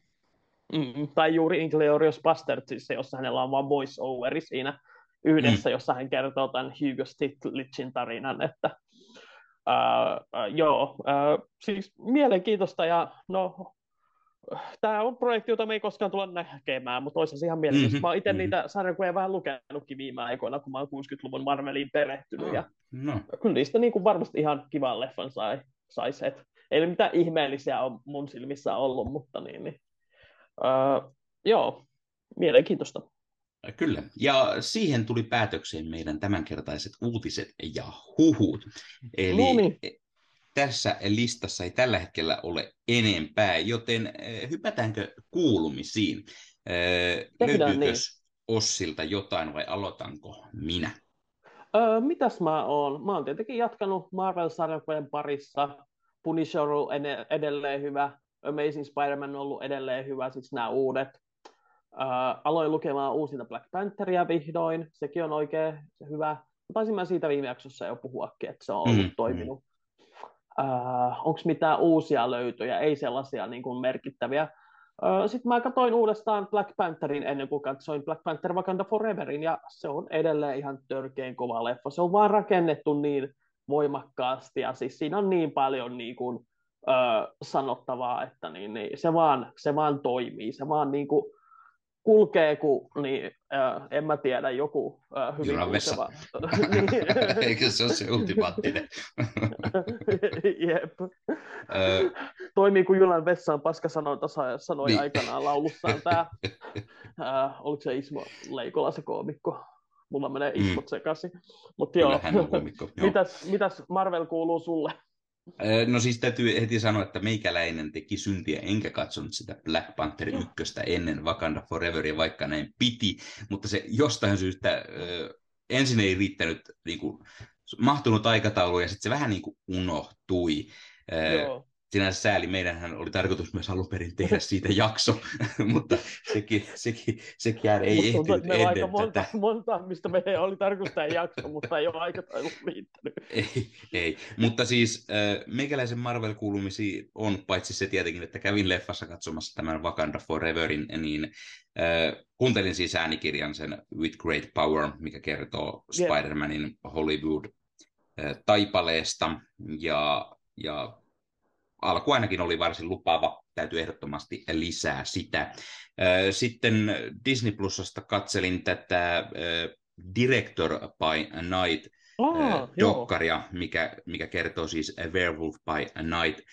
Mm, tai juuri Inglourious Basterdsissa, jossa hänellä on vain voice-overi siinä yhdessä, mm. jossa hän kertoo tämän Hugo Stiglitzin tarinan, että uh, uh, joo, uh, siis mielenkiintoista ja no tämä on projekti, jota me ei koskaan tulla näkemään, mutta olisi ihan mielenkiintoista. Mm-hmm, mä oon itse mm-hmm. niitä sarjakuvia vähän lukenutkin viime aikoina, kun mä oon 60-luvun Marveliin perehtynyt, oh, ja no. kyllä niistä niin kuin varmasti ihan kivan leffan sai, sais, et ei mitään ihmeellisiä on mun silmissä ollut, mutta niin, niin Uh, joo, Mielenkiintoista. Kyllä, ja siihen tuli päätökseen meidän tämänkertaiset uutiset ja huhut. Eli no niin. tässä listassa ei tällä hetkellä ole enempää, joten eh, hypätäänkö kuulumisiin? Eh, Tehdään Löytyykö niin. Ossilta jotain vai aloitanko minä? Öö, mitäs mä oon? Mä oon tietenkin jatkanut Marvel-sarjakojen parissa. Punisher on edelleen hyvä. Amazing Spider-Man on ollut edelleen hyvä, siis nämä uudet. Uh, aloin lukemaan uusinta Black Pantheria vihdoin, sekin on oikein hyvä. Taisin mä siitä viime jaksossa jo puhuakin, että se on ollut mm, toiminut. Mm. Uh, Onko mitään uusia löytöjä? Ei sellaisia niin kuin merkittäviä. Sitten mä katsoin uudestaan Black Pantherin ennen kuin katsoin Black Panther Wakanda Foreverin, ja se on edelleen ihan törkeän kova leffa. Se on vaan rakennettu niin voimakkaasti, ja siis siinä on niin paljon niin kuin, uh, sanottavaa, että niin, niin, se, vaan, se vaan toimii. Se vaan niin kuin, kulkee, kun, niin äh, en mä tiedä, joku äh, hyvin Junan vessa. Eikö se ole se ultimaattinen? Jep. Toimii kuin Junan vessaan paska sanonta sanoi niin. aikanaan laulussaan tämä. äh, oliko se Ismo Leikola se koomikko? Mulla menee ismot mm. sekaisin. Mutta joo. joo. mitäs, mitäs Marvel kuuluu sulle? No siis täytyy heti sanoa, että meikäläinen teki syntiä, enkä katsonut sitä Black Panther ykköstä ennen Wakanda Foreveria, vaikka näin piti, mutta se jostain syystä ensin ei riittänyt niin kuin, mahtunut aikataulu ja sitten se vähän niin kuin unohtui. Joo sinänsä sääli. Meidänhän oli tarkoitus myös alun perin tehdä siitä jakso, mutta sekin, sekin, sekin ei tuntuu, ehtinyt ennen aika monta, tätä. monta, mistä meidän oli tarkoitus tehdä jakso, mutta ei ole aikataulu riittänyt. Ei, ei, mutta siis äh, meikäläisen Marvel-kuulumisi on paitsi se tietenkin, että kävin leffassa katsomassa tämän Wakanda Foreverin, niin äh, kuuntelin siis äänikirjan sen With Great Power, mikä kertoo. Spider-Manin Hollywood äh, ja, ja alku ainakin oli varsin lupaava, täytyy ehdottomasti lisää sitä. Sitten Disney Plusasta katselin tätä Director by Night oh, dokkaria, mikä, mikä kertoo siis Werewolf by Night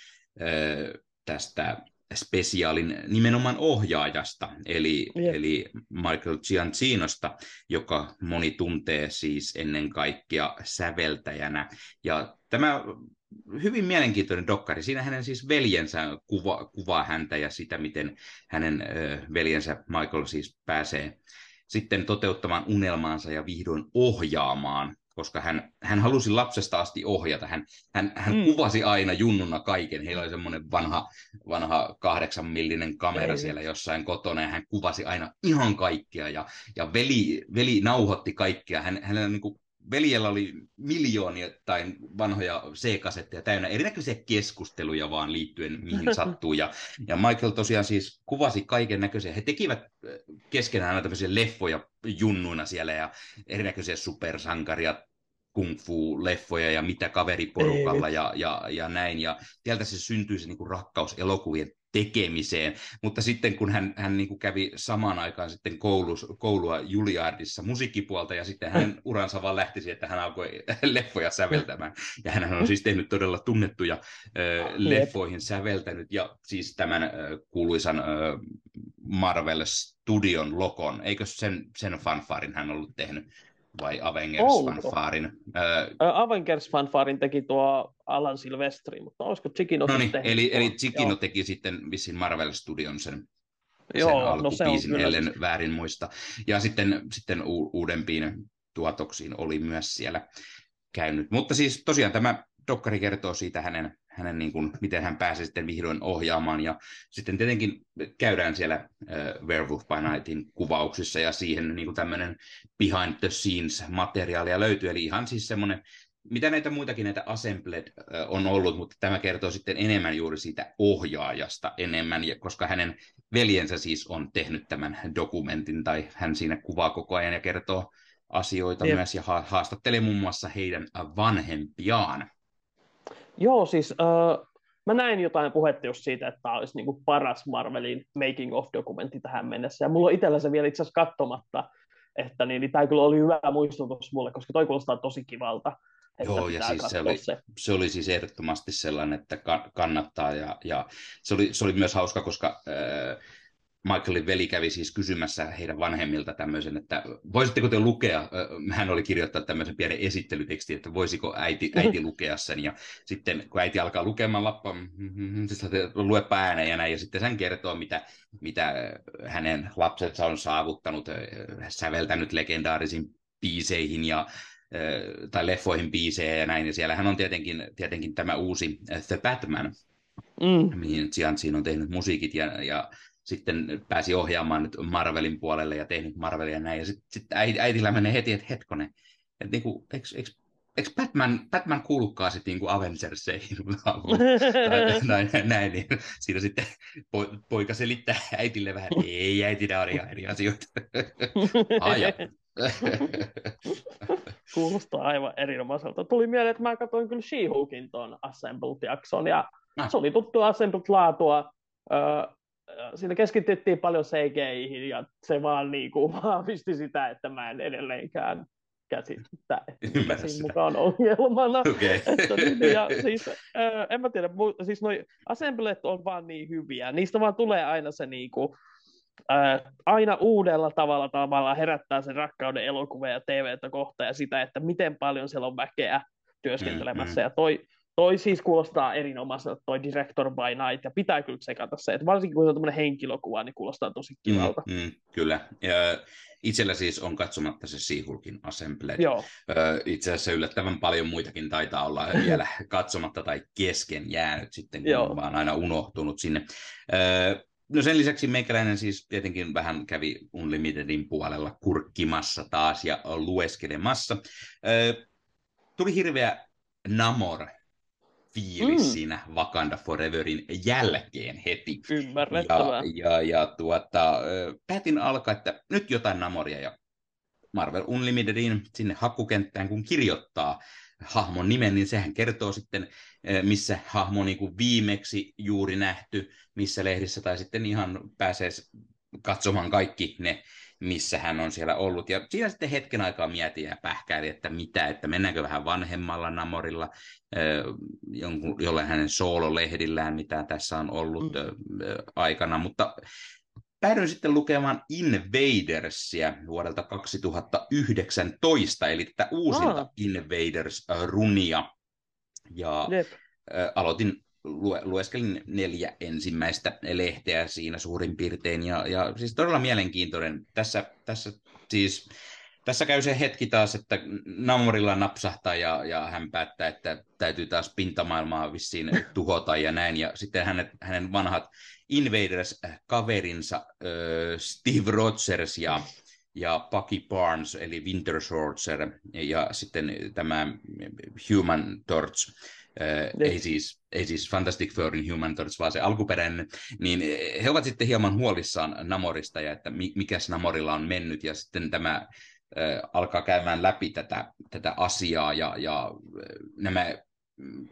tästä spesiaalin nimenomaan ohjaajasta, eli, yeah. eli Michael Giancinosta, joka moni tuntee siis ennen kaikkea säveltäjänä. Ja tämä hyvin mielenkiintoinen dokkari. Siinä hänen siis veljensä kuva, kuvaa häntä ja sitä, miten hänen ö, veljensä Michael siis pääsee sitten toteuttamaan unelmaansa ja vihdoin ohjaamaan, koska hän, hän halusi lapsesta asti ohjata. Hän, hän, hän mm. kuvasi aina junnuna kaiken. Heillä oli semmoinen vanha, vanha kahdeksan millinen kamera Ei. siellä jossain kotona, ja hän kuvasi aina ihan kaikkea, ja, ja veli, veli nauhoitti kaikkea. Hän, hänellä niin kuin veljellä oli miljoonia tai vanhoja C-kasetteja täynnä erinäköisiä keskusteluja vaan liittyen mihin sattuu. Ja, ja Michael tosiaan siis kuvasi kaiken näköisiä. He tekivät äh, keskenään tämmöisiä leffoja junnuina siellä ja erinäköisiä supersankaria, kung fu-leffoja ja mitä kaveriporukalla ja, ja, ja näin. Ja sieltä se syntyi se niin kuin rakkaus elokuvien tekemiseen, mutta sitten kun hän, hän niin kuin kävi samaan aikaan sitten koulus, koulua Juliardissa musiikkipuolta ja sitten hänen uransa vaan lähti siihen, että hän alkoi leffoja säveltämään. Ja hän on siis tehnyt todella tunnettuja äh, leffoihin säveltänyt ja siis tämän äh, kuuluisan äh, Marvel Studion lokon, eikö sen, sen fanfarin hän ollut tehnyt? Vai Avengers-fanfaarin? Äh, Avengers-fanfaarin teki tuo Alan Silvestri, mutta olisiko Chikino no niin, eli, eli Chikino Joo. teki sitten vissiin Marvel Studion sen, Joo, sen alkupiisin, no se ellen väärin muista. Ja sitten, sitten u- uudempiin tuotoksiin oli myös siellä käynyt. Mutta siis tosiaan tämä dokkari kertoo siitä hänen hänen niin kuin, miten hän pääsee sitten vihdoin ohjaamaan. Ja sitten tietenkin käydään siellä uh, Werewolf by Nightin kuvauksissa ja siihen niin kuin tämmöinen behind the scenes materiaalia löytyy. Eli ihan siis semmoinen, mitä näitä muitakin näitä assembled uh, on ollut, mutta tämä kertoo sitten enemmän juuri siitä ohjaajasta enemmän, koska hänen veljensä siis on tehnyt tämän dokumentin tai hän siinä kuvaa koko ajan ja kertoo asioita Jep. myös ja haastattelee muun muassa heidän vanhempiaan. Joo, siis uh, mä näin jotain puhetta just siitä, että tämä olisi niinku paras Marvelin making of-dokumentti tähän mennessä, ja mulla on itsellä se vielä itse asiassa katsomatta, että niin, niin tämä kyllä oli hyvä muistutus mulle, koska toi kuulostaa tosi kivalta. Joo, ja siis se oli, se. se oli siis ehdottomasti sellainen, että kannattaa, ja, ja se, oli, se oli myös hauska, koska äh, Michaelin veli kävi siis kysymässä heidän vanhemmilta tämmöisen, että voisitteko te lukea, hän oli kirjoittanut tämmöisen pienen esittelytekstin, että voisiko äiti, äiti lukea sen, ja sitten kun äiti alkaa lukemaan lappa, mm-hmm, siis luepa ääneen ja näin, ja sitten hän kertoo, mitä, mitä hänen lapsensa on saavuttanut, säveltänyt legendaarisiin biiseihin ja tai leffoihin biisejä ja näin, ja siellähän on tietenkin, tietenkin tämä uusi The Batman, mm. mihin Cianci on tehnyt musiikit, ja, ja sitten pääsi ohjaamaan nyt Marvelin puolelle ja tehnyt Marvelia näin, ja sitten sit äitillä menee heti, että hetkonen, että niinku, eikö, Batman, Batman kuulukaan sitten niinku Avengerseihin tai, näin, näin, niin siinä sitten poika selittää äitille vähän, ei äiti, nämä on eri asioita. Aja. Kuulostaa aivan erinomaiselta. Tuli mieleen, että mä katsoin kyllä She-Hulkin tuon Assembled-jakson, ja ah. se oli tuttu Assembled-laatua. Öö, siinä keskityttiin paljon CGIhin, ja se vaan niin kuin vahvisti sitä, että mä en edelleenkään käsittää, että siinä mukaan ongelmana. Okay. että, niin, ja siis, öö, en mä tiedä, siis noi assemblet on vaan niin hyviä, niistä vaan tulee aina se niin kuin, ää, aina uudella tavalla tavalla herättää sen rakkauden elokuvia ja TVtä kohta ja sitä, että miten paljon siellä on väkeä työskentelemässä. Mm, mm. Ja toi, toi siis kuulostaa erinomaiselta, toi Director by Night, ja pitää kyllä tsekata se, että varsinkin kun se on tämmöinen henkilökuva, niin kuulostaa tosi kivalta. Mm, mm, kyllä. Ja itsellä siis on katsomatta se Seahulkin Assembled. Joo. Itse asiassa yllättävän paljon muitakin taitaa olla vielä katsomatta tai kesken jäänyt sitten, kun Joo. on vaan aina unohtunut sinne. No sen lisäksi meikäläinen siis tietenkin vähän kävi Unlimitedin puolella kurkkimassa taas ja lueskelemassa. tuli hirveä Namor fiilis mm. siinä Wakanda Foreverin jälkeen heti. Ymmärrettävää. Ja, ja, ja tuota, päätin alkaa, että nyt jotain Namoria ja Marvel Unlimitedin sinne hakukenttään, kun kirjoittaa hahmon nimen, niin sehän kertoo sitten, missä hahmo on niin kuin viimeksi juuri nähty, missä lehdissä, tai sitten ihan pääsee katsomaan kaikki ne, missä hän on siellä ollut. Ja siinä sitten hetken aikaa mietin ja pähkäili, että mitä, että mennäänkö vähän vanhemmalla Namorilla, jonkun, jollain hänen soololehdillään, mitä tässä on ollut mm. Aikana, mutta päädyin sitten lukemaan Invadersia vuodelta 2019, eli tätä uusinta ah. Invaders-runia. Ja Jep. aloitin, lueskelin neljä ensimmäistä lehteä siinä suurin piirtein, ja, ja siis todella mielenkiintoinen. Tässä, tässä siis tässä käy se hetki taas, että Namorilla napsahtaa ja, ja hän päättää, että täytyy taas pintamaailmaa vissiin tuhota ja näin. Ja sitten hänet, hänen vanhat Invaders-kaverinsa äh, Steve Rogers ja, ja Bucky Barnes, eli Winter Soldier, ja sitten tämä Human Torch, äh, ei, siis, ei siis Fantastic Fourin Human Torch, vaan se alkuperäinen, niin he ovat sitten hieman huolissaan Namorista ja että mikäs Namorilla on mennyt, ja sitten tämä alkaa käymään läpi tätä, tätä asiaa ja, ja nämä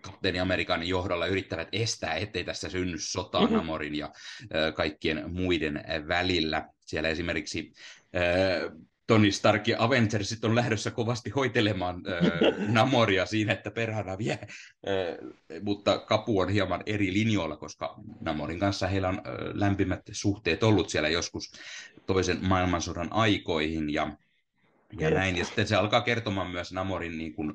kapteeni Amerikan johdolla yrittävät estää, ettei tässä synny sotaa mm-hmm. Namorin ja kaikkien muiden välillä. Siellä esimerkiksi Tony Stark ja Avengersit on lähdössä kovasti hoitelemaan äh, Namoria siinä, että perhana vie, äh, mutta Kapu on hieman eri linjoilla, koska Namorin kanssa heillä on äh, lämpimät suhteet ollut siellä joskus toisen maailmansodan aikoihin, ja ja näin. Ja sitten se alkaa kertomaan myös Namorin niin kuin,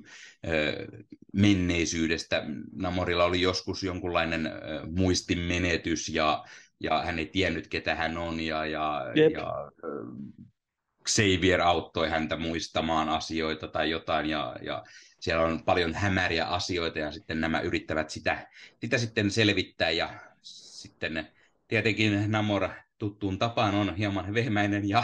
ö, menneisyydestä. Namorilla oli joskus jonkunlainen ö, muistin menetys ja, ja hän ei tiennyt, ketä hän on. Ja, ja, ja ö, Xavier auttoi häntä muistamaan asioita tai jotain. Ja, ja siellä on paljon hämäriä asioita ja sitten nämä yrittävät sitä, sitä sitten selvittää. Ja sitten tietenkin Namor tuttuun tapaan on hieman vehmäinen ja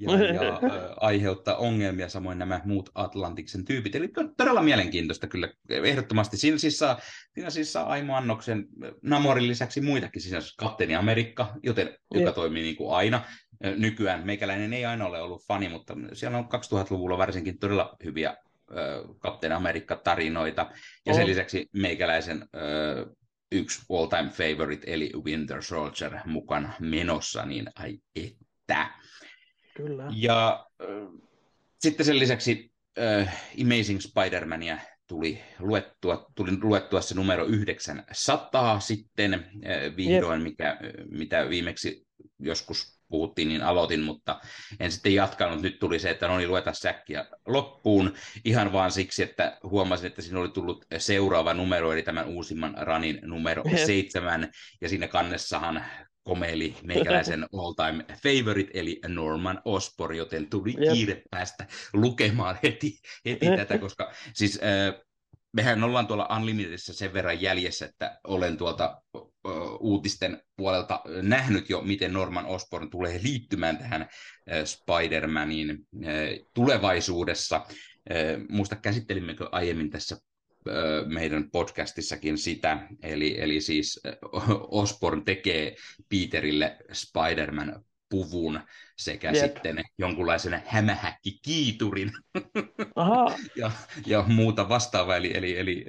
ja, ja ä, aiheuttaa ongelmia, samoin nämä muut Atlantiksen tyypit. Eli todella mielenkiintoista kyllä, ehdottomasti. Siinä siis saa, siinä siis saa Aimo Annoksen Namorin lisäksi muitakin, siis Kapteeni Amerikka, joten, joka toimii niin kuin aina. Nykyään meikäläinen ei aina ole ollut fani, mutta siellä on 2000-luvulla varsinkin todella hyviä Kapteeni Amerikka-tarinoita. Ja sen lisäksi meikäläisen yksi all-time favorite, eli Winter Soldier mukana menossa, niin ai että. Kyllä. Ja sitten sen lisäksi Amazing Spider-Mania tuli luettua, tuli luettua se numero 900 sitten vihdoin, mikä, mitä viimeksi joskus puhuttiin, niin aloitin, mutta en sitten jatkanut. Nyt tuli se, että no niin, lueta säkkiä loppuun ihan vaan siksi, että huomasin, että siinä oli tullut seuraava numero, eli tämän uusimman ranin numero seitsemän, ja siinä kannessahan komeili meikäläisen all-time favorite, eli Norman Osborn, joten tuli yep. kiire päästä lukemaan heti, heti tätä, koska siis äh, mehän ollaan tuolla Unlimitedissa sen verran jäljessä, että olen tuolta uutisten puolelta nähnyt jo, miten Norman Osborn tulee liittymään tähän Spider-Manin tulevaisuudessa. Muista käsittelimmekö aiemmin tässä meidän podcastissakin sitä, eli, eli siis Osborn tekee Peterille Spider-Man puvun sekä Jep. sitten jonkunlaisen hämähäkkikiiturin Aha. ja, ja muuta vastaavaa. Eli, eli, eli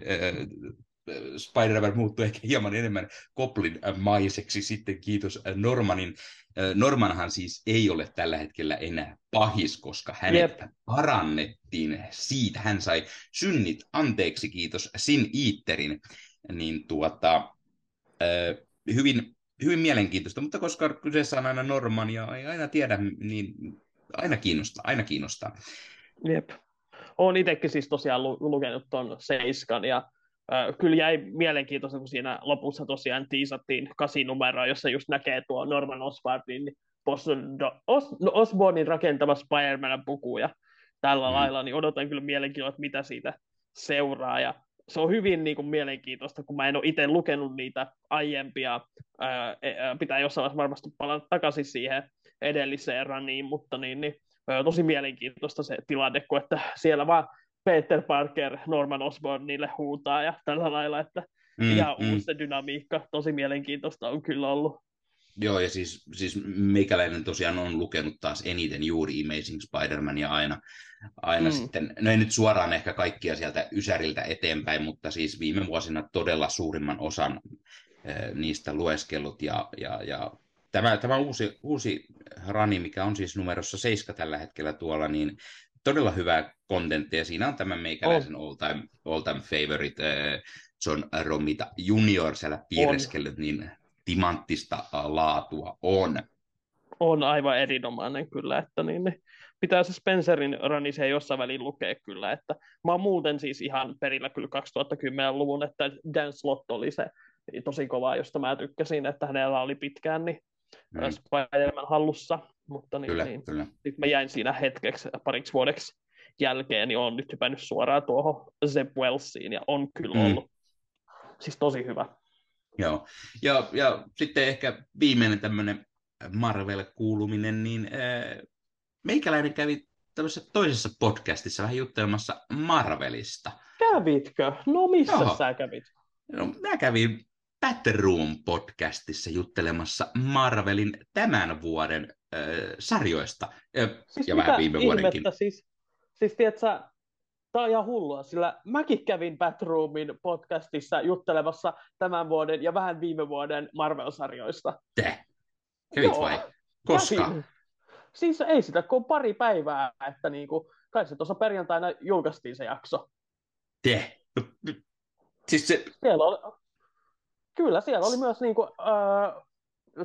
Spider-Man muuttui ehkä hieman enemmän Koplin maiseksi sitten, kiitos Normanin. Normanhan siis ei ole tällä hetkellä enää pahis, koska hänet Jep. parannettiin siitä. Hän sai synnit anteeksi, kiitos Sin Eaterin. Niin tuota, hyvin hyvin mielenkiintoista, mutta koska kyseessä on aina Norman ja ei aina tiedä, niin aina kiinnostaa, aina kiinnostaa. Jep. Olen itsekin siis tosiaan lukenut tuon Seiskan ja äh, kyllä jäi mielenkiintoista, kun siinä lopussa tosiaan tiisattiin kasinumeroa, jossa just näkee tuo Norman Osbornin Os, no Osbornin rakentama Spider-Manin puku ja tällä mm. lailla, niin odotan kyllä mielenkiintoista, että mitä siitä seuraa. Ja se on hyvin niin kuin, mielenkiintoista, kun mä en ole itse lukenut niitä aiempia. Ää, e, ää, pitää jossain vaiheessa varmasti palata takaisin siihen edelliseen raniin, mutta niin, niin, ää, tosi mielenkiintoista se tilanne, kun että siellä vaan Peter Parker, Norman Osborn niille huutaa ja tällä lailla, että mm, ihan mm. uusi dynamiikka, tosi mielenkiintoista on kyllä ollut. Joo, ja siis, siis meikäläinen tosiaan on lukenut taas eniten juuri Amazing Spider-Mania aina, aina mm. sitten, no ei nyt suoraan ehkä kaikkia sieltä Ysäriltä eteenpäin, mutta siis viime vuosina todella suurimman osan äh, niistä lueskellut, ja, ja, ja tämä, tämä uusi, uusi rani, mikä on siis numerossa 7 tällä hetkellä tuolla, niin todella hyvää kontenttia. Siinä on tämä meikäläisen oh. all-time, all-time favorite äh, John Romita Junior siellä piireskellyt, niin timanttista laatua on. On aivan erinomainen kyllä, että niin, niin pitää se Spencerin rani se jossain väliin lukea kyllä, että mä oon muuten siis ihan perillä kyllä 2010-luvun, että Dan Slott oli se tosi kova, josta mä tykkäsin, että hänellä oli pitkään niin mm. Spider-Man hallussa, mutta niin, kyllä, niin, kyllä. nyt mä jäin siinä hetkeksi pariksi vuodeksi jälkeen, niin on nyt hypännyt suoraan tuohon Zeb Wellsiin, ja on kyllä mm. ollut siis tosi hyvä. Joo, ja, ja sitten ehkä viimeinen tämmöinen Marvel-kuuluminen, niin äh, meikäläinen kävi tämmöisessä toisessa podcastissa vähän juttelemassa Marvelista. Kävitkö? No missä Joo. sä kävit? No, mä kävin Batroom podcastissa juttelemassa Marvelin tämän vuoden äh, sarjoista äh, siis ja vähän viime vuodenkin. Siis, siis tiedätkö, Tämä on ihan hullua, sillä mäkin kävin Batroomin podcastissa juttelemassa tämän vuoden ja vähän viime vuoden Marvel-sarjoista. Te? Kävit vai? Koska? Kävin. Siis ei sitä, kun pari päivää, että niinku, kai se tuossa perjantaina julkaistiin se jakso. Te? Siis se... Siellä oli, kyllä, siellä oli myös niinku, äh,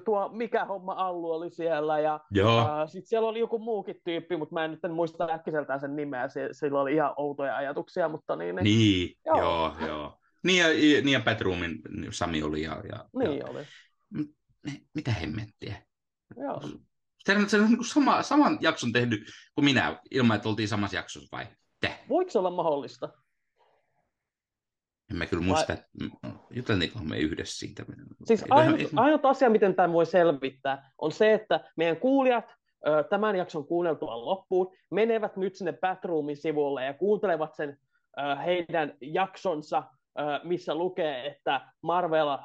tuo mikä homma Allu oli siellä ja äh, sitten siellä oli joku muukin tyyppi, mutta mä en nyt en muista äkkiseltään sen nimeä, se, sillä oli ihan outoja ajatuksia, mutta niin. Niin, niin joo. joo, joo. Niin ja, niin ja Petroomin Sami oli ja... ja niin ja, oli. Mitä hemmettiä? Joo. Se, se on niin sama, saman jakson tehnyt kuin minä, ilman että oltiin samassa jaksossa vai te? Voiko se olla mahdollista? En mä kyllä muista, että juteltiinko me yhdessä siitä. Siis ainut, ainut asia, miten tämä voi selvittää, on se, että meidän kuulijat tämän jakson kuunneltua loppuun menevät nyt sinne Batroomin sivulle ja kuuntelevat sen heidän jaksonsa, missä lukee, että Marvel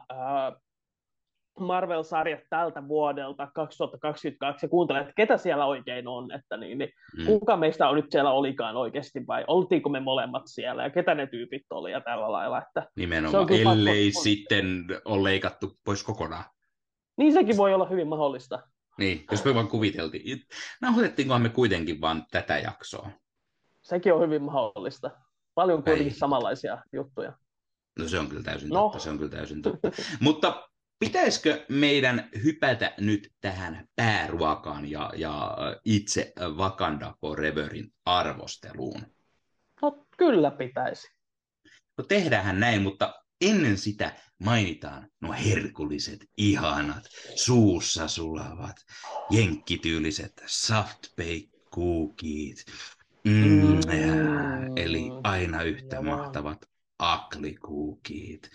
Marvel-sarjat tältä vuodelta 2022 ja kuuntelen, että ketä siellä oikein on, että niin, niin mm. kuka meistä on nyt siellä olikaan oikeasti vai oltiinko me molemmat siellä ja ketä ne tyypit oli ja tällä lailla. Että Nimenomaan, se ellei pakko... sitten ole leikattu pois kokonaan. Niin sekin voi olla hyvin mahdollista. Niin, jos me vaan kuviteltiin. Nauhoitettiinkohan me kuitenkin vaan tätä jaksoa? Sekin on hyvin mahdollista. Paljon kuitenkin samanlaisia juttuja. No se on kyllä täysin no. totta, se on kyllä täysin totta. Mutta Pitäisikö meidän hypätä nyt tähän pääruokaan ja, ja itse Wakanda Foreverin arvosteluun? No kyllä pitäisi. No tehdään näin, mutta ennen sitä mainitaan nuo herkulliset, ihanat, suussa sulavat, jenkkityyliset soft bake cookit. Mm, mm, eli aina yhtä joo. mahtavat aklikuukit.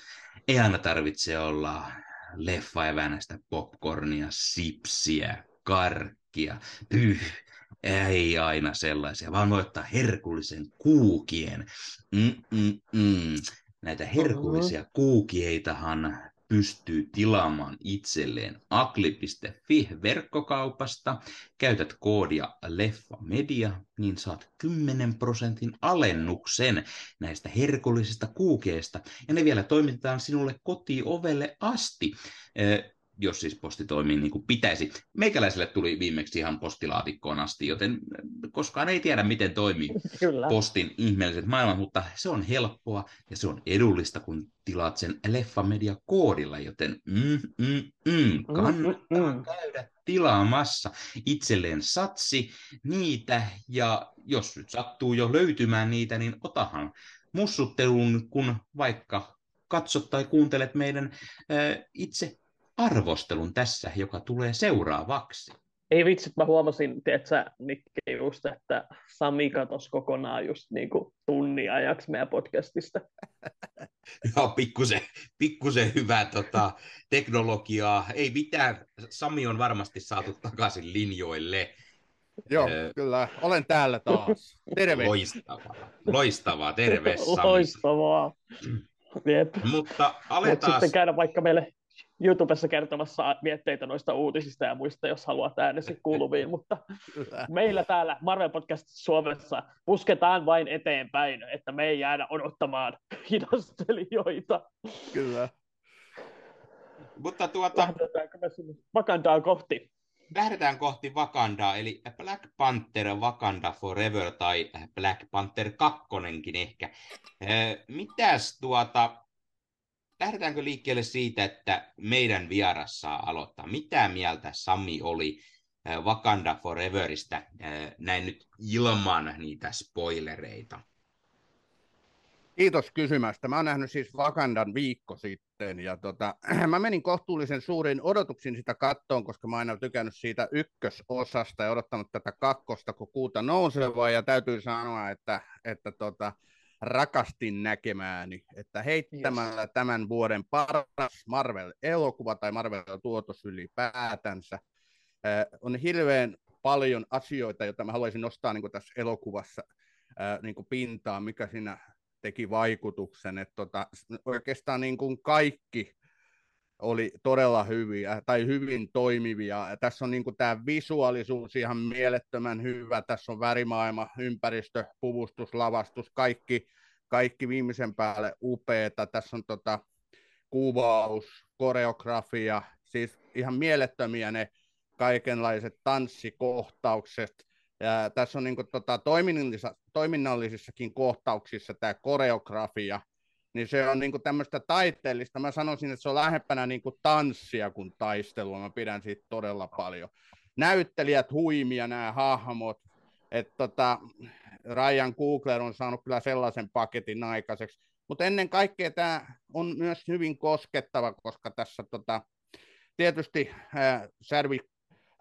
Ei aina tarvitse olla leffa eväänästä popcornia, sipsiä, karkkia, pyh, ei aina sellaisia, vaan voi ottaa herkullisen kuukien. Mm-mm-mm. Näitä herkullisia kuukieitahan pystyy tilaamaan itselleen akli.fi verkkokaupasta. Käytät koodia Leffa Media, niin saat 10 prosentin alennuksen näistä herkullisista kuukeista. Ja ne vielä toimitetaan sinulle kotiovelle asti jos siis posti toimii niin kuin pitäisi. Meikäläiselle tuli viimeksi ihan postilaatikkoon asti, joten koskaan ei tiedä, miten toimii Kyllä. postin ihmeelliset maailmat, mutta se on helppoa ja se on edullista, kun tilaat sen Leffamedia-koodilla, joten mm, mm, mm, kannattaa mm, mm, käydä tilaamassa itselleen satsi niitä, ja jos nyt sattuu jo löytymään niitä, niin otahan mussutteluun, kun vaikka katsot tai kuuntelet meidän äh, itse arvostelun tässä, joka tulee seuraavaksi. Ei vitsi, mä huomasin, tiedätkö, Nikke, just, että Sami katosi kokonaan just niin kuin tunnin ajaksi meidän podcastista. Joo, pikkusen, pikkusen hyvää tota, teknologiaa. Ei mitään, Sami on varmasti saatu takaisin linjoille. Joo, öö, kyllä. Olen täällä taas. Terve. Loistavaa. Loistavaa. Terve, Sami. Loistavaa. Jep. Mutta aletaan... sitten käydä vaikka meille YouTubessa kertomassa mietteitä noista uutisista ja muista, jos haluat äänesi kuuluviin, mutta meillä täällä Marvel Podcast Suomessa pusketaan vain eteenpäin, että me ei jäädä odottamaan hidastelijoita. Kyllä. Mutta tuota... Lähdetäänkö me sinne Wakandaa kohti? Lähdetään kohti Wakandaa, eli Black Panther Wakanda Forever tai Black Panther 2 ehkä. Mitäs tuota, lähdetäänkö liikkeelle siitä, että meidän vieras saa aloittaa? Mitä mieltä Sami oli Wakanda Foreverista näin nyt ilman niitä spoilereita? Kiitos kysymästä. Mä oon nähnyt siis Wakandan viikko sitten ja tota, mä menin kohtuullisen suurin odotuksin sitä kattoon, koska mä oon aina tykännyt siitä ykkösosasta ja odottanut tätä kakkosta, kun kuuta nousevaa ja täytyy sanoa, että, että tota, rakastin näkemääni, että heittämällä yes. tämän vuoden paras Marvel-elokuva tai Marvel-tuotos ylipäätänsä on hirveän paljon asioita, joita mä haluaisin nostaa niin tässä elokuvassa niin pintaan, mikä siinä teki vaikutuksen. Että tota, oikeastaan niin kuin kaikki oli todella hyviä tai hyvin toimivia. Ja tässä on niin kuin tämä visuaalisuus ihan mielettömän hyvä. Tässä on värimaailma, ympäristö, puvustus, lavastus, kaikki, kaikki viimeisen päälle upeeta. Tässä on tota, kuvaus, koreografia, siis ihan mielettömiä ne kaikenlaiset tanssikohtaukset. Ja tässä on niin kuin, tota, toiminnallisissakin kohtauksissa tämä koreografia – niin se on niinku tämmöistä taiteellista. Mä sanoisin, että se on lähempänä niinku tanssia kuin taistelua. Mä pidän siitä todella paljon. Näyttelijät huimia, nämä hahmot. Että tota, Ryan Coogler on saanut kyllä sellaisen paketin aikaiseksi. Mutta ennen kaikkea tämä on myös hyvin koskettava, koska tässä tota, tietysti äh, Särvi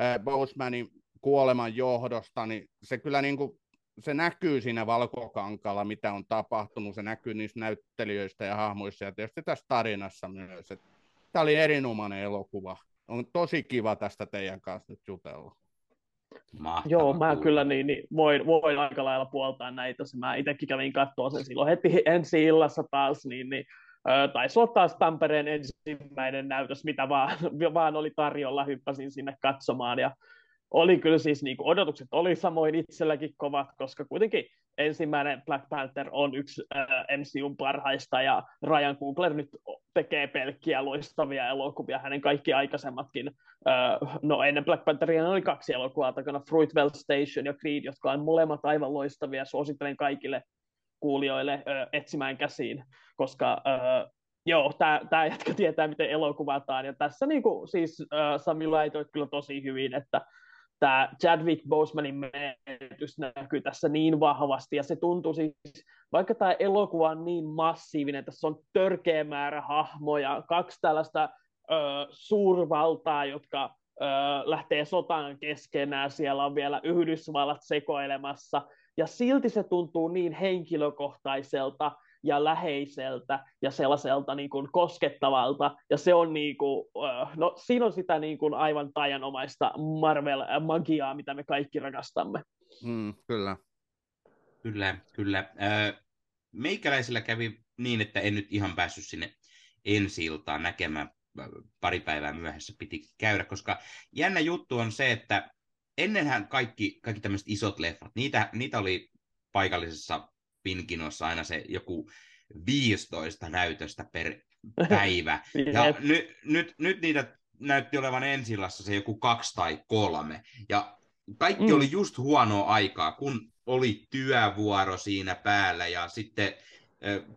äh, Bosemanin kuoleman johdosta, niin se kyllä niin kuin se näkyy siinä valkokankalla, mitä on tapahtunut, se näkyy niissä näyttelijöistä ja hahmoissa ja tietysti tässä tarinassa myös. Tämä oli erinomainen elokuva. On tosi kiva tästä teidän kanssa nyt jutella. Mahtava Joo, mä kuulla. kyllä niin, niin voin, voin aika lailla puoltaa näitä. Mä itsekin kävin katsoa sen silloin heti ensi illassa taas, niin, niin taisi olla taas Tampereen ensimmäinen näytös, mitä vaan, vaan oli tarjolla, hyppäsin sinne katsomaan ja oli kyllä siis niin kuin odotukset oli samoin itselläkin kovat, koska kuitenkin ensimmäinen Black Panther on yksi äh, MCUn parhaista ja Ryan Coogler nyt tekee pelkkiä loistavia elokuvia, hänen kaikki aikaisemmatkin, äh, no ennen Black Pantheria oli kaksi elokuvaa takana, Fruitvale Station ja Creed, jotka on molemmat aivan loistavia, suosittelen kaikille kuulijoille äh, etsimään käsiin, koska äh, joo, tämä jätkä tietää, miten elokuvataan, ja tässä niin kuin, siis uh, Sami laitoit kyllä tosi hyvin, että tämä Chadwick Bosemanin menetys näkyy tässä niin vahvasti, ja se tuntuu siis, vaikka tämä elokuva on niin massiivinen, tässä on törkeä määrä hahmoja, kaksi tällaista ö, suurvaltaa, jotka ö, lähtee sotaan keskenään, siellä on vielä Yhdysvallat sekoilemassa, ja silti se tuntuu niin henkilökohtaiselta, ja läheiseltä ja sellaiselta niin kuin koskettavalta. Ja se on niin kuin, no, siinä on sitä niin kuin aivan tajanomaista Marvel-magiaa, mitä me kaikki rakastamme. Mm, kyllä. Kyllä, kyllä. Meikäläisellä kävi niin, että en nyt ihan päässyt sinne ensi iltaan näkemään pari päivää myöhässä piti käydä, koska jännä juttu on se, että ennenhän kaikki, kaikki tämmöiset isot leffat, niitä, niitä oli paikallisessa Pinkinossa aina se joku 15 näytöstä per päivä. ja nyt, nyt, nyt niitä näytti olevan ensillassa se joku kaksi tai kolme. Ja kaikki mm. oli just huonoa aikaa, kun oli työvuoro siinä päällä ja sitten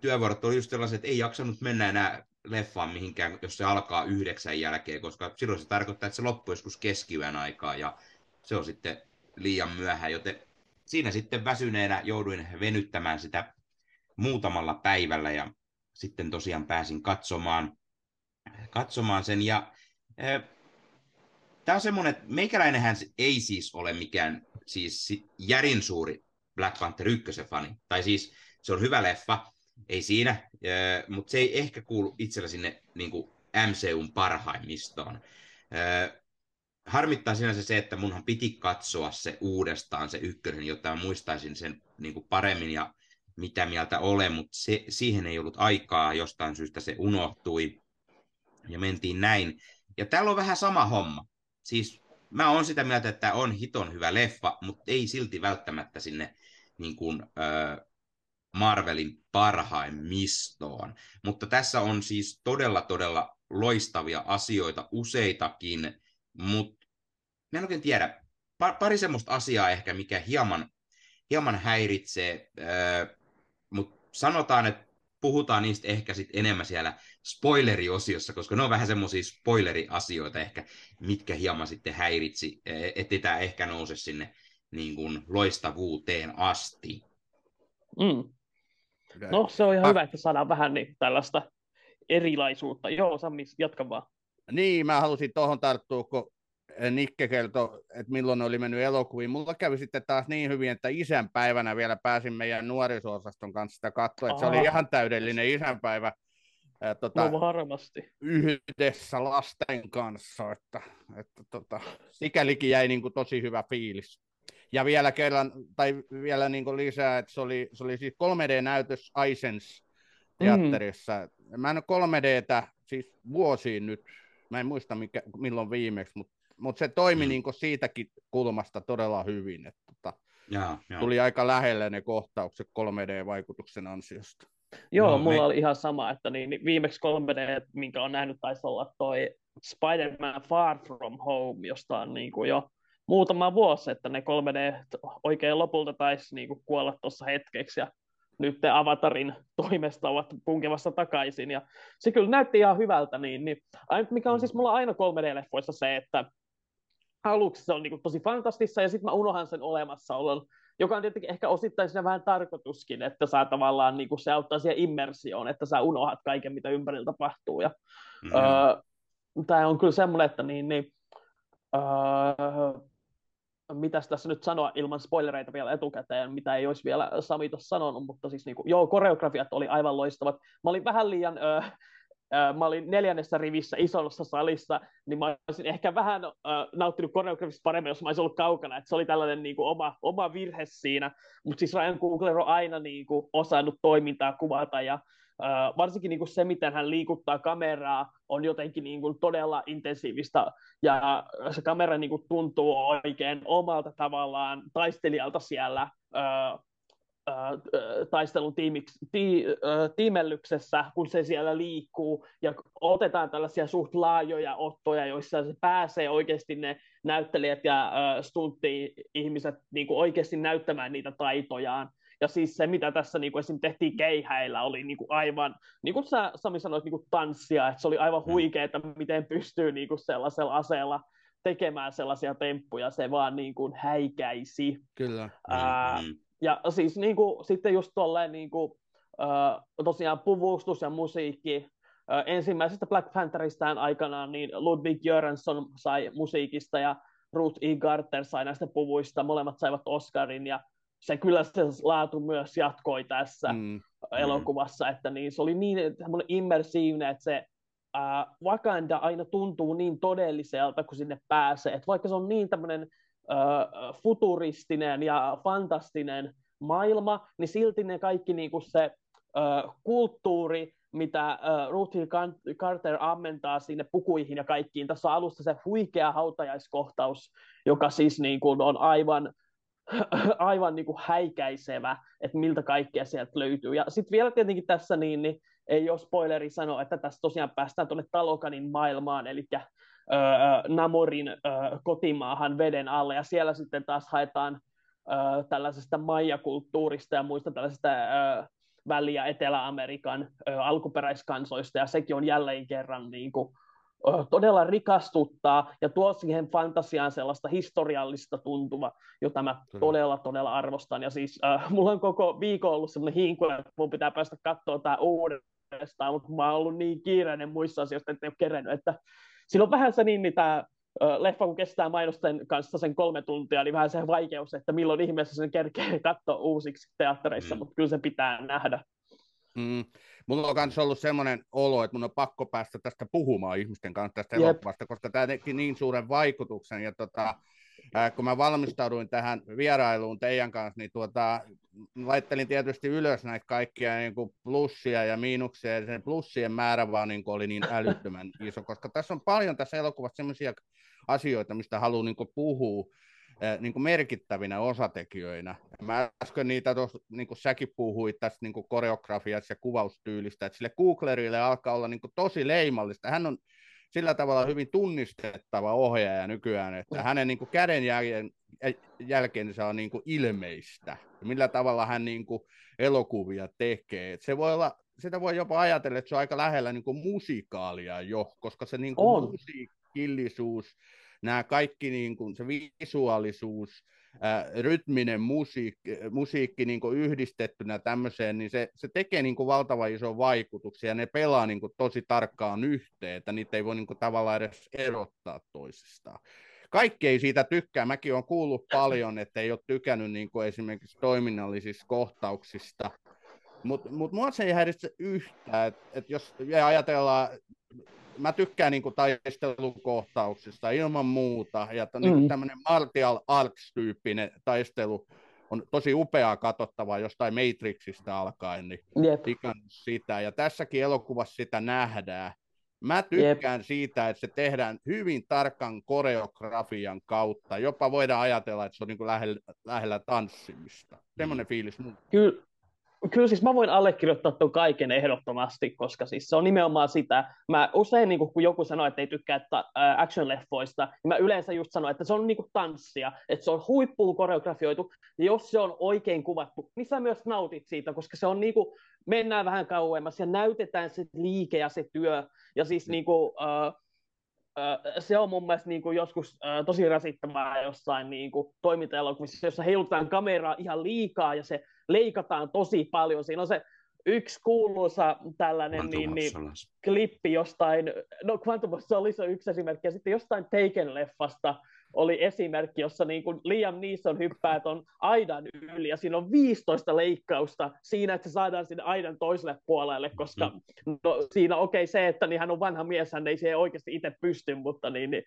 työvuorot oli just sellaiset, että ei jaksanut mennä enää leffaan mihinkään, jos se alkaa yhdeksän jälkeen, koska silloin se tarkoittaa, että se loppuu joskus keskiyön aikaa ja se on sitten liian myöhään, joten siinä sitten väsyneenä jouduin venyttämään sitä muutamalla päivällä ja sitten tosiaan pääsin katsomaan, katsomaan sen. Ja äh, tämä on semmoinen, että meikäläinenhän ei siis ole mikään siis järin suuri Black Panther 1 fani. Tai siis se on hyvä leffa, ei siinä, äh, mutta se ei ehkä kuulu itsellä sinne niin kuin MCUn parhaimmistoon. Äh, harmittaa sinänsä se, että munhan piti katsoa se uudestaan, se ykkönen, jotta muistaisin sen niin kuin paremmin ja mitä mieltä olen, mutta se, siihen ei ollut aikaa, jostain syystä se unohtui ja mentiin näin. Ja täällä on vähän sama homma. Siis mä oon sitä mieltä, että on hiton hyvä leffa, mutta ei silti välttämättä sinne niin kuin, äh, Marvelin parhaimmistoon. Mutta tässä on siis todella, todella loistavia asioita, useitakin, mutta mä en oikein tiedä, pari semmoista asiaa ehkä, mikä hieman, hieman häiritsee, äh, mutta sanotaan, että puhutaan niistä ehkä sit enemmän siellä spoileriosiossa, koska ne on vähän semmoisia spoileriasioita ehkä, mitkä hieman sitten häiritsi, e, ettei tämä ehkä nouse sinne niin kuin loistavuuteen asti. Mm. No se on ihan ah. hyvä, että saadaan vähän niin tällaista erilaisuutta. Joo, Sami, jatka vaan. Niin, mä halusin tuohon tarttua, kun Nikke kertoi, että milloin oli mennyt elokuviin. Mulla kävi sitten taas niin hyvin, että isänpäivänä vielä pääsin meidän nuoriso-osaston kanssa sitä katsoa, että se oli ihan täydellinen isänpäivä. Ja, tota, no varmasti. Yhdessä lasten kanssa, että, että tota, sikälikin jäi niin kuin tosi hyvä fiilis. Ja vielä kerran, tai vielä niin kuin lisää, että se oli, se oli siis 3D-näytös Aisens teatterissa. Mm. Mä en ole 3Dtä siis vuosiin nyt, mä en muista mikä, milloin viimeksi, mutta mutta se toimi mm. niin siitäkin kulmasta todella hyvin. Että tota, ja, ja. Tuli aika lähelle ne kohtaukset 3D-vaikutuksen ansiosta. Joo, no, mulla me... oli ihan sama, että niin, niin viimeksi 3D, minkä on nähnyt, taisi olla toi Spider-Man Far From Home, josta on niin kuin jo muutama vuosi, että ne 3D oikein lopulta taisi niin kuin kuolla tuossa hetkeksi, ja nyt te Avatarin toimesta ovat punkemassa takaisin, ja se kyllä näytti ihan hyvältä, niin, niin mikä on siis mulla aina 3D-leffoissa se, että aluksi se on niin kuin tosi fantastissa, ja sitten mä unohan sen olemassaolon, joka on tietenkin ehkä osittain siinä vähän tarkoituskin, että saa tavallaan, niin kuin se auttaa siihen immersioon, että sä unohat kaiken, mitä ympärillä tapahtuu. Ja, mm-hmm. öö, tämä on kyllä semmoinen, että niin, niin öö, mitäs tässä nyt sanoa ilman spoilereita vielä etukäteen, mitä ei olisi vielä Sami tuossa sanonut, mutta siis niin kuin, joo, koreografiat oli aivan loistavat. Mä olin vähän liian öö, mä olin neljännessä rivissä isossa salissa, niin mä olisin ehkä vähän äh, nauttinut koreografista paremmin, jos mä olisin ollut kaukana. että se oli tällainen niin kuin, oma, oma virhe siinä. Mutta siis Ryan Coogler on aina niin kuin, osannut toimintaa kuvata ja äh, varsinkin niin kuin se, miten hän liikuttaa kameraa, on jotenkin niin kuin, todella intensiivistä ja se kamera niin kuin, tuntuu oikein omalta tavallaan taistelijalta siellä äh, taistelun ti, tiimellyksessä, kun se siellä liikkuu, ja otetaan tällaisia suht laajoja ottoja, joissa se pääsee oikeasti ne näyttelijät ja stuntti-ihmiset niin kuin oikeasti näyttämään niitä taitojaan. Ja siis se, mitä tässä niin kuin esim. tehtiin keihäillä, oli niin kuin aivan, niin kuin sä Sami sanoit, niin kuin tanssia, että se oli aivan mm. huikeaa, miten pystyy niin kuin sellaisella aseella tekemään sellaisia temppuja, se vaan niin kuin häikäisi. Kyllä. Ää, mm-hmm. Ja siis niin kuin, sitten just tolleen niin kuin, äh, tosiaan puvustus ja musiikki, äh, ensimmäisestä Black Pantheristaan aikanaan niin Ludwig Göransson sai musiikista ja Ruth E. Garter sai näistä puvuista, molemmat saivat Oscarin ja se kyllä se laatu myös jatkoi tässä mm. elokuvassa, mm. että niin, se oli niin immersiivinen, että se uh, Wakanda aina tuntuu niin todelliselta, kun sinne pääsee, että vaikka se on niin tämmöinen futuristinen ja fantastinen maailma, niin silti ne kaikki niin kuin se kulttuuri, mitä Ruth Carter ammentaa sinne pukuihin ja kaikkiin. Tässä on alusta se huikea hautajaiskohtaus, joka siis niin kuin on aivan, aivan niin kuin häikäisevä, että miltä kaikkea sieltä löytyy. Ja sitten vielä tietenkin tässä niin, niin ei ole spoileri sanoa, että tässä tosiaan päästään tuonne Talokanin maailmaan, eli öö, Namorin öö, kotimaahan veden alle, ja siellä sitten taas haetaan öö, tällaisesta maija-kulttuurista ja muista tällaisista öö, Väli- ja Etelä-Amerikan öö, alkuperäiskansoista, ja sekin on jälleen kerran niin kuin, todella rikastuttaa ja tuo siihen fantasiaan sellaista historiallista tuntuva, jota mä Kyllä. todella, todella arvostan. Ja siis äh, mulla on koko viikon ollut sellainen hinku, että mun pitää päästä katsoa tämä uudestaan, mutta mä oon ollut niin kiireinen muissa asioissa, että en ole kerennyt, että silloin vähän se niin, mitä leffa kun kestää mainosten kanssa sen kolme tuntia, niin vähän se vaikeus, että milloin ihmeessä sen kerkee katsoa uusiksi teattereissa, mm. mutta kyllä se pitää nähdä. Mm. Mulla on myös ollut semmoinen olo, että mun on pakko päästä tästä puhumaan ihmisten kanssa tästä Jep. elokuvasta, koska tämä teki niin suuren vaikutuksen. Ja tota, kun mä valmistauduin tähän vierailuun teidän kanssa, niin tuota, laittelin tietysti ylös näitä kaikkia niin kuin plussia ja miinuksia, ja sen plussien määrä vaan niin kuin oli niin älyttömän iso, koska tässä on paljon tässä elokuvassa sellaisia asioita, mistä haluan niin puhua niin kuin merkittävinä osatekijöinä. Mä äsken niitä, tos, niin kuin säkin puhuit tästä niin kuin koreografiasta ja kuvaustyylistä, että sille Googlerille alkaa olla niin kuin tosi leimallista. Hän on sillä tavalla hyvin tunnistettava ohjaaja nykyään, että hänen niin kuin käden jälkeen, jälkeensä on niin kuin ilmeistä, millä tavalla hän niin kuin elokuvia tekee. Et se voi olla, sitä voi jopa ajatella, että se on aika lähellä niin kuin musikaalia jo, koska se niin kuin on. musiikillisuus, nämä kaikki niin kuin, se visuaalisuus, ää, rytminen musiikki, musiikki niin kuin yhdistettynä tämmöiseen, niin se, se tekee niin kuin valtavan iso vaikutuksia ja ne pelaa niin kuin tosi tarkkaan yhteen, että niitä ei voi niin kuin tavallaan edes erottaa toisistaan. Kaikki ei siitä tykkää. Mäkin olen kuullut paljon, että ei ole tykännyt niin kuin esimerkiksi toiminnallisista kohtauksista, mutta mut mua se ei häiritse yhtään, että et jos ajatellaan mä tykkään niin taistelukohtauksista ilman muuta, ja niin mm. tämmöinen martial arts-tyyppinen taistelu on tosi upeaa katsottavaa jostain Matrixista alkaen, niin yep. sitä, ja tässäkin elokuvassa sitä nähdään. Mä tykkään yep. siitä, että se tehdään hyvin tarkan koreografian kautta. Jopa voidaan ajatella, että se on niin kuin lähellä, lähellä tanssimista. Semmoinen mm. fiilis. Kyllä, Kyllä siis mä voin allekirjoittaa tuon kaiken ehdottomasti, koska siis se on nimenomaan sitä. Mä usein, niin kun joku sanoo, että ei tykkää action-leffoista, niin mä yleensä just sanon, että se on niin kuin tanssia, että se on huippuun koreografioitu, ja jos se on oikein kuvattu, niin sä myös nautit siitä, koska se on niin kuin, mennään vähän kauemmas ja näytetään se liike ja se työ, ja siis niin kuin, uh, se on mun mielestä niin kuin joskus äh, tosi rasittavaa jossain niin kuin toimintaelokuvissa, jossa heilutaan kameraa ihan liikaa ja se leikataan tosi paljon. Siinä on se yksi kuuluisa tällainen niin, niin, klippi jostain, no Quantum of Solace on yksi esimerkki, ja sitten jostain Taken-leffasta oli esimerkki, jossa niin kuin Liam Neeson hyppää ton aidan yli, ja siinä on 15 leikkausta siinä, että se saadaan sinne aidan toiselle puolelle, koska mm. no, siinä okei okay, se, että niin hän on vanha mies, hän ei siihen oikeasti itse pysty, mutta niin, niin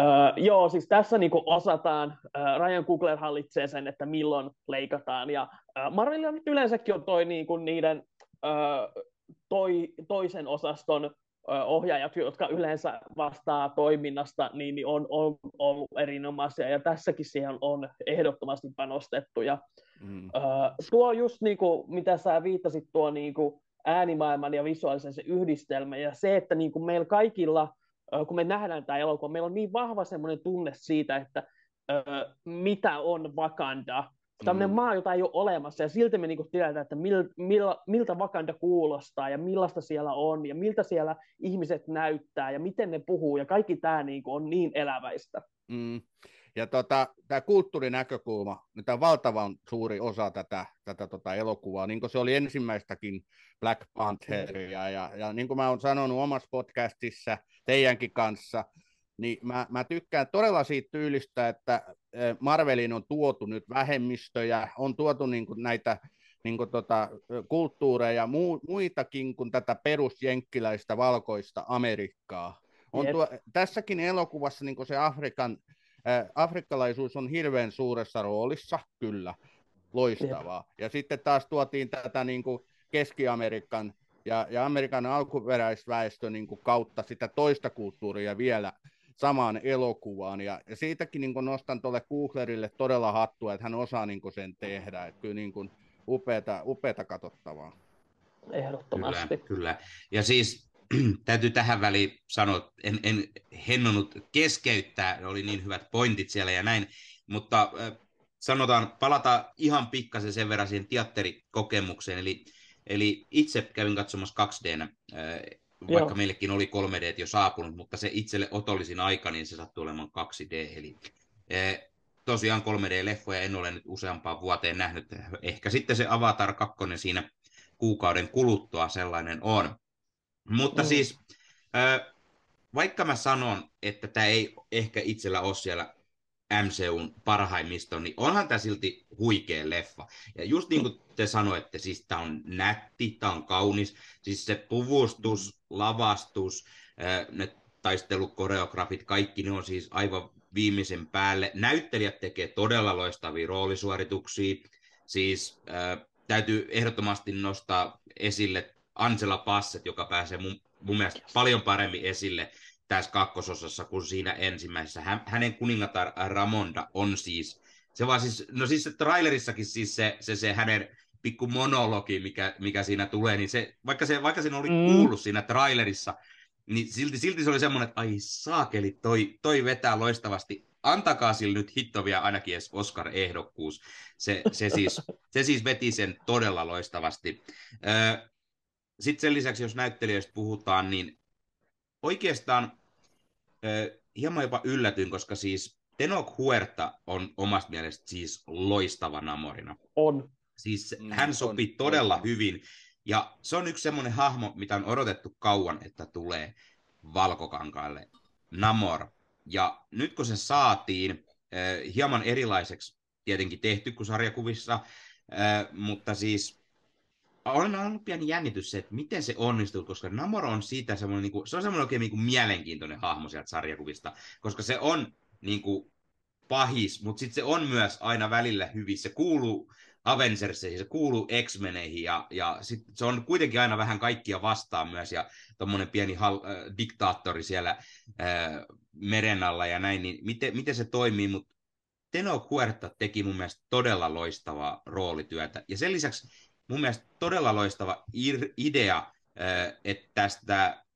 Uh, joo, siis tässä niin osataan, uh, Ryan Coogler hallitsee sen, että milloin leikataan, ja uh, Marvelilla yleensäkin on toi niin kuin niiden uh, toi, toisen osaston uh, ohjaajat, jotka yleensä vastaa toiminnasta, niin, niin on, on ollut erinomaisia, ja tässäkin siihen on ehdottomasti panostettu, ja mm. uh, tuo just niin kuin, mitä sä viittasit, tuo niin kuin äänimaailman ja visuaalisen se yhdistelmä, ja se, että niin kuin meillä kaikilla kun me nähdään tämä elokuva, meillä on niin vahva semmoinen tunne siitä, että mitä on Wakanda, tämmöinen mm. maa, jota ei ole olemassa, ja silti me niinku tiedetään, että mil, mil, miltä Wakanda kuulostaa, ja millaista siellä on, ja miltä siellä ihmiset näyttää, ja miten ne puhuu, ja kaikki tämä niinku on niin eläväistä. Mm. Ja tota, tämä kulttuurinäkökulma, niin tämä on valtavan suuri osa tätä, tätä tota elokuvaa, niin kuin se oli ensimmäistäkin Black Pantheria, ja, ja niin kuin mä olen sanonut omassa podcastissa teidänkin kanssa, niin mä, mä tykkään todella siitä tyylistä, että Marvelin on tuotu nyt vähemmistöjä, on tuotu niin kuin näitä niin kuin tota, kulttuureja, mu, muitakin kuin tätä perusjenkkiläistä valkoista Amerikkaa. On tuo, tässäkin elokuvassa niin kuin se Afrikan afrikkalaisuus on hirveän suuressa roolissa, kyllä, loistavaa. Jep. Ja sitten taas tuotiin tätä niin kuin Keski-Amerikan ja, ja Amerikan alkuperäisväestö niin kuin kautta sitä toista kulttuuria vielä samaan elokuvaan. Ja, ja siitäkin niin kuin nostan tuolle Kuglerille todella hattua, että hän osaa niin kuin sen tehdä. Että kyllä niin kuin upeata, upeata katsottavaa. Ehdottomasti. Kyllä, kyllä. Ja siis täytyy tähän väliin sanoa, en, en hennonut keskeyttää, oli niin hyvät pointit siellä ja näin, mutta sanotaan, palata ihan pikkasen sen verran siihen teatterikokemukseen, eli, eli itse kävin katsomassa 2D, äh, vaikka Joo. meillekin oli 3D jo saapunut, mutta se itselle otollisin aika, niin se sattui olemaan 2D, eli tosiaan 3D-leffoja en ole nyt useampaan vuoteen nähnyt, ehkä sitten se Avatar 2 siinä kuukauden kuluttua sellainen on. Mutta mm. siis, vaikka mä sanon, että tämä ei ehkä itsellä ole siellä MCUn parhaimmisto, niin onhan tämä silti huikea leffa. Ja just niin kuin te sanoitte, siis tämä on nätti, tämä on kaunis, siis se puvustus, lavastus, ne taistelukoreografit, kaikki ne on siis aivan viimeisen päälle. Näyttelijät tekee todella loistavia roolisuorituksia, siis äh, täytyy ehdottomasti nostaa esille Angela Bassett, joka pääsee mun, mun mielestä paljon paremmin esille tässä kakkososassa kuin siinä ensimmäisessä. Hän, hänen kuningatar Ramonda on siis, se vaan siis, no siis trailerissakin siis se, se, se hänen pikku monologi, mikä, mikä siinä tulee, niin se, vaikka, se, vaikka siinä oli mm. kuullut siinä trailerissa, niin silti, silti se oli semmoinen, että ai saakeli, toi, toi vetää loistavasti. Antakaa sille nyt hittovia ainakin edes Oscar-ehdokkuus. Se, se, siis, se siis veti sen todella loistavasti. Öö, sitten sen lisäksi, jos näyttelijöistä puhutaan, niin oikeastaan äh, hieman jopa yllätyin, koska siis Tenok Huerta on omasta mielestä siis loistava namorina. On. Siis mm, hän sopii on, todella on. hyvin. Ja se on yksi semmoinen hahmo, mitä on odotettu kauan, että tulee valkokankaalle. Namor. Ja nyt kun se saatiin, äh, hieman erilaiseksi tietenkin tehty kuin sarjakuvissa, äh, mutta siis on ollut pieni jännitys se, että miten se onnistuu, koska Namor on siitä semmoinen, niin kuin, se on semmoinen oikein niin kuin mielenkiintoinen hahmo sieltä sarjakuvista, koska se on niin kuin, pahis, mutta sitten se on myös aina välillä hyvin. Se kuuluu Avengerseihin, se kuuluu X-Meneihin ja, ja sit se on kuitenkin aina vähän kaikkia vastaan myös ja tuommoinen pieni hal, äh, diktaattori siellä äh, meren alla ja näin, niin miten, miten se toimii, mutta Teno Huerta teki mun mielestä todella loistavaa roolityötä ja sen lisäksi mun mielestä todella loistava idea, että tästä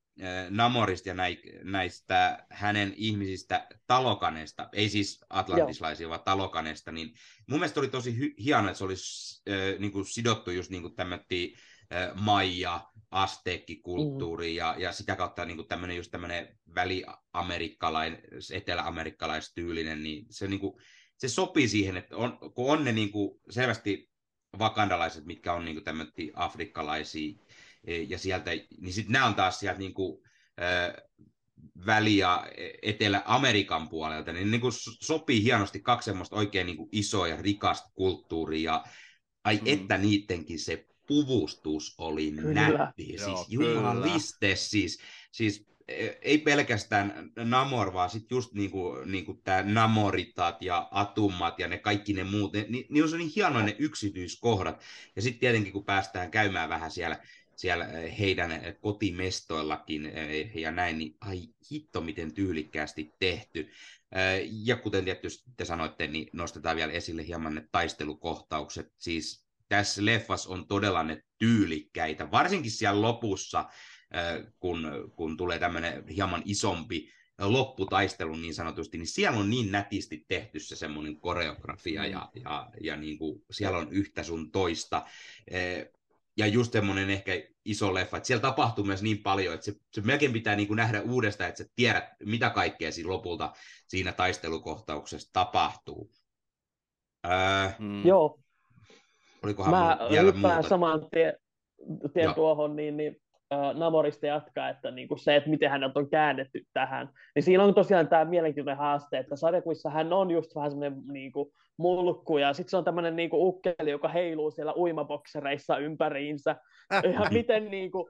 Namorista ja näistä hänen ihmisistä talokanesta, ei siis atlantislaisia, Joo. vaan talokanesta, niin mun mielestä oli tosi hy- hienoa, että se olisi äh, niin kuin sidottu just niin kuin tämmöttiin äh, Maija, Azteekki-kulttuuri mm. ja, ja sitä kautta niin kuin tämmöinen just tämmöinen väliamerikkalainen, etelä-amerikkalaistyylinen, niin se, niin kuin, se sopii siihen, että on, kun on ne niin kuin selvästi vakandalaiset, mitkä on niin tämmöisiä afrikkalaisia, e, ja sieltä, niin sitten nämä on taas sieltä niin kuin, äh, Väli- ja Etelä-Amerikan puolelta, niin, niin kuin sopii hienosti kaksi semmoista oikein niin kuin isoa ja rikasta kulttuuria, ja ai mm. että niidenkin se puvustus oli kyllä. nätti, Joo, siis jumaliste, siis, siis ei pelkästään Namor, vaan sitten just niinku, niinku tämä Namoritat ja Atummat ja ne kaikki ne muut, ne, ni, ni on niin hienoja ne yksityiskohdat. Ja sitten tietenkin kun päästään käymään vähän siellä, siellä heidän kotimestoillakin ja näin, niin ai hitto miten tyylikkäästi tehty. Ja kuten tietysti te sanoitte, niin nostetaan vielä esille hieman ne taistelukohtaukset. Siis tässä leffas on todella ne tyylikkäitä, varsinkin siellä lopussa, kun, kun tulee tämmöinen hieman isompi lopputaistelun niin sanotusti, niin siellä on niin nätisti tehty se semmoinen koreografia mm. ja, ja, ja niin kuin siellä on yhtä sun toista. Ja just semmoinen ehkä iso leffa, että siellä tapahtuu myös niin paljon, että se, se melkein pitää niin kuin nähdä uudestaan, että sä tiedät, mitä kaikkea siinä lopulta siinä taistelukohtauksessa tapahtuu. Öö, mm. Joo. Olikohan Mä vielä muuta? saman tien, tien tuohon, niin, niin Namorista jatkaa, että niin kuin se, että miten hänet on käännetty tähän, niin siinä on tosiaan tämä mielenkiintoinen haaste, että sarjakuissa hän on just vähän semmoinen niin kuin, mulkku, ja sitten se on tämmöinen niin kuin, ukkeli, joka heiluu siellä uimaboksereissa ympäriinsä, ja miten, niin kuin,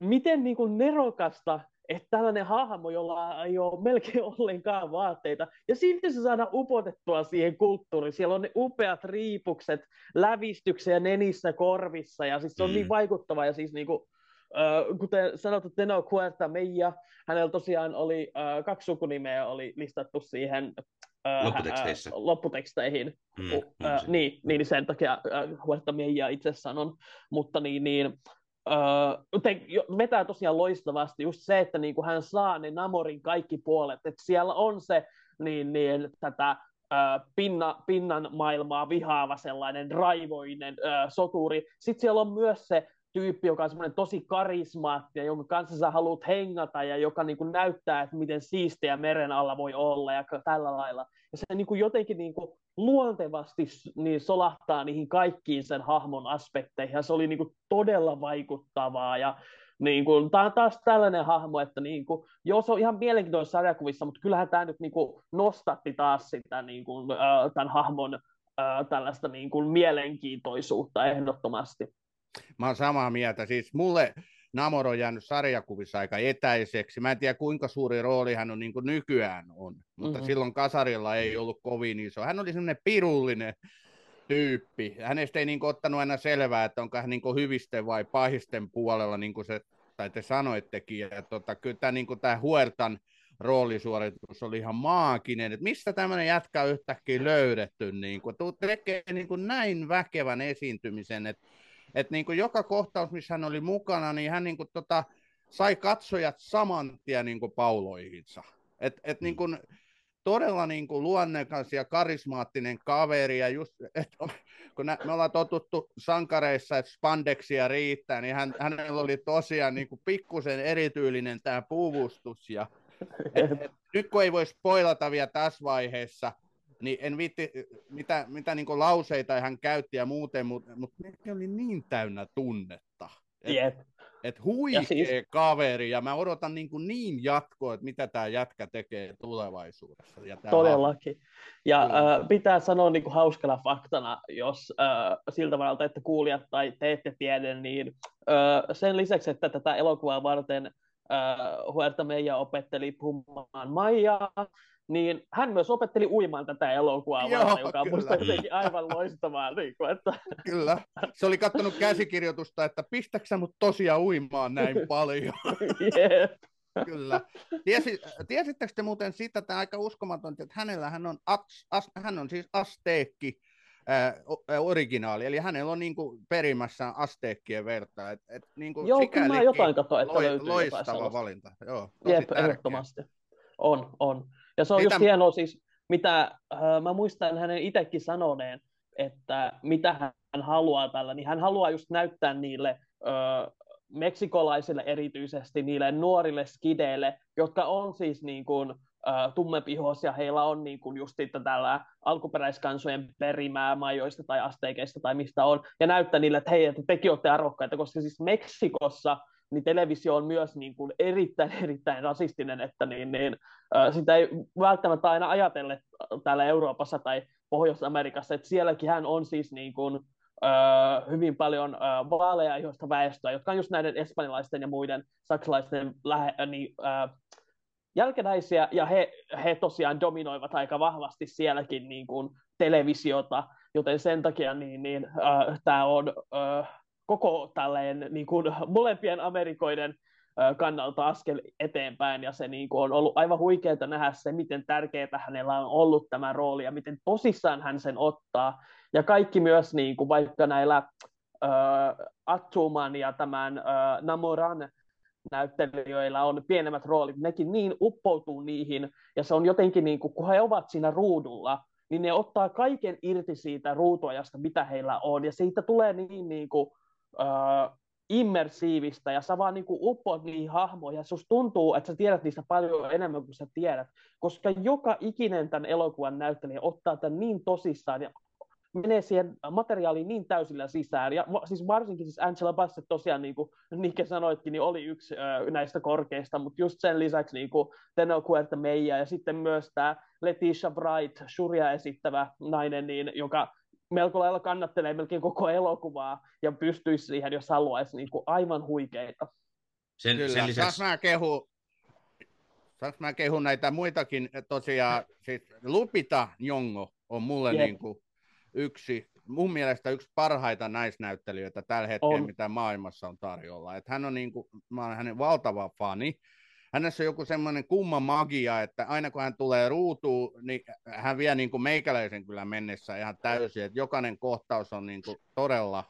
miten niin kuin, nerokasta että tällainen hahmo, jolla ei ole melkein ollenkaan vaatteita, ja silti se saadaan upotettua siihen kulttuuriin. Siellä on ne upeat riipukset lävistyksiä nenissä, korvissa, ja siis se on niin mm. niin vaikuttava, ja siis niin kuin, kuten sanottu, Teno Kuerta Meija, hänellä tosiaan oli uh, kaksi sukunimeä oli listattu siihen uh, lopputeksteissä. Lopputeksteihin. Mm, uh, niin, niin, sen takia uh, Huerta Meija itse sanon, mutta niin, niin uh, te, vetää tosiaan loistavasti just se, että niin kuin hän saa ne Namorin kaikki puolet, että siellä on se niin, niin, tätä pinna, pinnan maailmaa vihaava sellainen raivoinen uh, soturi. Sitten siellä on myös se tyyppi, joka on semmoinen tosi karismaattinen, jonka kanssa sä haluat hengata ja joka niin kuin näyttää, että miten siistiä meren alla voi olla ja tällä lailla. Ja se niin kuin jotenkin niin kuin luontevasti niin solahtaa niihin kaikkiin sen hahmon aspekteihin ja se oli niin kuin todella vaikuttavaa ja niin kuin, tämä on taas tällainen hahmo, että niin kuin, joo, se on ihan mielenkiintoisessa sarjakuvissa, mutta kyllähän tämä nyt niin kuin, nostatti taas sitä niin kuin, tämän hahmon tällaista niin kuin, mielenkiintoisuutta ehdottomasti. Mä oon samaa mieltä. Siis mulle Namor on jäänyt sarjakuvissa aika etäiseksi. Mä en tiedä, kuinka suuri rooli hän on niin kuin nykyään on, mutta mm-hmm. silloin kasarilla ei ollut kovin iso. Hän oli semmoinen pirullinen tyyppi. Hänestä ei niin kuin ottanut aina selvää, että onko hän niin kuin hyvisten vai pahisten puolella, niin kuin se, tai te sanoittekin. Ja tota, kyllä tämä, niin kuin tämä Huertan roolisuoritus oli ihan maaginen, että mistä tämmöinen jätkä on yhtäkkiä löydetty, niin kuin, tekee niin kuin näin väkevän esiintymisen, että että niin kuin joka kohtaus, missä hän oli mukana, niin hän niin kuin tota, sai katsojat saman tien niin kuin pauloihinsa. Et, et niin kuin, todella niin kuin luonnekas ja karismaattinen kaveri. Ja just, et, kun nä, me ollaan totuttu sankareissa, että spandeksia riittää, niin hän, hänellä oli tosiaan niin kuin pikkusen erityylinen tämä puvustus. Ja, et, et, nyt kun ei voi spoilata vielä tässä vaiheessa, niin en viitti, mitä, mitä niin lauseita hän käytti ja muuten, mutta, mutta ne oli niin täynnä tunnetta. Et, yep. et huikea siis... kaveri, ja mä odotan niin, kuin niin jatkoa, että mitä tämä jätkä tekee tulevaisuudessa. Ja Todellakin. Ja äh, pitää sanoa niin kuin hauskana faktana, jos äh, siltä varalta, että kuulijat tai te ette tiedä, niin äh, sen lisäksi, että tätä elokuvaa varten äh, Huerta Meija opetteli puhumaan Maijaa, niin hän myös opetteli uimaan tätä elokuvaa, Joo, joka on musta jotenkin aivan loistavaa. Niin kuin, että... Kyllä, se oli katsonut käsikirjoitusta, että pistäksä mut tosiaan uimaan näin paljon. Yep. Kyllä. Tiesi, tiesittekö te muuten sitä, että aika uskomatonta, että hänellä hän on, as, as, hän on siis asteekki, äh, originaali, eli hänellä on niin kuin perimässä asteekkien verta. Et, et, niin kuin Joo, kyllä mä jotain katsoin, että loi, löytyy Loistava valinta, Joo, Jep, ehdottomasti. On, on. Ja se on Mitä... just hienoa siis, mitä äh, mä muistan hänen itsekin sanoneen, että mitä hän haluaa tällä, niin hän haluaa just näyttää niille äh, meksikolaisille erityisesti, niille nuorille skideille, jotka on siis niin kuin, äh, tummepihoisia, heillä on niin kuin just tällä alkuperäiskansojen perimää majoista tai asteikeista tai mistä on, ja näyttää niille, että hei, että tekin olette arvokkaita, koska siis Meksikossa niin televisio on myös niin kuin erittäin, erittäin rasistinen, että niin, niin, sitä ei välttämättä aina ajatelle täällä Euroopassa tai Pohjois-Amerikassa, että sielläkin hän on siis niin kuin, hyvin paljon vaaleja ihoista väestöä, jotka on just näiden espanjalaisten ja muiden saksalaisten lähe, äh, niin, jälkenäisiä, ja he, he tosiaan dominoivat aika vahvasti sielläkin niin kuin televisiota, joten sen takia niin, niin, äh, tämä on äh, koko tälleen niin kuin molempien Amerikoiden kannalta askel eteenpäin, ja se niin kuin on ollut aivan huikeaa nähdä se, miten tärkeää hänellä on ollut tämä rooli, ja miten tosissaan hän sen ottaa, ja kaikki myös niin kuin vaikka näillä äh, Attuman ja tämän äh, Namoran näyttelijöillä on pienemmät roolit, nekin niin uppoutuu niihin, ja se on jotenkin niin kuin, kun he ovat siinä ruudulla, niin ne ottaa kaiken irti siitä ruutuajasta, mitä heillä on, ja siitä tulee niin, niin kuin, äh, immersiivistä, ja sä vaan niin kuin niihin hahmoihin, ja susta tuntuu, että sä tiedät niistä paljon enemmän kuin sä tiedät, koska joka ikinen tämän elokuvan näyttelijä ottaa tämän niin tosissaan, ja menee siihen materiaaliin niin täysillä sisään. Ja siis varsinkin siis Angela Bassett tosiaan, niin kuin Nike sanoitkin, niin oli yksi ö, näistä korkeista, mutta just sen lisäksi niin kuin Teno Kuerta Meija ja sitten myös tämä Letitia Bright, Shuria esittävä nainen, niin, joka melko lailla kannattelee melkein koko elokuvaa ja pystyisi siihen, jos haluaisi, niin kuin aivan huikeita. Sen, Kyllä, sen lisäksi... mä kehu, Saanko mä kehun näitä muitakin tosiaan, siis Lupita Jongo on mulle yeah. niin kuin yksi, mun mielestä yksi parhaita naisnäyttelijöitä tällä hetkellä, on. mitä maailmassa on tarjolla. Et hän on niin kuin, mä olen hänen valtava fani. Hänessä on joku semmoinen kumma magia, että aina kun hän tulee ruutuun, niin hän vie niin kuin meikäläisen kyllä mennessä ihan täysin. Että jokainen kohtaus on niin kuin todella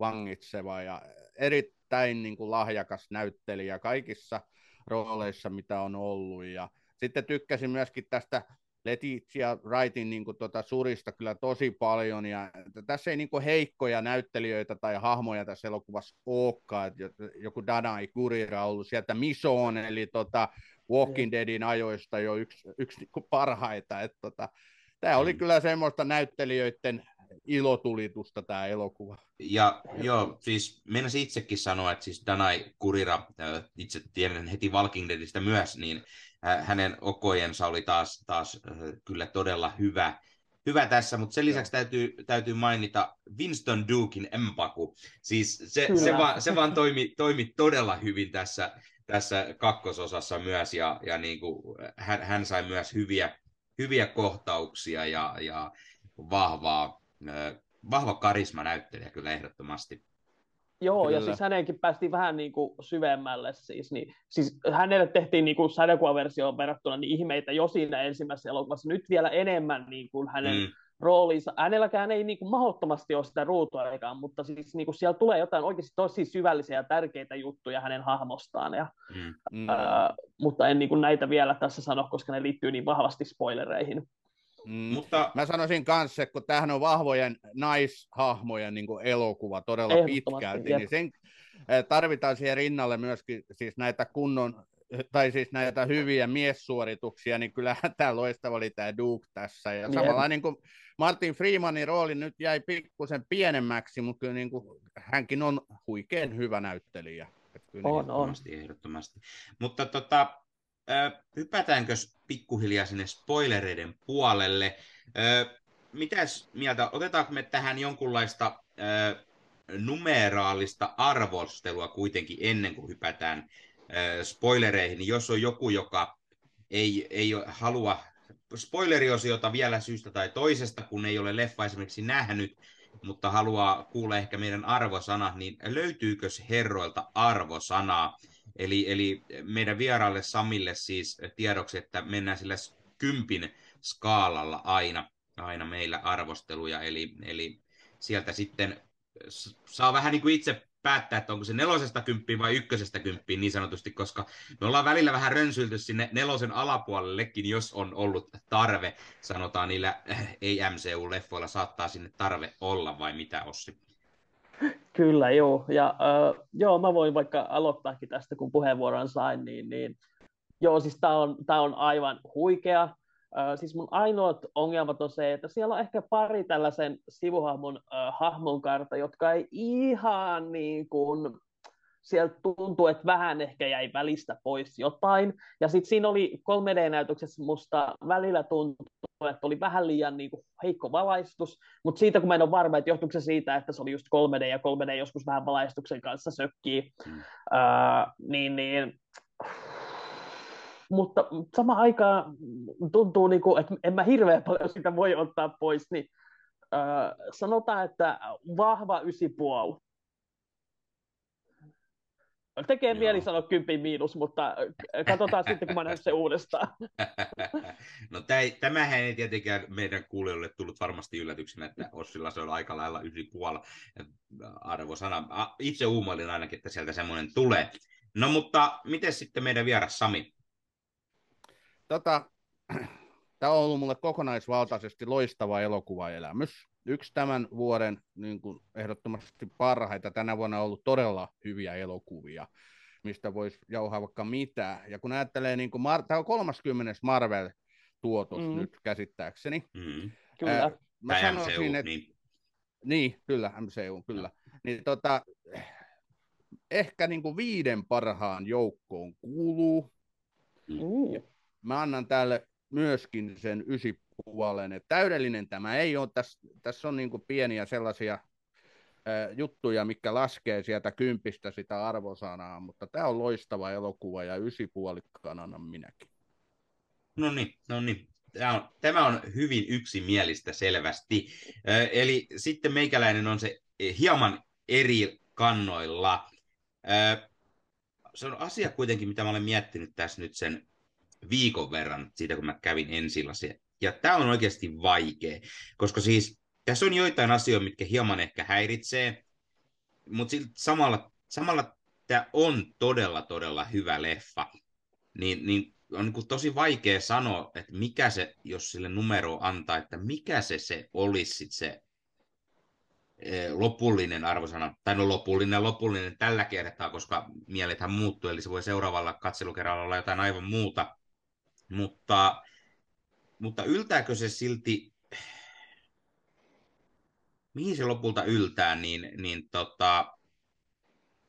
vangitseva ja erittäin niin kuin lahjakas näyttelijä kaikissa rooleissa, mitä on ollut. Ja sitten tykkäsin myöskin tästä Letitia Wrightin niin kuin, tota, surista kyllä tosi paljon, ja tässä ei niin kuin, heikkoja näyttelijöitä tai hahmoja tässä elokuvassa olekaan, että joku Danai Gurira on ollut sieltä Mison, eli tota, Walking Deadin ajoista jo yksi, yksi niin kuin, parhaita, että tota, tämä oli mm. kyllä semmoista näyttelijöiden ilotulitusta tämä elokuva. Ja joo, siis meinasin itsekin sanoa, että siis Danai Kurira, itse tiedän heti Walking Deadistä myös, niin hänen okojensa oli taas, taas kyllä todella hyvä, hyvä tässä, mutta sen lisäksi täytyy, täytyy mainita Winston Dukein Empaku. Siis se, se, vaan, se vaan toimi, toimi todella hyvin tässä, tässä kakkososassa myös, ja, ja niin kuin, hän, hän sai myös hyviä, hyviä kohtauksia ja, ja vahvaa, vahva karisma näyttelijä kyllä ehdottomasti. Joo, Kyllä. ja siis hänenkin päästiin vähän niin kuin syvemmälle siis, niin, siis hänelle tehtiin niin kuin sadekuvaversioon verrattuna niin ihmeitä jo siinä ensimmäisessä elokuvassa, nyt vielä enemmän niin kuin hänen mm. roolinsa. Hänelläkään ei niin kuin mahdottomasti ole sitä ruutuaikaa, mutta siis niin kuin siellä tulee jotain oikeasti tosi syvällisiä ja tärkeitä juttuja hänen hahmostaan, ja, mm. Mm. Ää, mutta en niin kuin näitä vielä tässä sano, koska ne liittyy niin vahvasti spoilereihin. Mm, mutta mä sanoisin kanssa, että kun tämähän on vahvojen naishahmojen niin elokuva todella pitkälti, jep. niin sen tarvitaan siihen rinnalle myöskin siis näitä kunnon tai siis näitä hyviä miessuorituksia, niin kyllähän tämä loistava oli tämä Duke tässä. Ja samalla niin kuin Martin Freemanin rooli nyt jäi pikkusen pienemmäksi, mutta kyllä niin kuin, hänkin on huikean hyvä näyttelijä. Kyllä on, ehdottomasti, on. ehdottomasti. Mutta tota, hypätäänkö pikkuhiljaa sinne spoilereiden puolelle? mitäs mieltä, otetaanko me tähän jonkunlaista numeraalista arvostelua kuitenkin ennen kuin hypätään spoilereihin, jos on joku, joka ei, ei halua spoileriosiota vielä syystä tai toisesta, kun ei ole leffa esimerkiksi nähnyt, mutta haluaa kuulla ehkä meidän arvosanat, niin löytyykö herroilta arvosanaa? Eli, eli meidän vieraalle Samille siis tiedoksi, että mennään sillä kympin skaalalla aina, aina meillä arvosteluja, eli, eli sieltä sitten saa vähän niin kuin itse päättää, että onko se nelosesta kymppiin vai ykkösestä kymppiin niin sanotusti, koska me ollaan välillä vähän rönsylty sinne nelosen alapuolellekin, jos on ollut tarve, sanotaan niillä ei-MCU-leffoilla saattaa sinne tarve olla, vai mitä Ossi? Kyllä, joo. Ja äh, joo, mä voin vaikka aloittaakin tästä, kun puheenvuoron sain, niin, niin joo, siis tämä on, tää on aivan huikea. Äh, siis mun ainoat ongelmat on se, että siellä on ehkä pari tällaisen sivuhahmon äh, hahmon karta, jotka ei ihan niin kuin sieltä tuntuu, että vähän ehkä jäi välistä pois jotain. Ja sitten siinä oli 3D-näytöksessä musta välillä tuntui, että oli vähän liian niin kuin, heikko valaistus, mutta siitä kun mä en ole varma, että johtuuko se siitä, että se oli just 3D ja 3D joskus vähän valaistuksen kanssa sökkii, mm. uh, niin, niin mutta sama aikaan tuntuu, niin kuin, että en mä hirveän paljon sitä voi ottaa pois, niin uh, sanotaan, että vahva ysipuoli. Tekee Joo. mieli sanoa kympin miinus, mutta katsotaan sitten, kun mä näen se uudestaan. no tämähän ei tietenkään meidän kuulijoille tullut varmasti yllätyksenä, että Ossilla se on aika lailla ysi puolella arvosana. Itse uumoilin ainakin, että sieltä semmoinen tulee. No mutta miten sitten meidän vieras Sami? Tota, tämä on ollut mulle kokonaisvaltaisesti loistava elokuvaelämys. Yksi tämän vuoden niin kuin ehdottomasti parhaita. Tänä vuonna on ollut todella hyviä elokuvia, mistä voisi jauhaa vaikka mitä. Ja kun ajattelee, niin kuin Mar- tämä on 30. Marvel-tuotos mm. nyt käsittääkseni. Mm. Kyllä. Äh, mä Tai sanoisin, MCU, että niin. niin, kyllä, MCU, kyllä. Niin, tota, ehkä niin kuin viiden parhaan joukkoon kuuluu. Mm. Mä annan tälle myöskin sen ysipuolen. että täydellinen tämä ei ole. Tässä, tässä on niin pieniä sellaisia juttuja, mikä laskee sieltä kympistä sitä arvosanaa, mutta tämä on loistava elokuva ja ysipuolikkaan annan minäkin. No niin, no niin. Tämä on, tämä on hyvin yksimielistä selvästi. Eli sitten meikäläinen on se hieman eri kannoilla. Se on asia kuitenkin, mitä mä olen miettinyt tässä nyt sen viikon verran siitä, kun mä kävin ensilasia. Ja tämä on oikeasti vaikea, koska siis tässä on joitain asioita, mitkä hieman ehkä häiritsee, mutta samalla, samalla tämä on todella, todella hyvä leffa. Niin, niin on niin tosi vaikea sanoa, että mikä se, jos sille numero antaa, että mikä se, se olisi sit se e, lopullinen arvosana, tai no lopullinen lopullinen tällä kertaa, koska mielethän muuttuu, eli se voi seuraavalla katselukerralla olla jotain aivan muuta. Mutta, mutta yltääkö se silti, mihin se lopulta yltää, niin, niin tota,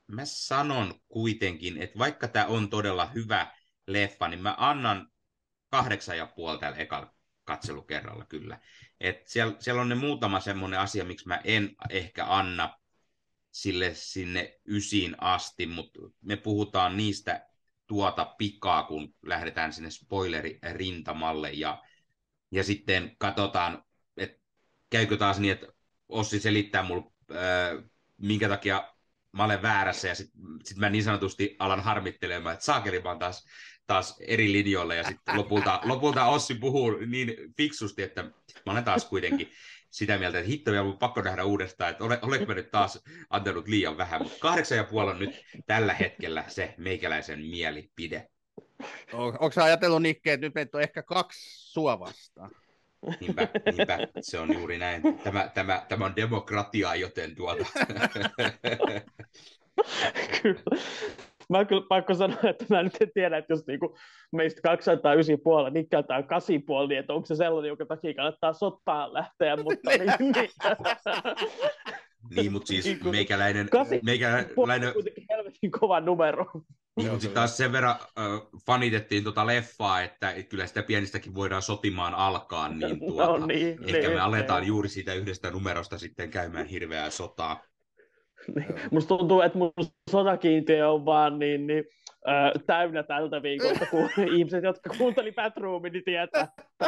mä sanon kuitenkin, että vaikka tämä on todella hyvä leffa, niin mä annan kahdeksan ja puoli tällä ekalla katselukerralla kyllä. Et siellä, siellä on ne muutama semmoinen asia, miksi mä en ehkä anna sille sinne ysiin asti, mutta me puhutaan niistä tuota pikaa, kun lähdetään sinne spoileririntamalle ja, ja sitten katsotaan, että käykö taas niin, että Ossi selittää mulle, minkä takia mä olen väärässä ja sitten sit mä niin sanotusti alan harmittelemaan, että saakeli mä taas, taas eri linjoilla ja sitten lopulta, lopulta Ossi puhuu niin fiksusti, että mä olen taas kuitenkin sitä mieltä, että hitto, on pakko nähdä uudestaan, että ole, olenko mä nyt taas antanut liian vähän, mutta kahdeksan ja puoli on nyt tällä hetkellä se meikäläisen mielipide. Onko ajatellut Nikke, että nyt meitä on ehkä kaksi sua vastaan? Niinpä, niinpä, se on juuri näin. Tämä, tämä, tämä on demokratia, joten tuota. kyllä. Mä kyllä pakko sanoa, että mä nyt en tiedä, että jos niinku meistä 209 puolella, niin käytetään 8 puolella, niin että onko se sellainen, joka takia kannattaa sottaan lähteä, mutta niin, niin. niin, mutta siis Niin meikäläinen, Kasi- meikäläinen on kuitenkin helvetin kova numero. Niin, mutta sitten taas sen verran äh, fanitettiin tota leffaa, että et kyllä sitä pienistäkin voidaan sotimaan alkaa, niin tuota, no niin, ehkä niin, me aletaan juuri siitä yhdestä numerosta sitten käymään hirveää sotaa. Niin. Musta tuntuu, että mun sotakiintiö on vaan niin, niin äh, täynnä tältä viikolta, kun ihmiset, jotka kuunteli Batroomin, niin tietää.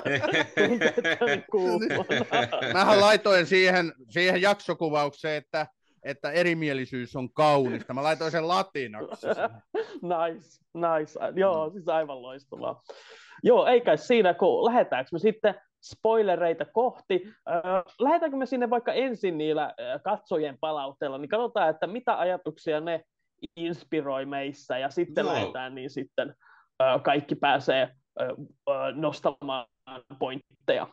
Mähän laitoin siihen, siihen jaksokuvaukseen, että, että erimielisyys on kaunista. Mä laitoin sen latinaksi. nice, nice. Joo, siis aivan loistavaa. Joo, eikä siinä, kun lähdetäänkö me sitten spoilereita kohti. Äh, lähdetäänkö me sinne vaikka ensin niillä katsojien palautteella, niin katsotaan, että mitä ajatuksia ne inspiroi meissä, ja sitten Joo. lähdetään, niin sitten äh, kaikki pääsee äh, nostamaan pointteja.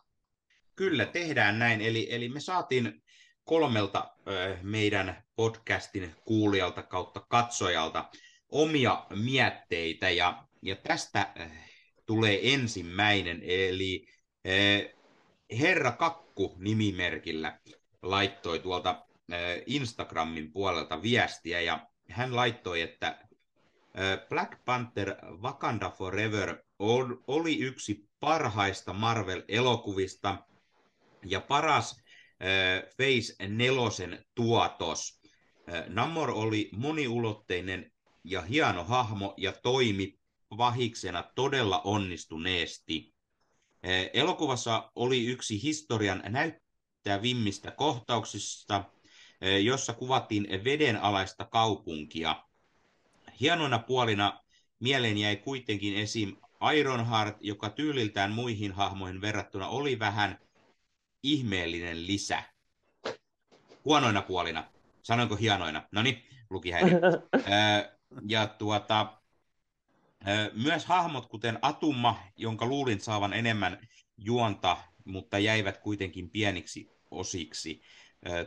Kyllä, tehdään näin. Eli, eli me saatiin kolmelta ö, meidän podcastin kuulijalta kautta katsojalta omia mietteitä, ja, ja tästä ö, tulee ensimmäinen, eli ö, Herra Kakku nimimerkillä laittoi tuolta ö, Instagramin puolelta viestiä, ja hän laittoi, että Black Panther Wakanda Forever oli yksi parhaista Marvel-elokuvista, ja paras Phase nelosen tuotos. Namor oli moniulotteinen ja hieno hahmo ja toimi vahiksena todella onnistuneesti. Elokuvassa oli yksi historian näyttävimmistä kohtauksista, jossa kuvattiin vedenalaista kaupunkia. Hienoina puolina mieleen jäi kuitenkin esim. Ironheart, joka tyyliltään muihin hahmoihin verrattuna oli vähän ihmeellinen lisä. Huonoina puolina. Sanoinko hienoina? No niin, luki häiri. Öö, ja tuota, myös hahmot, kuten Atumma, jonka luulin saavan enemmän juonta, mutta jäivät kuitenkin pieniksi osiksi.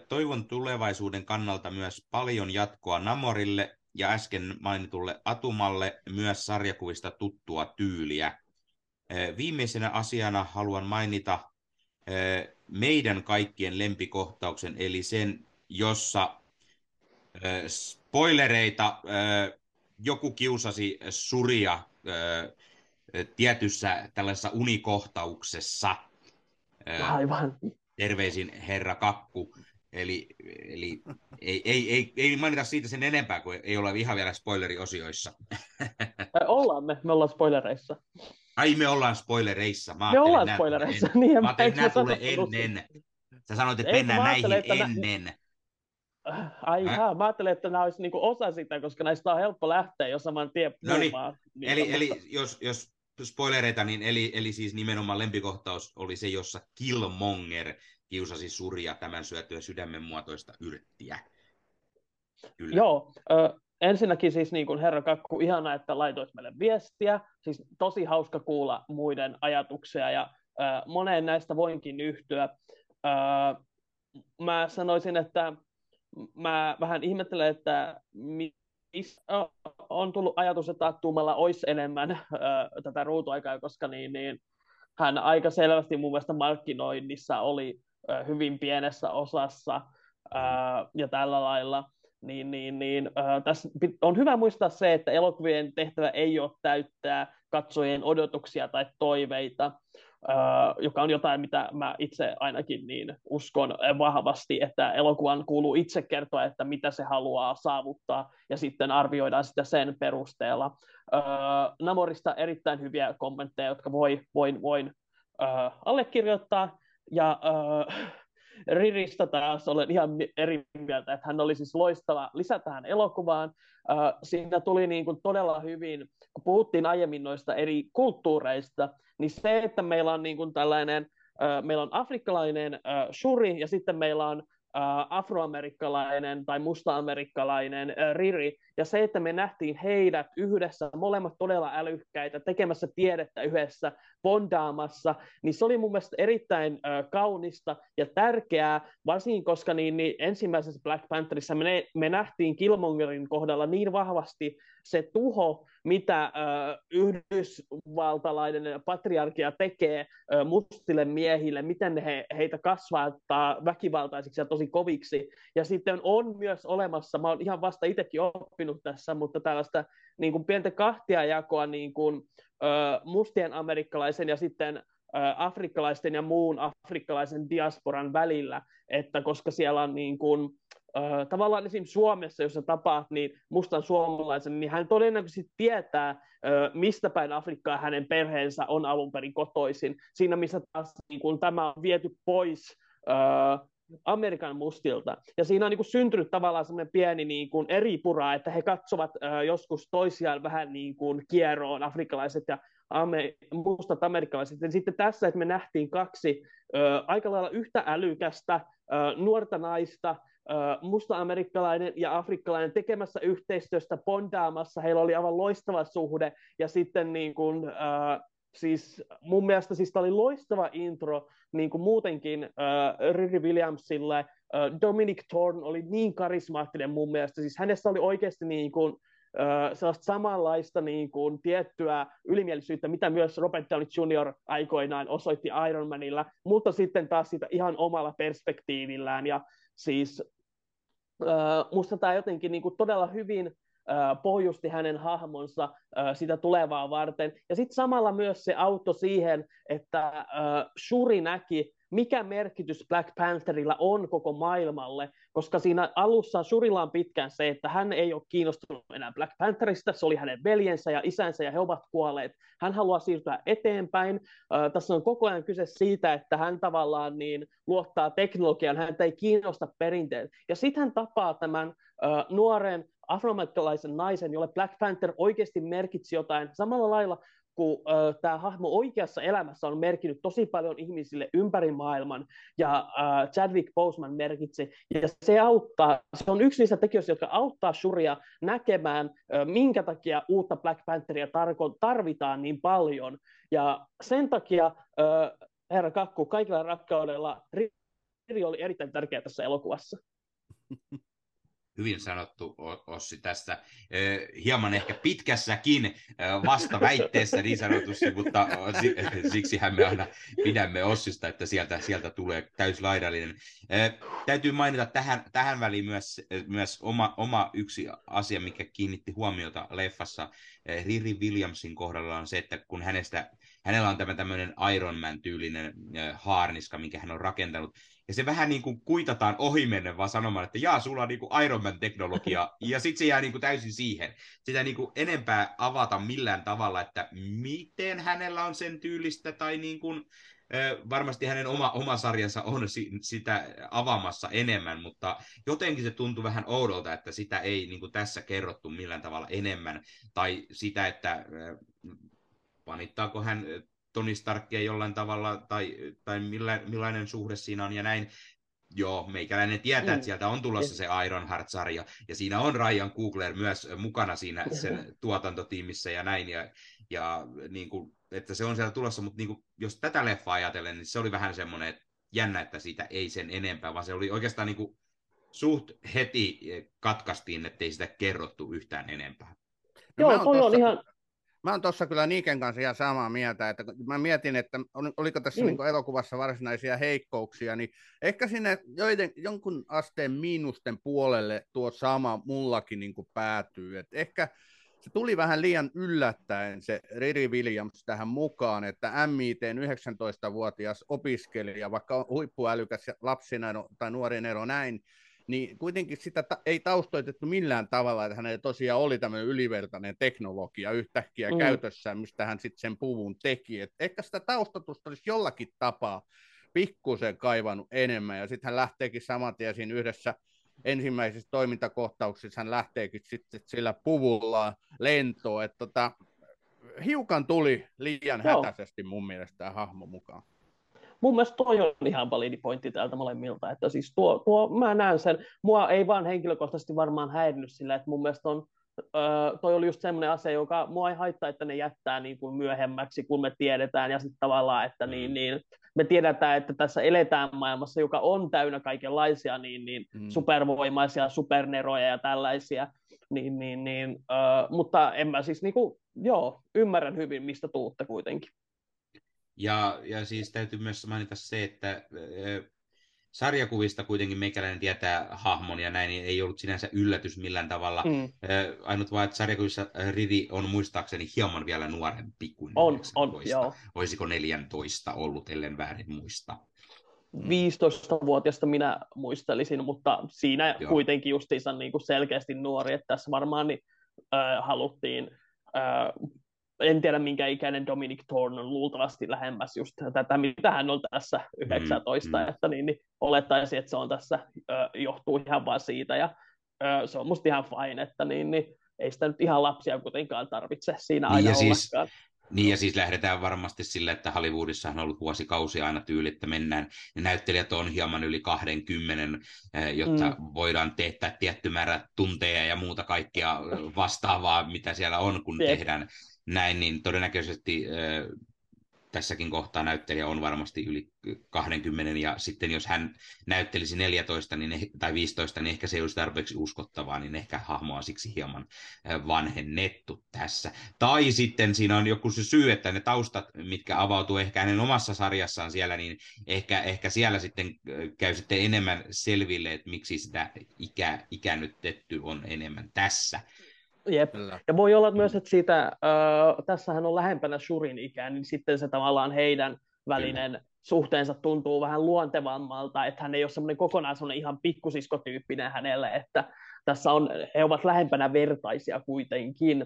Toivon tulevaisuuden kannalta myös paljon jatkoa Namorille ja äsken mainitulle Atumalle myös sarjakuvista tuttua tyyliä. Viimeisenä asiana haluan mainita meidän kaikkien lempikohtauksen, eli sen, jossa spoilereita, joku kiusasi suria tietyssä tällaisessa unikohtauksessa. Aivan. Terveisin herra Kakku. Eli, eli ei, ei, ei, ei mainita siitä sen enempää, kun ei olla ihan vielä spoileriosioissa. ollaan me, me ollaan spoilereissa. Ai me ollaan spoilereissa. Mä me ollaan spoilereissa. En... Niin, mä ajattelin, nämä tulee ennen. Sä sanoit, että ei, mennään näihin että ennen. Nä... Ai äh? mä ajattelin, että nämä olisi niinku osa sitä, koska näistä on helppo lähteä jo saman tien no niin, eli, mutta... eli jos, jos spoilereita, niin eli, eli siis nimenomaan lempikohtaus oli se, jossa Killmonger kiusasi suria tämän syötyä sydämen muotoista yrttiä. Kyllä. Joo, ö, ensinnäkin siis niin kuin herra Kakku, ihana, että laitoit meille viestiä. Siis tosi hauska kuulla muiden ajatuksia ja ö, moneen näistä voinkin yhtyä. Ö, mä sanoisin, että mä vähän ihmettelen, että on tullut ajatus, että Attumalla olisi enemmän ö, tätä ruutuaikaa, koska niin, niin, hän aika selvästi mun mielestä markkinoinnissa oli ö, hyvin pienessä osassa ö, ja tällä lailla. Niin, niin, niin, ö, tässä on hyvä muistaa se, että elokuvien tehtävä ei ole täyttää katsojien odotuksia tai toiveita, joka on jotain, mitä mä itse ainakin niin uskon vahvasti, että elokuvan kuuluu itse kertoa, että mitä se haluaa saavuttaa, ja sitten arvioidaan sitä sen perusteella. Namorista erittäin hyviä kommentteja, jotka voi, voin, voin allekirjoittaa, ja Riristä taas olen ihan eri mieltä, että hän oli siis loistava lisä tähän elokuvaan. Siinä tuli niin kuin todella hyvin, kun puhuttiin aiemmin noista eri kulttuureista, niin se, että meillä on niin kuin tällainen, meillä on afrikkalainen shuri ja sitten meillä on afroamerikkalainen tai musta-amerikkalainen Riri, ja se, että me nähtiin heidät yhdessä, molemmat todella älykkäitä, tekemässä tiedettä yhdessä, bondaamassa, niin se oli mun mielestä erittäin kaunista ja tärkeää, varsinkin koska niin, niin ensimmäisessä Black Pantherissa me, me nähtiin Killmongerin kohdalla niin vahvasti se tuho, mitä äh, yhdysvaltalainen patriarkia tekee äh, mustille miehille, miten he, heitä kasvattaa väkivaltaisiksi ja tosi koviksi. Ja sitten on myös olemassa, mä oon ihan vasta itsekin oppinut tässä, mutta tällaista niin kuin pientä kahtiajakoa niin kuin, mustien amerikkalaisen ja sitten afrikkalaisten ja muun afrikkalaisen diasporan välillä, että koska siellä on niin kuin, tavallaan esimerkiksi Suomessa, jos sä tapaat niin mustan suomalaisen, niin hän todennäköisesti tietää, mistä päin Afrikkaa hänen perheensä on alun perin kotoisin. Siinä, missä taas niin kun tämä on viety pois Amerikan mustilta. Ja siinä on niin kuin syntynyt tavallaan semmoinen pieni niin kuin eri pura, että he katsovat äh, joskus toisiaan vähän niin kuin kieroon, afrikkalaiset ja ame, mustat amerikkalaiset. Ja sitten tässä, että me nähtiin kaksi äh, aika lailla yhtä älykästä äh, nuorta naista, musta-amerikkalainen ja afrikkalainen tekemässä yhteistyöstä, bondaamassa, heillä oli aivan loistava suhde, ja sitten niin kuin, äh, siis mun mielestä siis tämä oli loistava intro niin kuin muutenkin äh, Riri Williamsille, äh, Dominic Thorne oli niin karismaattinen mun mielestä, siis hänessä oli oikeasti niin kuin, äh, sellaista samanlaista niin kuin, tiettyä ylimielisyyttä, mitä myös Robert Downey Jr. aikoinaan osoitti Iron Manilla, mutta sitten taas sitä ihan omalla perspektiivillään, ja siis musta tämä jotenkin niin kuin todella hyvin pohjusti hänen hahmonsa sitä tulevaa varten. Ja sitten samalla myös se auto siihen, että Shuri näki, mikä merkitys Black Pantherilla on koko maailmalle, koska siinä alussa Shurilla on pitkään se, että hän ei ole kiinnostunut enää Black Pantherista, se oli hänen veljensä ja isänsä ja he ovat kuolleet. Hän haluaa siirtyä eteenpäin. Tässä on koko ajan kyse siitä, että hän tavallaan niin luottaa teknologiaan, häntä ei kiinnosta perinteet. Ja sitten hän tapaa tämän nuoren afroamerikkalaisen naisen, jolle Black Panther oikeasti merkitsi jotain samalla lailla kun äh, tämä hahmo oikeassa elämässä on merkinnyt tosi paljon ihmisille ympäri maailman, ja äh, Chadwick Boseman merkitsi, ja se auttaa, se on yksi niistä tekijöistä, jotka auttaa Shuria näkemään, äh, minkä takia uutta Black Pantheria tarko- tarvitaan niin paljon, ja sen takia, äh, herra Kakku, kaikilla rakkaudella, Riri oli erittäin tärkeä tässä elokuvassa. Hyvin sanottu, Ossi, tässä. Hieman ehkä pitkässäkin vastaväitteessä niin sanotusti, mutta siksihän me aina pidämme Ossista, että sieltä, sieltä tulee täyslaidallinen. Täytyy mainita tähän, tähän väliin myös, myös oma, oma yksi asia, mikä kiinnitti huomiota leffassa Riri Williamsin kohdalla on se, että kun hänestä, hänellä on tämä tämmöinen Iron Man-tyylinen haarniska, minkä hän on rakentanut, ja se vähän niin kuin kuitataan ohimennen vaan sanomaan, että jaa, sulla on niin kuin Iron Man-teknologia, ja sitten se jää niin kuin täysin siihen. Sitä niin kuin enempää avata millään tavalla, että miten hänellä on sen tyylistä, tai niin kuin, varmasti hänen oma, oma sarjansa on si, sitä avaamassa enemmän, mutta jotenkin se tuntui vähän oudolta, että sitä ei niin kuin tässä kerrottu millään tavalla enemmän, tai sitä, että panittaako hän Tony Starkia jollain tavalla, tai, tai millä, millainen suhde siinä on ja näin. Joo, meikäläinen tietää, mm. että sieltä on tulossa se Ironheart-sarja, ja siinä on Ryan Coogler myös mukana siinä sen tuotantotiimissä ja näin, ja, ja niin kuin, että se on siellä tulossa, mutta niin kuin, jos tätä leffaa ajatellen, niin se oli vähän semmoinen, että jännä, että siitä ei sen enempää, vaan se oli oikeastaan niin kuin, suht heti katkaistiin, ettei sitä kerrottu yhtään enempää. No Joo, toi on ihan, Mä oon tuossa kyllä Niiken kanssa ihan samaa mieltä, että mä mietin, että oliko tässä mm. niin elokuvassa varsinaisia heikkouksia, niin ehkä sinne joiden, jonkun asteen miinusten puolelle tuo sama mullakin niin päätyy. Et ehkä se tuli vähän liian yllättäen se Riri Williams tähän mukaan, että MIT 19-vuotias opiskelija, vaikka huippuälykäs lapsina tai nuori ero näin, niin kuitenkin sitä ta- ei taustoitettu millään tavalla, että hänellä tosiaan oli tämmöinen ylivertainen teknologia yhtäkkiä mm. käytössään, mistä hän sitten sen puvun teki. Et ehkä sitä taustatusta olisi jollakin tapaa pikkusen kaivannut enemmän, ja sitten hän lähteekin saman tien siinä yhdessä ensimmäisissä toimintakohtauksissa hän lähteekin sitten sillä puvulla lentoon, että tota, hiukan tuli liian Joo. hätäisesti mun mielestä tämä hahmo mukaan mun mielestä toi on ihan validi pointti täältä molemmilta, että siis tuo, tuo, mä näen sen, mua ei vaan henkilökohtaisesti varmaan häirinnyt sillä, että mun mielestä on, öö, toi oli just semmoinen asia, joka mua ei haittaa, että ne jättää niin kuin myöhemmäksi, kun me tiedetään, ja sitten tavallaan, että niin, mm. niin, me tiedetään, että tässä eletään maailmassa, joka on täynnä kaikenlaisia niin, niin mm. supervoimaisia superneroja ja tällaisia, niin, niin, niin, öö, mutta en mä siis, niin kuin, joo, ymmärrän hyvin, mistä tuutte kuitenkin. Ja, ja siis täytyy myös mainita se, että sarjakuvista kuitenkin meikäläinen tietää hahmon ja näin, niin ei ollut sinänsä yllätys millään tavalla. Mm. Ainut vaan, että sarjakuvissa Ridi on muistaakseni hieman vielä nuorempi kuin on, on, joo. Olisiko 14 ollut, ellen väärin muista. 15-vuotiaasta mm. minä muistelisin, mutta siinä Joo. kuitenkin justiinsa niin kuin selkeästi nuori, että tässä varmaan niin, äh, haluttiin äh, en tiedä minkä ikäinen Dominic Thorne on luultavasti lähemmäs just tätä, mitä hän on tässä 19, mm, mm. että niin, niin olettaisin, että se on tässä, ö, johtuu ihan vain siitä, ja ö, se on musta ihan fine, että niin, niin ei sitä nyt ihan lapsia kuitenkaan tarvitse siinä aina niin ja siis, niin ja siis lähdetään varmasti sille, että Hollywoodissa on ollut vuosikausia aina tyyli, että mennään, ne näyttelijät on hieman yli 20, jotta mm. voidaan tehdä tietty määrä tunteja ja muuta kaikkia vastaavaa, mitä siellä on, kun Jep. tehdään näin, niin todennäköisesti tässäkin kohtaa näyttelijä on varmasti yli 20, ja sitten jos hän näyttelisi 14 niin, eh, tai 15, niin ehkä se ei olisi tarpeeksi uskottavaa, niin ehkä hahmoa siksi hieman vanhennettu tässä. Tai sitten siinä on joku se syy, että ne taustat, mitkä avautuu ehkä hänen omassa sarjassaan siellä, niin ehkä, ehkä siellä sitten käy sitten enemmän selville, että miksi sitä ikä, ikänytetty on enemmän tässä. Jep. Kyllä. Ja voi olla myös, että siitä, äh, tässähän on lähempänä Shurin ikään, niin sitten se tavallaan heidän välinen Kyllä. suhteensa tuntuu vähän luontevammalta, että hän ei ole semmoinen kokonaan semmoinen ihan pikkusiskotyyppinen hänelle, että tässä on, he ovat lähempänä vertaisia kuitenkin.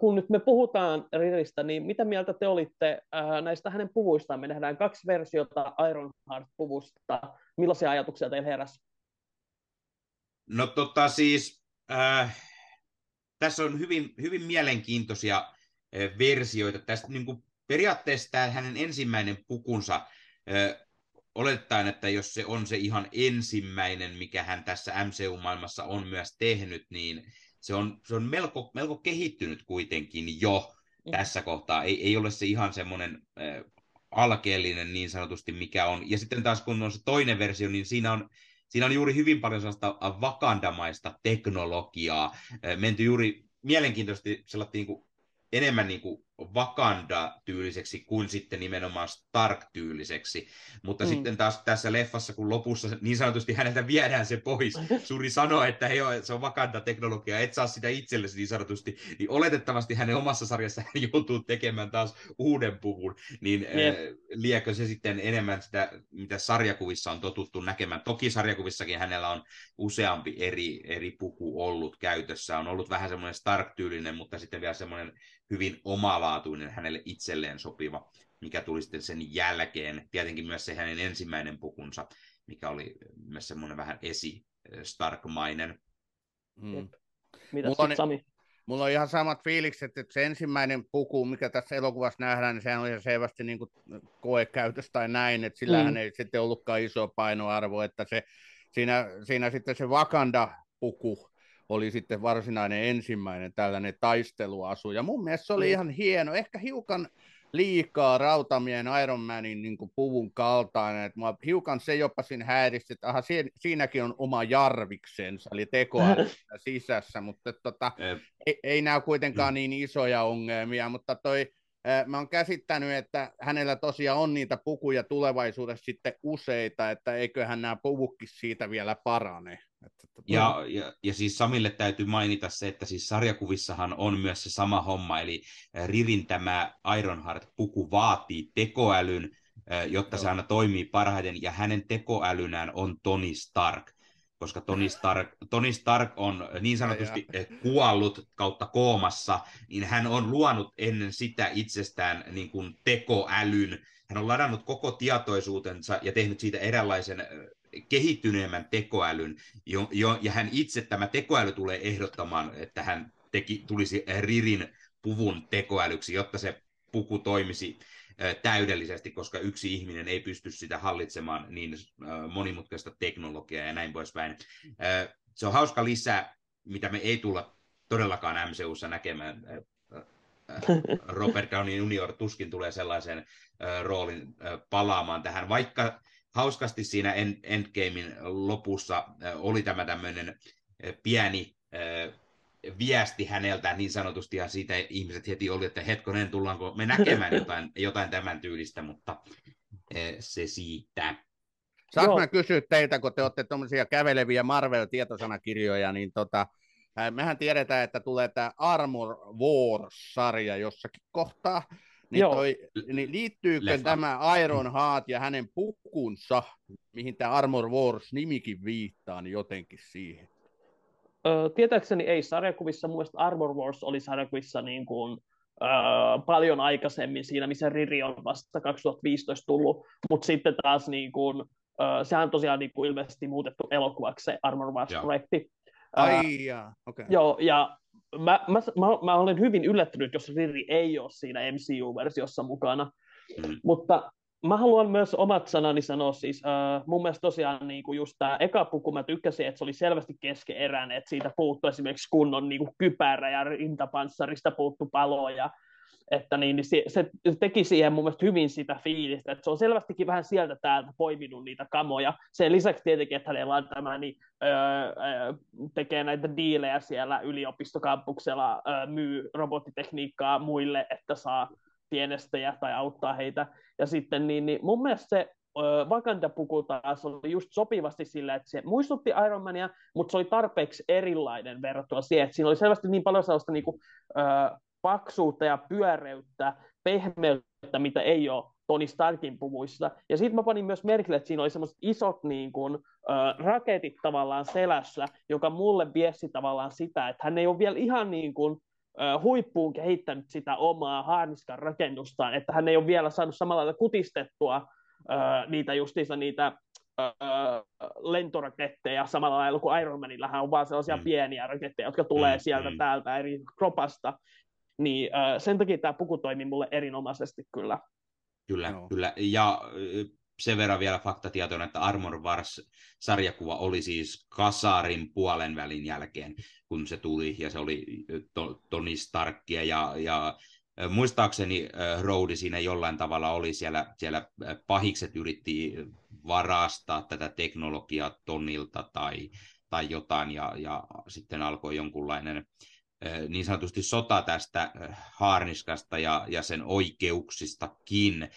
Kun nyt me puhutaan Riristä, niin mitä mieltä te olitte näistä hänen puvuistaan? Me nähdään kaksi versiota Ironheart-puvusta. Millaisia ajatuksia teillä heräsi? No tota siis, äh, tässä on hyvin, hyvin mielenkiintoisia versioita. Tästä niin kuin, periaatteessa tämä hänen ensimmäinen pukunsa, olettaen, että jos se on se ihan ensimmäinen, mikä hän tässä MCU-maailmassa on myös tehnyt, niin se on, se on melko, melko kehittynyt kuitenkin jo mm. tässä kohtaa. Ei, ei ole se ihan semmoinen äh, alkeellinen niin sanotusti, mikä on. Ja sitten taas kun on se toinen versio, niin siinä on, siinä on juuri hyvin paljon sellaista vakandamaista teknologiaa. Äh, menty juuri mielenkiintoisesti sellaista niin kuin, enemmän niin kuin Wakanda-tyyliseksi kuin sitten nimenomaan Stark-tyyliseksi. Mutta mm. sitten taas tässä leffassa, kun lopussa niin sanotusti häneltä viedään se pois, Suri sanoo, että hei, se on Wakanda-teknologia, et saa sitä itsellesi niin sanotusti, niin oletettavasti hänen omassa sarjassa hän joutuu tekemään taas uuden puvun, niin yep. äh, liekö se sitten enemmän sitä, mitä sarjakuvissa on totuttu näkemään. Toki sarjakuvissakin hänellä on useampi eri, eri puku ollut käytössä, on ollut vähän semmoinen Stark-tyylinen, mutta sitten vielä semmoinen hyvin omalaatuinen, hänelle itselleen sopiva, mikä tuli sitten sen jälkeen. Tietenkin myös se hänen ensimmäinen pukunsa, mikä oli myös semmoinen vähän esi Starkmainen. Hmm. Mitä mulla on, Sami? Mulla on ihan samat fiilikset, että se ensimmäinen puku, mikä tässä elokuvassa nähdään, niin sehän on ihan selvästi niin kuin koekäytös tai näin, että sillähän mm. ei sitten ollutkaan iso painoarvo, että se, siinä, siinä sitten se Wakanda-puku, oli sitten varsinainen ensimmäinen tällainen taisteluasu. Ja mun mielestä se oli mm. ihan hieno, ehkä hiukan liikaa Rautamien Iron Manin niin kuin puvun kaltainen, että mua hiukan se jopa siinä häiristi, että aha, siinäkin on oma jarviksensa, eli tekoa sisässä, mutta tota, ei, ei näy kuitenkaan mm. niin isoja ongelmia, mutta toi, mä oon käsittänyt, että hänellä tosiaan on niitä pukuja tulevaisuudessa sitten useita, että eiköhän nämä puvukki siitä vielä parane. Että, ja, ja, ja siis Samille täytyy mainita se, että siis sarjakuvissahan on myös se sama homma, eli Ririn tämä Ironheart-puku vaatii tekoälyn, jotta Joo. se aina toimii parhaiten, ja hänen tekoälynään on Tony Stark koska Tony Stark, Tony Stark on niin sanotusti kuollut kautta koomassa, niin hän on luonut ennen sitä itsestään niin kuin tekoälyn. Hän on ladannut koko tietoisuutensa ja tehnyt siitä eräänlaisen kehittyneemmän tekoälyn, jo, jo, ja hän itse, tämä tekoäly tulee ehdottamaan, että hän teki, tulisi Ririn puvun tekoälyksi, jotta se puku toimisi täydellisesti, koska yksi ihminen ei pysty sitä hallitsemaan niin monimutkaista teknologiaa ja näin poispäin. Se on hauska lisä, mitä me ei tulla todellakaan MCUssa näkemään. Robert Downey Jr. tuskin tulee sellaisen roolin palaamaan tähän, vaikka hauskasti siinä Endgamein lopussa oli tämä tämmöinen pieni viesti häneltä niin sanotusti, ja siitä ihmiset heti oli, että hetkonen, tullaanko me näkemään jotain, jotain tämän tyylistä, mutta se siitä. Saanko mä kysyä teiltä, kun te olette tuommoisia käveleviä Marvel-tietosanakirjoja, niin tota, mehän tiedetään, että tulee tämä Armor Wars-sarja jossakin kohtaa, niin, Joo. Toi, niin liittyykö Leffa. tämä Iron Heart ja hänen pukunsa, mihin tämä Armor Wars-nimikin viittaa, niin jotenkin siihen? Öö, tietääkseni ei sarjakuvissa, mun Armor Wars oli sarjakuvissa niin kuin, öö, paljon aikaisemmin siinä, missä Riri on vasta 2015 tullut, mutta sitten taas niin kuin, öö, sehän on tosiaan niin kuin ilmeisesti muutettu elokuvaksi se Armor Wars-projekti. Ai jaa, okei. Okay. Joo, ja mä, mä, mä, mä olen hyvin yllättynyt, jos Riri ei ole siinä MCU-versiossa mukana. Mm. Mutta mä haluan myös omat sanani sanoa, siis uh, mun mielestä tosiaan niin kuin just tämä eka puku, mä tykkäsin, että se oli selvästi keskeeräinen, että siitä puuttu esimerkiksi kunnon niin kuin kypärä ja rintapanssarista puuttu paloja, että niin, niin se, se, teki siihen mun mielestä hyvin sitä fiilistä, että se on selvästikin vähän sieltä täältä poiminut niitä kamoja. Sen lisäksi tietenkin, että hänellä on tämä, niin öö, öö, tekee näitä diilejä siellä yliopistokampuksella, öö, myy robottitekniikkaa muille, että saa tienestäjä tai auttaa heitä. Ja sitten niin, niin mun mielestä se Wakanda-puku taas oli just sopivasti sillä, että se muistutti Iron Mania, mutta se oli tarpeeksi erilainen verrattuna siihen, että siinä oli selvästi niin paljon sellaista niin kuin, ö, paksuutta ja pyöreyttä, pehmeyttä, mitä ei ole Tony Starkin puvuissa. Ja sitten mä panin myös merkille, että siinä oli semmoiset isot niin kuin, äh, raketit tavallaan selässä, joka mulle viesti tavallaan sitä, että hän ei ole vielä ihan niin kuin, äh, huippuun kehittänyt sitä omaa harniskan rakennustaan, että hän ei ole vielä saanut samalla lailla kutistettua äh, niitä justiinsa niitä lentoraketteja samalla lailla kuin Iron Manillähän on vaan sellaisia mm. pieniä raketteja, jotka tulee mm, sieltä mm. täältä eri kropasta. Niin äh, sen takia tämä puku toimi mulle erinomaisesti kyllä. Kyllä, no. kyllä. Ja sen verran vielä faktatietoinen, että Armor Wars-sarjakuva oli siis Kasarin puolen välin jälkeen, kun se tuli, ja se oli Tony Starkia, ja, ja muistaakseni Rodi siinä jollain tavalla oli siellä, siellä pahikset yritti varastaa tätä teknologiaa Tonilta tai, tai jotain, ja, ja sitten alkoi jonkunlainen niin sanotusti sota tästä haarniskasta ja, ja sen oikeuksistakin,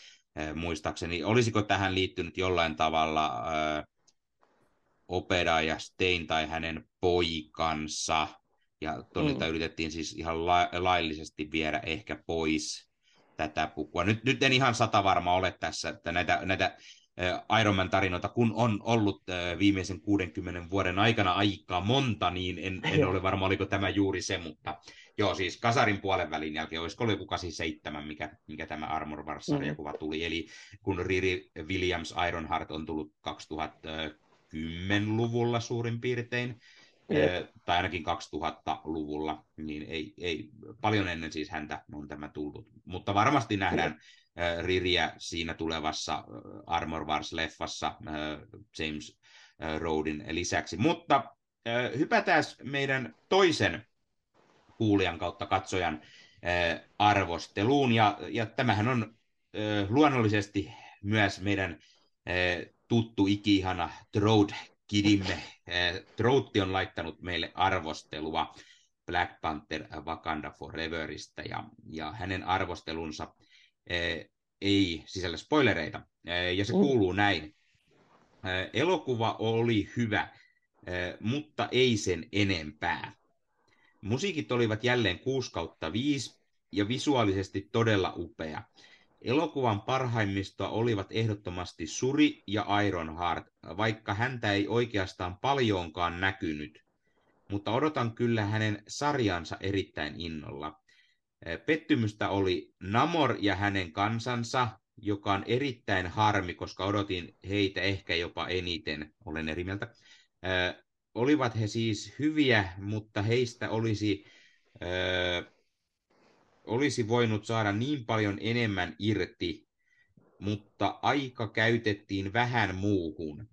muistaakseni. Olisiko tähän liittynyt jollain tavalla Opera ja Stein tai hänen poikansa, ja Tonilta mm. yritettiin siis ihan la- laillisesti viedä ehkä pois tätä pukua. Nyt, nyt en ihan sata varma ole tässä, että näitä, näitä Iron Man-tarinoita, kun on ollut viimeisen 60 vuoden aikana aika monta, niin en, en ole varma, oliko tämä juuri se, mutta joo, siis Kasarin puolen välin jälkeen, olisiko ollut joku 87, mikä, mikä tämä Armor Wars-sarjakuva mm. tuli, eli kun Riri Williams Ironheart on tullut 2010-luvulla suurin piirtein, Yep. tai ainakin 2000-luvulla, niin ei, ei, paljon ennen siis häntä on tämä tullut. Mutta varmasti nähdään yep. Ririä siinä tulevassa Armor Wars-leffassa James Rodin lisäksi. Mutta hypätään meidän toisen kuulijan kautta katsojan arvosteluun, ja, ja tämähän on luonnollisesti myös meidän tuttu ikihana Trode kidimme. Troutti on laittanut meille arvostelua Black Panther Wakanda Foreverista ja, ja hänen arvostelunsa ei sisällä spoilereita eh, ja se mm. kuuluu näin. Eh, elokuva oli hyvä, mutta ei sen enempää. Musiikit olivat jälleen 6 kautta 5 ja visuaalisesti todella upea. Elokuvan parhaimmistoa olivat ehdottomasti Suri ja Ironheart, vaikka häntä ei oikeastaan paljonkaan näkynyt, mutta odotan kyllä hänen sarjansa erittäin innolla. Pettymystä oli Namor ja hänen kansansa, joka on erittäin harmi, koska odotin heitä ehkä jopa eniten, olen eri mieltä. olivat he siis hyviä, mutta heistä olisi olisi voinut saada niin paljon enemmän irti, mutta aika käytettiin vähän muuhun.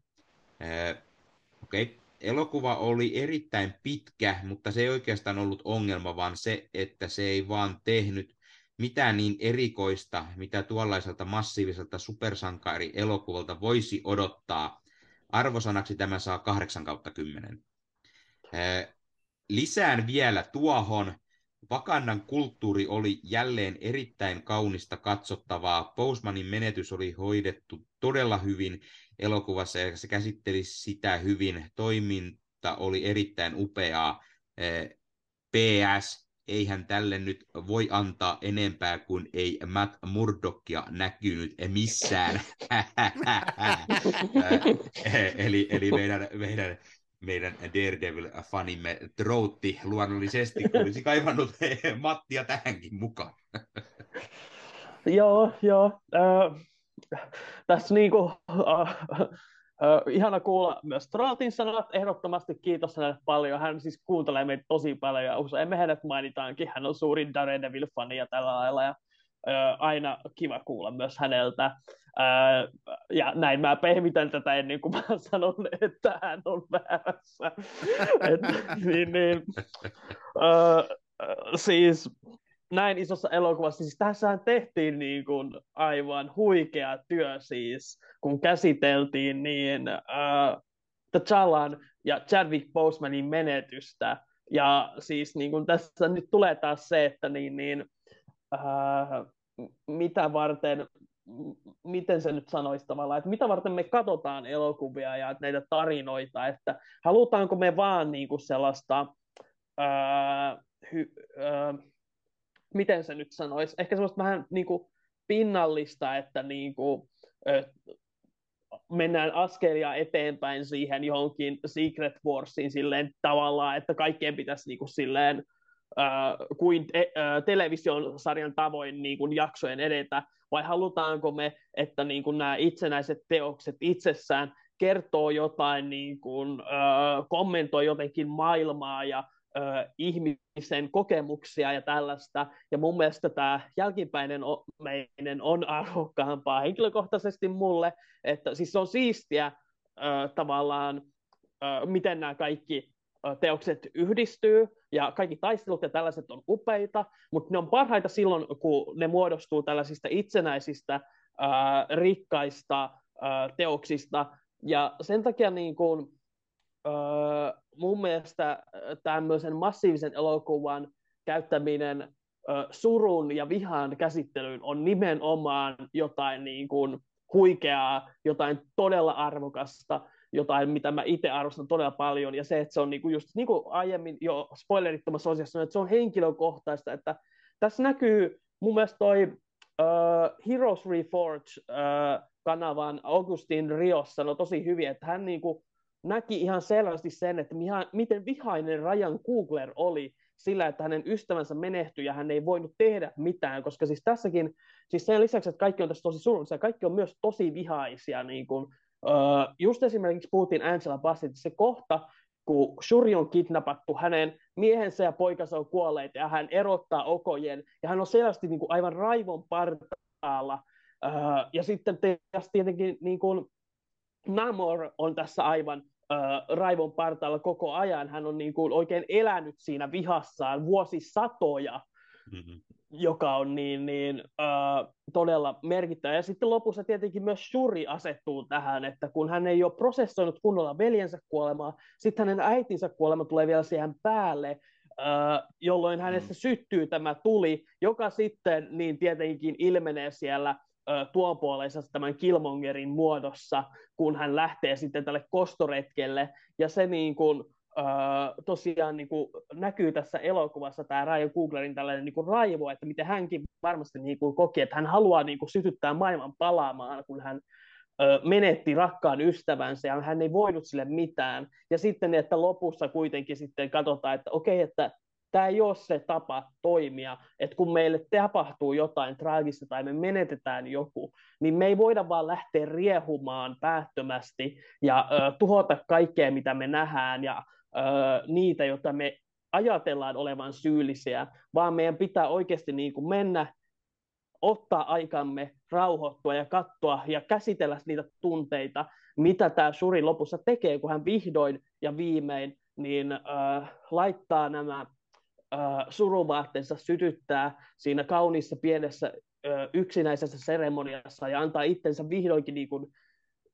Okei, okay. Elokuva oli erittäin pitkä, mutta se ei oikeastaan ollut ongelma, vaan se, että se ei vaan tehnyt mitään niin erikoista, mitä tuollaiselta massiiviselta supersankari-elokuvalta voisi odottaa. Arvosanaksi tämä saa 8 kautta 10. Lisään vielä tuohon, Vakannan kulttuuri oli jälleen erittäin kaunista katsottavaa. Postmanin menetys oli hoidettu todella hyvin elokuvassa ja se käsitteli sitä hyvin. Toiminta oli erittäin upeaa. PS, eihän tälle nyt voi antaa enempää kuin ei Matt Murdockia näkynyt missään. Eh, eli, eli meidän, meidän meidän Daredevil-fanimme Troutti luonnollisesti olisi kaivannut Mattia tähänkin mukaan. joo, joo. Äh, tässä niinku, äh, äh, ihana kuulla myös Troutin sanat. Ehdottomasti kiitos hänelle paljon. Hän siis kuuntelee meitä tosi paljon ja usein me hänet mainitaankin. Hän on suurin Daredevil-fani ja tällä lailla. Ja, äh, aina kiva kuulla myös häneltä. Ää, ja näin mä pehmitän tätä ennen kuin mä sanon, että hän on väärässä. Et, niin, niin, ää, siis näin isossa elokuvassa, siis tässähän tehtiin niin kuin aivan huikea työ siis, kun käsiteltiin niin äh, T'Challan ja Chadwick Bosemanin menetystä. Ja siis niin kuin tässä nyt tulee taas se, että niin, niin, äh, mitä varten miten se nyt sanoisi tavallaan, että mitä varten me katsotaan elokuvia ja näitä tarinoita, että halutaanko me vaan niin kuin sellaista, ää, hy, ää, miten se nyt sanoisi, ehkä sellaista vähän niin kuin pinnallista, että niin kuin, ää, mennään askelia eteenpäin siihen johonkin Secret Warsiin silleen tavallaan, että kaikkien pitäisi niin kuin silleen, kuin te- äh, tavoin niin kuin jaksojen edetä, vai halutaanko me, että niin kuin nämä itsenäiset teokset itsessään kertoo jotain, niin kuin, äh, kommentoi jotenkin maailmaa ja ö, ihmisen kokemuksia ja tällaista. Ja mun mielestä tämä jälkipäinen meinen on arvokkaampaa henkilökohtaisesti mulle, että siis se on siistiä ö, tavallaan, ö, miten nämä kaikki teokset yhdistyy, ja kaikki taistelut ja tällaiset on upeita, mutta ne on parhaita silloin, kun ne muodostuu tällaisista itsenäisistä, ää, rikkaista ää, teoksista, ja sen takia niin kuin, ää, mun mielestä tämmöisen massiivisen elokuvan käyttäminen ää, surun ja vihan käsittelyyn on nimenomaan jotain niin kuin huikeaa, jotain todella arvokasta, jotain, mitä mä itse arvostan todella paljon, ja se, että se on niinku just niin kuin aiemmin jo spoilerittomassa osiossa, että se on henkilökohtaista, että tässä näkyy mun mielestä toi uh, Heroes Reforge uh, kanavan Augustin Rios sanoi tosi hyvin, että hän niinku näki ihan selvästi sen, että miten vihainen Ryan Coogler oli sillä, että hänen ystävänsä menehtyi ja hän ei voinut tehdä mitään, koska siis tässäkin, siis sen lisäksi, että kaikki on tässä tosi surullisia, kaikki on myös tosi vihaisia, niin kuin, Uh, just esimerkiksi puhuttiin Angela Bassettista, se kohta, kun Shuri on kidnappattu, hänen miehensä ja poikansa on kuolleet ja hän erottaa Okojen ja hän on selvästi niin kuin aivan raivon partaalla. Uh, ja sitten tietenkin niin kuin Namor on tässä aivan uh, raivon partaalla koko ajan. Hän on niin kuin oikein elänyt siinä vihassaan vuosisatoja. Mm-hmm joka on niin, niin äh, todella merkittävä. Ja sitten lopussa tietenkin myös Shuri asettuu tähän, että kun hän ei ole prosessoinut kunnolla veljensä kuolemaa, sitten hänen äitinsä kuolema tulee vielä siihen päälle, äh, jolloin hänestä mm. syttyy tämä tuli, joka sitten niin tietenkin ilmenee siellä äh, tuon puoleisessa tämän Killmongerin muodossa, kun hän lähtee sitten tälle kostoretkelle, ja se niin kuin, tosiaan niin kuin näkyy tässä elokuvassa tämä Ryan Cooglerin tällainen niin kuin raivo, että miten hänkin varmasti niin kuin koki, että hän haluaa niin kuin sytyttää maailman palaamaan, kun hän menetti rakkaan ystävänsä ja hän ei voinut sille mitään. Ja sitten, että lopussa kuitenkin sitten katsotaan, että okei, okay, että tämä ei ole se tapa toimia, että kun meille tapahtuu jotain traagista tai me menetetään joku, niin me ei voida vaan lähteä riehumaan päättömästi ja uh, tuhota kaikkea, mitä me nähdään ja niitä, joita me ajatellaan olevan syyllisiä, vaan meidän pitää oikeasti niin kuin mennä, ottaa aikamme, rauhoittua ja katsoa ja käsitellä niitä tunteita, mitä tämä Suri lopussa tekee, kun hän vihdoin ja viimein niin, äh, laittaa nämä äh, suruvaatteensa sytyttää siinä kauniissa pienessä äh, yksinäisessä seremoniassa ja antaa itsensä vihdoinkin niin kuin,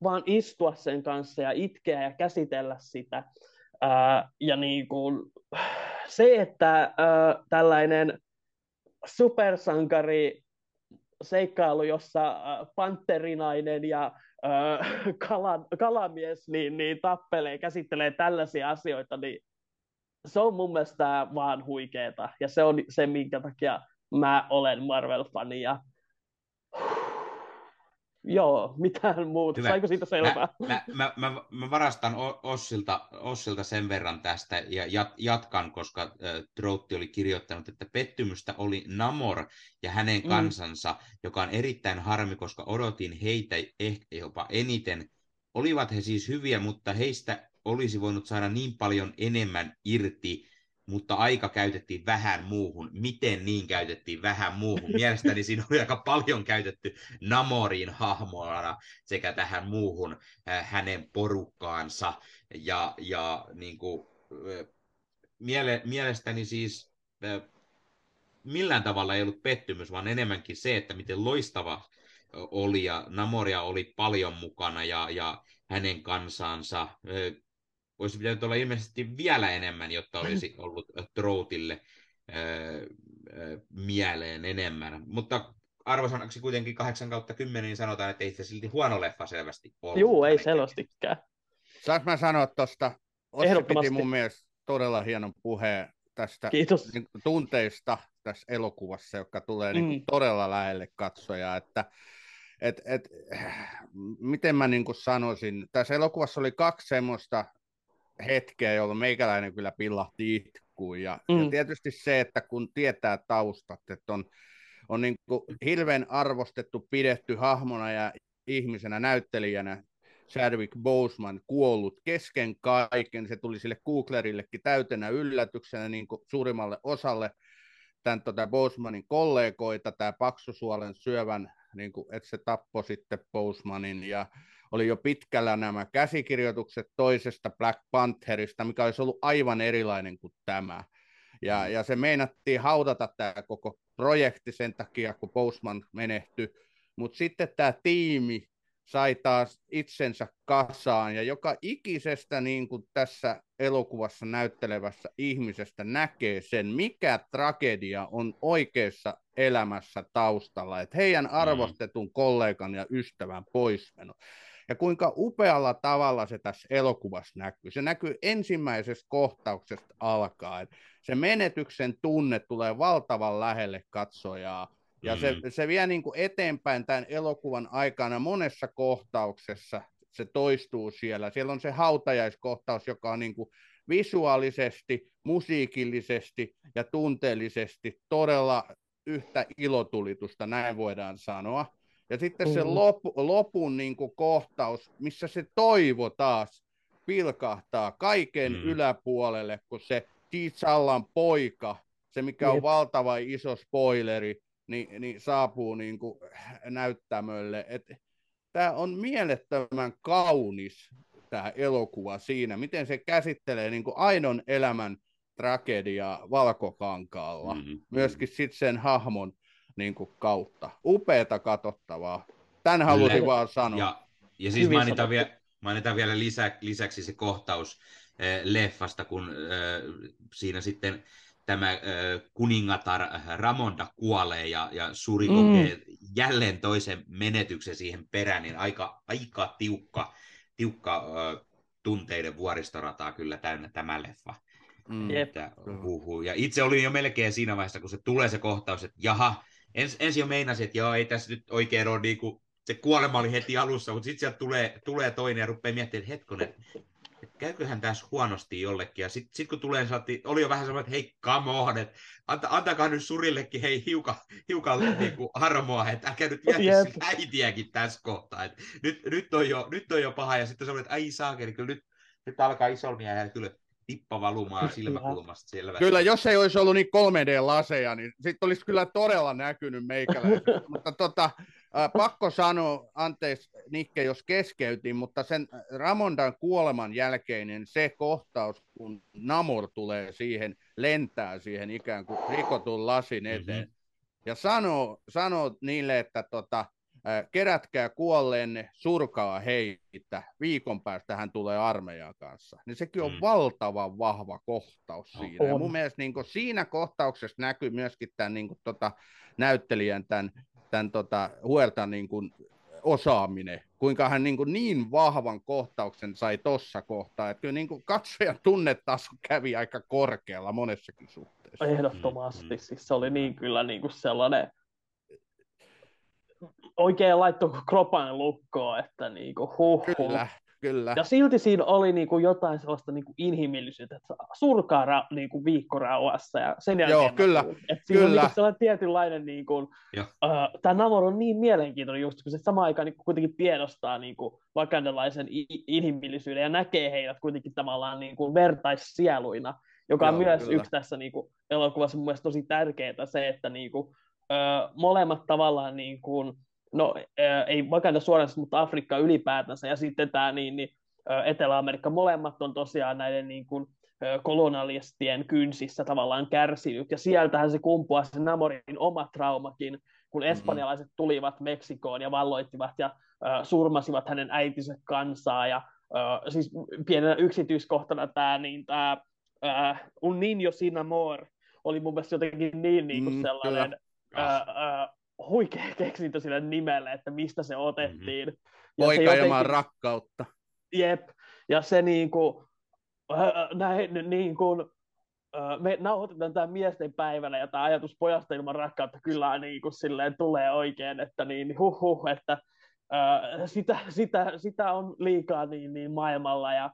vaan istua sen kanssa ja itkeä ja käsitellä sitä. Ää, ja niin kuin, se, että ää, tällainen supersankari seikkailu, jossa panterinainen ja kala, kalamies niin, niin tappelee, käsittelee tällaisia asioita, niin se on mun mielestä vaan huikeeta. Ja se on se, minkä takia mä olen Marvel-fani. Ja Joo, mitään muuta. Hyvä. Saiko siitä selvää? Mä, mä, mä, mä varastan Ossilta, Ossilta sen verran tästä ja jat, jatkan, koska äh, Troutti oli kirjoittanut, että pettymystä oli Namor ja hänen mm. kansansa, mm. joka on erittäin harmi, koska odotin heitä ehkä jopa eniten. Olivat he siis hyviä, mutta heistä olisi voinut saada niin paljon enemmän irti, mutta aika käytettiin vähän muuhun. Miten niin käytettiin vähän muuhun? Mielestäni siinä oli aika paljon käytetty Namorin hahmoana sekä tähän muuhun äh, hänen porukkaansa. Ja, ja niin kuin, äh, miele, mielestäni siis äh, millään tavalla ei ollut pettymys, vaan enemmänkin se, että miten loistava oli ja Namoria oli paljon mukana ja, ja hänen kansansa olisi pitänyt olla ilmeisesti vielä enemmän, jotta olisi ollut Troutille mieleen enemmän. Mutta arvosanaksi kuitenkin 8 kautta 10, niin sanotaan, että ei se silti huono leffa selvästi ollut. Joo, ei selvästikään. Saanko mä sanoa tuosta? Ossi piti mun mielestä todella hienon puheen tästä Kiitos. Niin, tunteista tässä elokuvassa, joka tulee mm. niin, todella lähelle katsoja, että et, et, miten mä niin sanoisin, tässä elokuvassa oli kaksi semmoista hetkeä, jolloin meikäläinen kyllä pillahti itkuun. Ja, mm. ja tietysti se, että kun tietää taustat, että on, on niin kuin hirveän arvostettu, pidetty hahmona ja ihmisenä, näyttelijänä Chadwick Boseman kuollut kesken kaiken. Se tuli sille Googlerillekin täytenä yllätyksenä niin kuin suurimmalle osalle tämän tota Bosemanin kollegoita, tämä paksusuolen syövän, niin kuin, että se tappoi sitten Bosemanin ja oli jo pitkällä nämä käsikirjoitukset toisesta Black Pantherista, mikä olisi ollut aivan erilainen kuin tämä. Ja, ja se meinattiin haudata tämä koko projekti sen takia, kun Boseman menehtyi. Mutta sitten tämä tiimi sai taas itsensä kasaan, ja joka ikisestä niin kuin tässä elokuvassa näyttelevässä ihmisestä näkee sen, mikä tragedia on oikeassa elämässä taustalla, että heidän mm. arvostetun kollegan ja ystävän poismeno. Ja kuinka upealla tavalla se tässä elokuvassa näkyy. Se näkyy ensimmäisestä kohtauksesta alkaen. Se menetyksen tunne tulee valtavan lähelle katsojaa ja mm. se, se vie niin kuin eteenpäin tämän elokuvan aikana monessa kohtauksessa. Se toistuu siellä. Siellä on se hautajaiskohtaus, joka on niin kuin visuaalisesti, musiikillisesti ja tunteellisesti todella yhtä ilotulitusta, näin voidaan sanoa. Ja sitten se mm. lopu, lopun niin kuin kohtaus, missä se toivo taas pilkahtaa kaiken mm. yläpuolelle, kun se T'Challan poika, se mikä on valtava iso spoileri, niin, niin saapuu niin kuin näyttämölle. Tämä on mielettömän kaunis tämä elokuva siinä, miten se käsittelee niin kuin aidon elämän tragediaa valkokankaalla, mm-hmm. myöskin sitten sen hahmon niin kuin kautta. Upeeta katsottavaa. Tän halusin Kyllä. vaan sanoa. Ja, ja siis mainitaan, vielä, mainitaan vielä lisä, lisäksi se kohtaus äh, leffasta, kun äh, siinä sitten tämä äh, kuningatar Ramonda kuolee ja, ja Suri mm. kokee jälleen toisen menetyksen siihen perään, niin aika, aika tiukka, tiukka äh, tunteiden vuoristorataa kyllä täynnä tämä leffa. Mm. Että, huhu. Ja itse olin jo melkein siinä vaiheessa, kun se tulee se kohtaus, että jaha, ens, ensin jo meinasin, että joo, ei tässä nyt oikein ole niin kuin, se kuolema oli heti alussa, mutta sitten sieltä tulee, tulee toinen ja rupeaa miettimään, että hetkonen, että käyköhän tässä huonosti jollekin. Ja sitten sit kun tulee, saatti, oli jo vähän semmoinen, että hei, come on, että anta, antakaa nyt Surillekin hei hiukan, hiukan niin kuin harmoa, että älkää nyt vietti yep. äitiäkin tässä kohtaa. Että nyt, nyt, on jo, nyt on jo paha, ja sitten semmoinen, että ai saakeli, kyllä nyt, nyt alkaa isolmia ja kyllä tippa valumaan silmäkulmasta selvästi. Kyllä, jos ei olisi ollut niin 3D-laseja, niin sitten olisi kyllä todella näkynyt meikäläinen. mutta tota, äh, pakko sanoa, anteeksi Nikke, jos keskeytin, mutta sen Ramondan kuoleman jälkeinen se kohtaus, kun Namor tulee siihen, lentää siihen ikään kuin rikotun lasin eteen, mm-hmm. ja sanoo, sanoo niille, että tota, kerätkää kuolleenne, surkaa heitä, viikon päästä hän tulee armeijan kanssa. Niin sekin on mm. valtavan vahva kohtaus siinä. On. Ja mun mielestä niin kuin, siinä kohtauksessa näkyy myöskin tämän niin kuin, tota, näyttelijän, tämän, tämän tota, Huertan niin kuin, osaaminen, kuinka hän niin, kuin niin vahvan kohtauksen sai tuossa kohtaa, että kyllä niin kuin katsojan tunnetaso kävi aika korkealla monessakin suhteessa. Ehdottomasti, mm, mm. siis se oli niin kyllä niin kuin sellainen oikein laittoi kropan lukkoon, että niinku huh, huh. Kyllä, kyllä. Ja silti siinä oli niinku jotain sellaista niinku inhimillisyyttä, että surkaa ra, niinku viikkorauhassa ja sen jälkeen... Joo, kyllä, että siinä kyllä. on niinku sellainen tietynlainen, niinku, uh, tämä Namor on niin mielenkiintoinen just, kun se samaan aikaan niinku kuitenkin tiedostaa niinku vakandalaisen inhimillisyyden ja näkee heidät kuitenkin tavallaan niinku vertaissieluina, joka Joo, on myös kyllä. yksi tässä niinku, elokuvassa mun mielestä tosi tärkeää se, että niinku, uh, molemmat tavallaan niin kuin, no ei Wakanda suoraan, mutta Afrikka ylipäätänsä, ja sitten tämä niin, niin, Etelä-Amerikka, molemmat on tosiaan näiden niin kuin, kolonialistien kynsissä tavallaan kärsinyt, ja sieltähän se kumpuaa se Namorin oma traumakin, kun mm-hmm. espanjalaiset tulivat Meksikoon ja valloittivat ja äh, surmasivat hänen äitinsä kansaa, ja äh, siis pienenä yksityiskohtana tämä niin, tää, äh, Un Niño Sin Amor oli mun mielestä jotenkin niin, niin kuin sellainen mm, äh, äh, huikea keksintö sille nimelle, että mistä se otettiin. Mm-hmm. Poika ja jotenkin, rakkautta. Jep, ja se niin kuin, näin, niin kuin, me nauhoitetaan tämä miesten päivänä ja tämä ajatus pojasta ilman rakkautta kyllä niin kuin silleen tulee oikein, että niin huh, huh että uh, sitä, sitä, sitä, on liikaa niin, niin maailmalla ja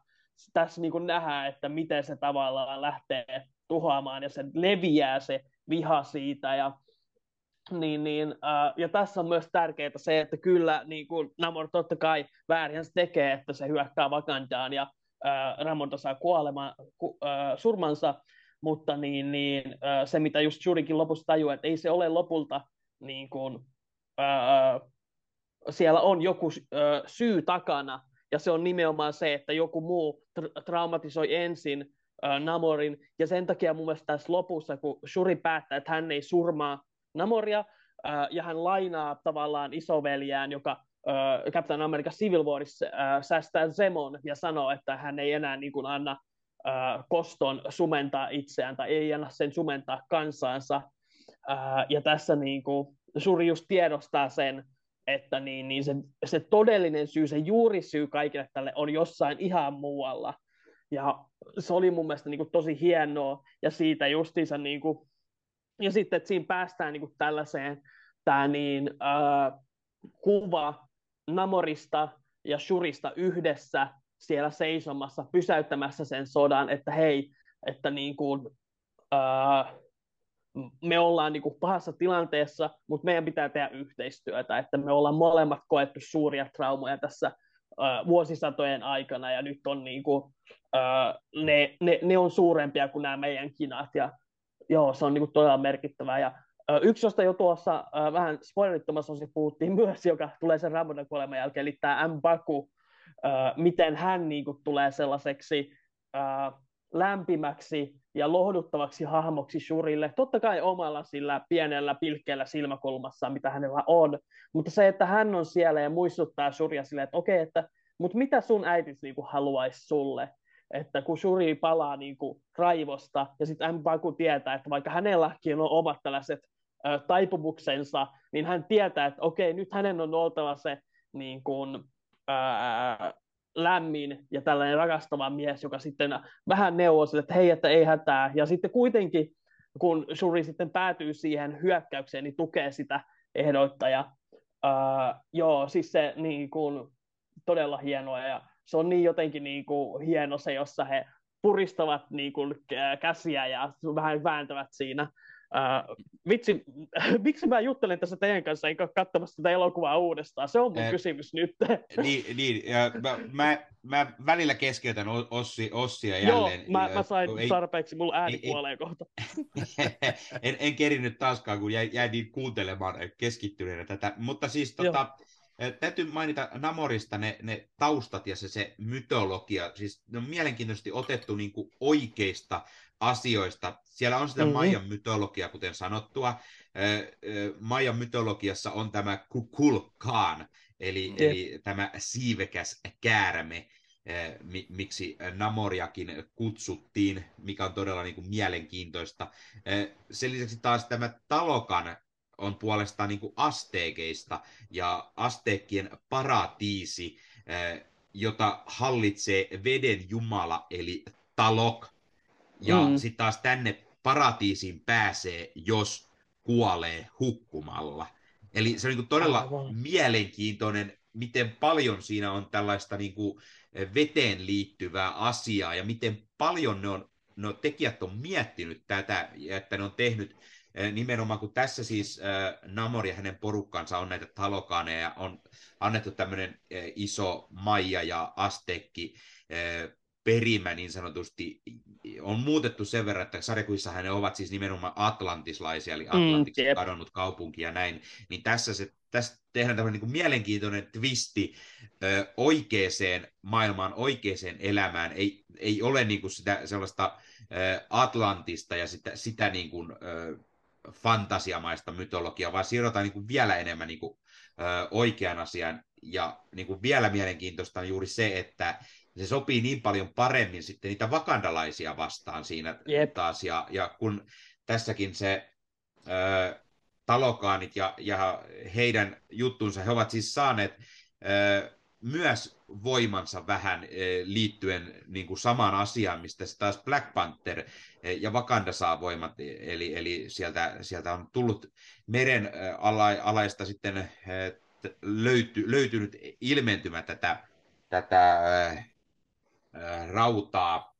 tässä niin kuin nähdään, että miten se tavallaan lähtee tuhoamaan ja se leviää se viha siitä ja niin, niin, äh, ja tässä on myös tärkeää se, että kyllä niin kuin Namor totta kai väärin se tekee, että se hyökkää Wakandaan ja äh, Ramonda saa kuolema, ku, äh, surmansa, mutta niin, niin, äh, se, mitä just Shurikin lopussa tajuaa, että ei se ole lopulta niin kuin, äh, siellä on joku äh, syy takana, ja se on nimenomaan se, että joku muu tra- traumatisoi ensin äh, Namorin, ja sen takia mun mielestä tässä lopussa, kun Shuri päättää, että hän ei surmaa Namoria, äh, ja hän lainaa tavallaan isoveljään, joka äh, Captain America Civil Warissa äh, säästää Zemon ja sanoo, että hän ei enää niin kuin, anna äh, koston sumentaa itseään tai ei anna sen sumentaa kansaansa. Äh, ja tässä niin kuin, Shuri just tiedostaa sen, että niin, niin se, se todellinen syy, se juurisyy kaikille tälle on jossain ihan muualla. Ja se oli mun mielestä niin kuin, tosi hienoa, ja siitä justiinsa, niin kuin, ja sitten, että siinä päästään niin kuin, tällaiseen tämä niin, äh, kuva Namorista ja Shurista yhdessä siellä seisomassa, pysäyttämässä sen sodan, että hei, että niin kuin, äh, me ollaan niin kuin pahassa tilanteessa, mutta meidän pitää tehdä yhteistyötä, että me ollaan molemmat koettu suuria traumoja tässä äh, vuosisatojen aikana, ja nyt on niin kuin, äh, ne, ne, ne, on suurempia kuin nämä meidän kinat, ja joo, se on niin kuin todella merkittävää, ja yksi, josta jo tuossa äh, vähän spoilerittomassa osassa puhuttiin myös, joka tulee sen Ramonen kuoleman jälkeen, eli tämä Mbaku, miten hän niin kuin, tulee sellaiseksi lämpimäksi ja lohduttavaksi hahmoksi Shurille, totta kai omalla sillä pienellä pilkkeellä silmäkulmassa, mitä hänellä on, mutta se, että hän on siellä ja muistuttaa Shuria silleen, että okei, okay, että mutta mitä sun äitis niinku haluaisi sulle, että kun Shuri palaa niinku raivosta ja sitten Mbaku tietää, että vaikka hänelläkin on omat tällaiset ö, taipumuksensa, niin hän tietää, että okei, nyt hänen on oltava se niin kuin, ää, lämmin ja tällainen rakastava mies, joka sitten vähän neuvoo sille, että hei, että ei hätää. Ja sitten kuitenkin, kun Shuri sitten päätyy siihen hyökkäykseen, niin tukee sitä ehdoitta. Ja, uh, joo, siis se niin kuin, todella hienoa ja se on niin jotenkin niin kuin, hieno se, jossa he puristavat niin kuin, käsiä ja vähän vääntävät siinä. Uh, vitsi, miksi mä juttelen tässä teidän kanssa, enkä katsomassa tätä elokuvaa uudestaan? Se on mun eh, kysymys nyt. niin, niin ja mä, mä, mä, välillä keskeytän Ossi, Ossia jälleen. Joo, mä, mä sain ei, tarpeeksi, mulla ääni ei, kuolee ei, kohta. en, en kerinyt taaskaan, kun jäin, jäin niin kuuntelemaan keskittyneenä tätä. Mutta siis tota, Täytyy mainita Namorista ne, ne taustat ja se, se mytologia. Siis ne on mielenkiintoisesti otettu niin kuin oikeista asioista. Siellä on sitä mm-hmm. Maijan mytologiaa, kuten sanottua. Maijan mytologiassa on tämä Kukulkaan, eli, yep. eli tämä siivekäs käärme, miksi Namoriakin kutsuttiin, mikä on todella niin kuin mielenkiintoista. Sen lisäksi taas tämä Talokan on puolestaan niin kuin asteekeista, ja asteekkien paratiisi, jota hallitsee veden jumala, eli Talok, ja mm. sitten taas tänne paratiisiin pääsee, jos kuolee hukkumalla. Eli se on niin todella Aivan. mielenkiintoinen, miten paljon siinä on tällaista niin kuin veteen liittyvää asiaa ja miten paljon ne on, ne tekijät on miettinyt tätä että ne on tehnyt eh, nimenomaan, kun tässä siis äh, Namor ja hänen porukkansa on näitä talokaaneja, on annettu tämmöinen äh, iso Maija ja Astekki äh, perimä niin sanotusti. On muutettu sen verran, että sarjakuissahan ne ovat siis nimenomaan atlantislaisia, eli Atlantiksi mm, kadonnut kaupunki ja näin, niin tässä, se, tässä tehdään tämmöinen niin mielenkiintoinen twisti ö, oikeeseen maailmaan, oikeeseen elämään. Ei, ei ole niin kuin sitä sellaista ö, Atlantista ja sitä, sitä niin kuin, ö, fantasiamaista mytologiaa, vaan siirrotaan niin kuin vielä enemmän niin kuin, ö, oikean asian. Ja niin kuin vielä mielenkiintoista on juuri se, että se sopii niin paljon paremmin sitten niitä vakandalaisia vastaan siinä yep. taas. Ja, ja kun tässäkin se ö, talokaanit ja, ja heidän juttunsa, he ovat siis saaneet ö, myös voimansa vähän liittyen niin kuin samaan asiaan, mistä taas Black Panther ja Wakanda saa voimat, eli, eli sieltä, sieltä on tullut meren ala, alaista sitten löyty, löytynyt ilmentymä tätä, tätä rautaa,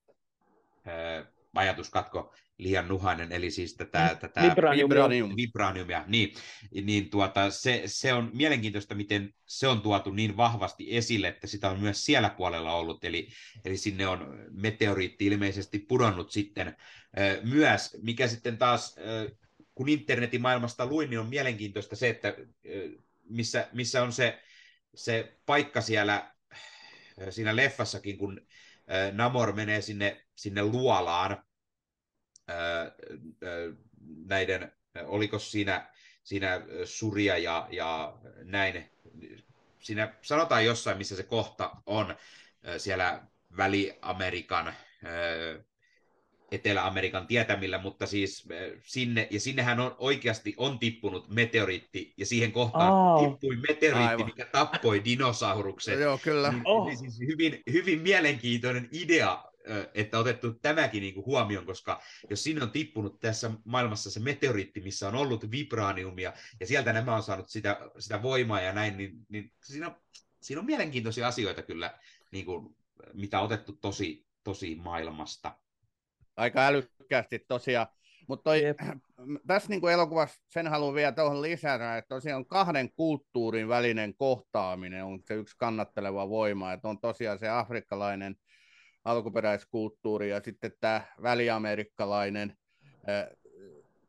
ajatuskatko, liian nuhainen, eli siis tätä, tätä vibraniumia. vibraniumia, niin, niin tuota, se, se, on mielenkiintoista, miten se on tuotu niin vahvasti esille, että sitä on myös siellä puolella ollut, eli, eli sinne on meteoriitti ilmeisesti pudonnut sitten myös, mikä sitten taas, kun internetin maailmasta luin, niin on mielenkiintoista se, että missä, missä on se, se paikka siellä siinä leffassakin, kun Namor menee sinne, sinne luolaan näiden, oliko siinä, siinä Suria ja, ja näin, siinä sanotaan jossain, missä se kohta on, siellä Väli-Amerikan Etelä-Amerikan tietämillä, mutta siis sinne, ja sinnehän on oikeasti on tippunut meteoriitti, ja siihen kohtaan oh. tippui meteoriitti, Aivan. mikä tappoi dinosaurukset. Joo, kyllä. Niin, oh. siis hyvin, hyvin mielenkiintoinen idea, että otettu tämäkin niin kuin huomioon, koska jos sinne on tippunut tässä maailmassa se meteoriitti, missä on ollut vibraniumia, ja sieltä nämä on saanut sitä, sitä voimaa ja näin, niin, niin siinä, on, siinä on mielenkiintoisia asioita kyllä, niin kuin, mitä on otettu tosi, tosi maailmasta aika älykkäästi tosiaan. Mutta tässä niin kuin elokuvassa sen haluan vielä tuohon lisätä, että tosiaan kahden kulttuurin välinen kohtaaminen on se yksi kannatteleva voima, että on tosiaan se afrikkalainen alkuperäiskulttuuri ja sitten tämä väliamerikkalainen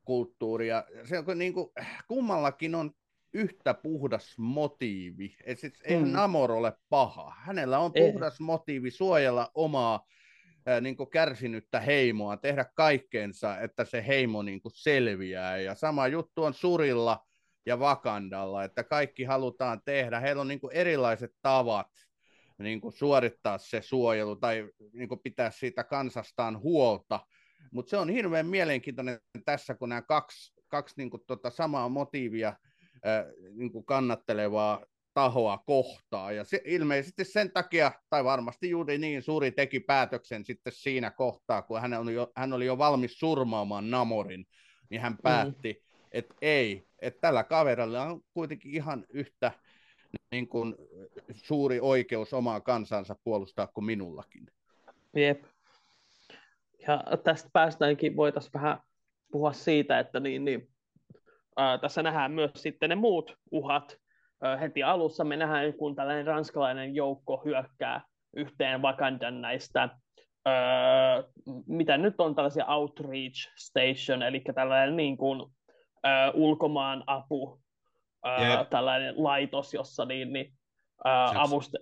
kulttuuri. Ja se on niin kuin, kummallakin on yhtä puhdas motiivi. Et sit, mm. Eihän Namor ole paha. Hänellä on puhdas Ei. motiivi suojella omaa niin kuin kärsinyttä heimoa, tehdä kaikkeensa, että se heimo niin kuin selviää. Ja sama juttu on Surilla ja Vakandalla, että kaikki halutaan tehdä. Heillä on niin kuin erilaiset tavat niin kuin suorittaa se suojelu tai niin kuin pitää siitä kansastaan huolta. Mutta se on hirveän mielenkiintoinen tässä, kun nämä kaksi, kaksi niin kuin tota samaa motiivia niin kuin kannattelevaa tahoa kohtaa. Ja se, ilmeisesti sen takia, tai varmasti juuri niin, Suuri teki päätöksen sitten siinä kohtaa, kun hän oli jo, hän oli jo valmis surmaamaan Namorin, niin hän mm. päätti, mm. että ei, että tällä kaverilla on kuitenkin ihan yhtä niin kuin, suuri oikeus omaa kansansa puolustaa kuin minullakin. Jep. Ja tästä päästäänkin, voitaisiin vähän puhua siitä, että niin, niin, ää, tässä nähdään myös sitten ne muut uhat, heti alussa me nähdään, kun tällainen ranskalainen joukko hyökkää yhteen Wakandan näistä, öö, mitä nyt on tällaisia outreach station, eli tällainen niin kuin, öö, ulkomaan apu, öö, tällainen laitos, jossa niin, niin öö, avuste...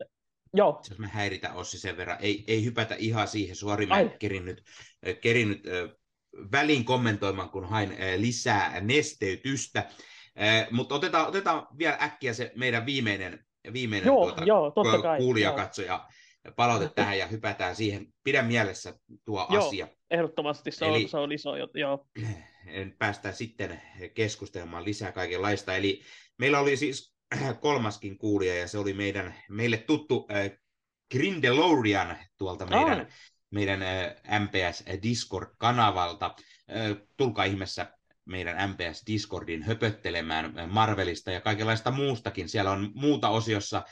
Joo. Jos me häiritä Ossi sen verran, ei, ei hypätä ihan siihen, suori mä kerinnyt, kerinnyt äh, väliin kommentoimaan, kun hain äh, lisää nesteytystä. Eh, mutta otetaan, otetaan vielä äkkiä se meidän viimeinen, viimeinen joo, tuota, joo, totta kai, kuulijakatsoja palaute tähän ja hypätään siihen. Pidä mielessä tuo joo, asia. ehdottomasti se, Eli, on, se on iso. Joo. Päästään sitten keskustelemaan lisää kaikenlaista. Eli meillä oli siis kolmaskin kuulija ja se oli meidän, meille tuttu äh, Grindelorian tuolta meidän, meidän äh, MPS Discord-kanavalta. Äh, tulkaa ihmeessä meidän MPS Discordin höpöttelemään Marvelista ja kaikenlaista muustakin. Siellä on muuta osiossa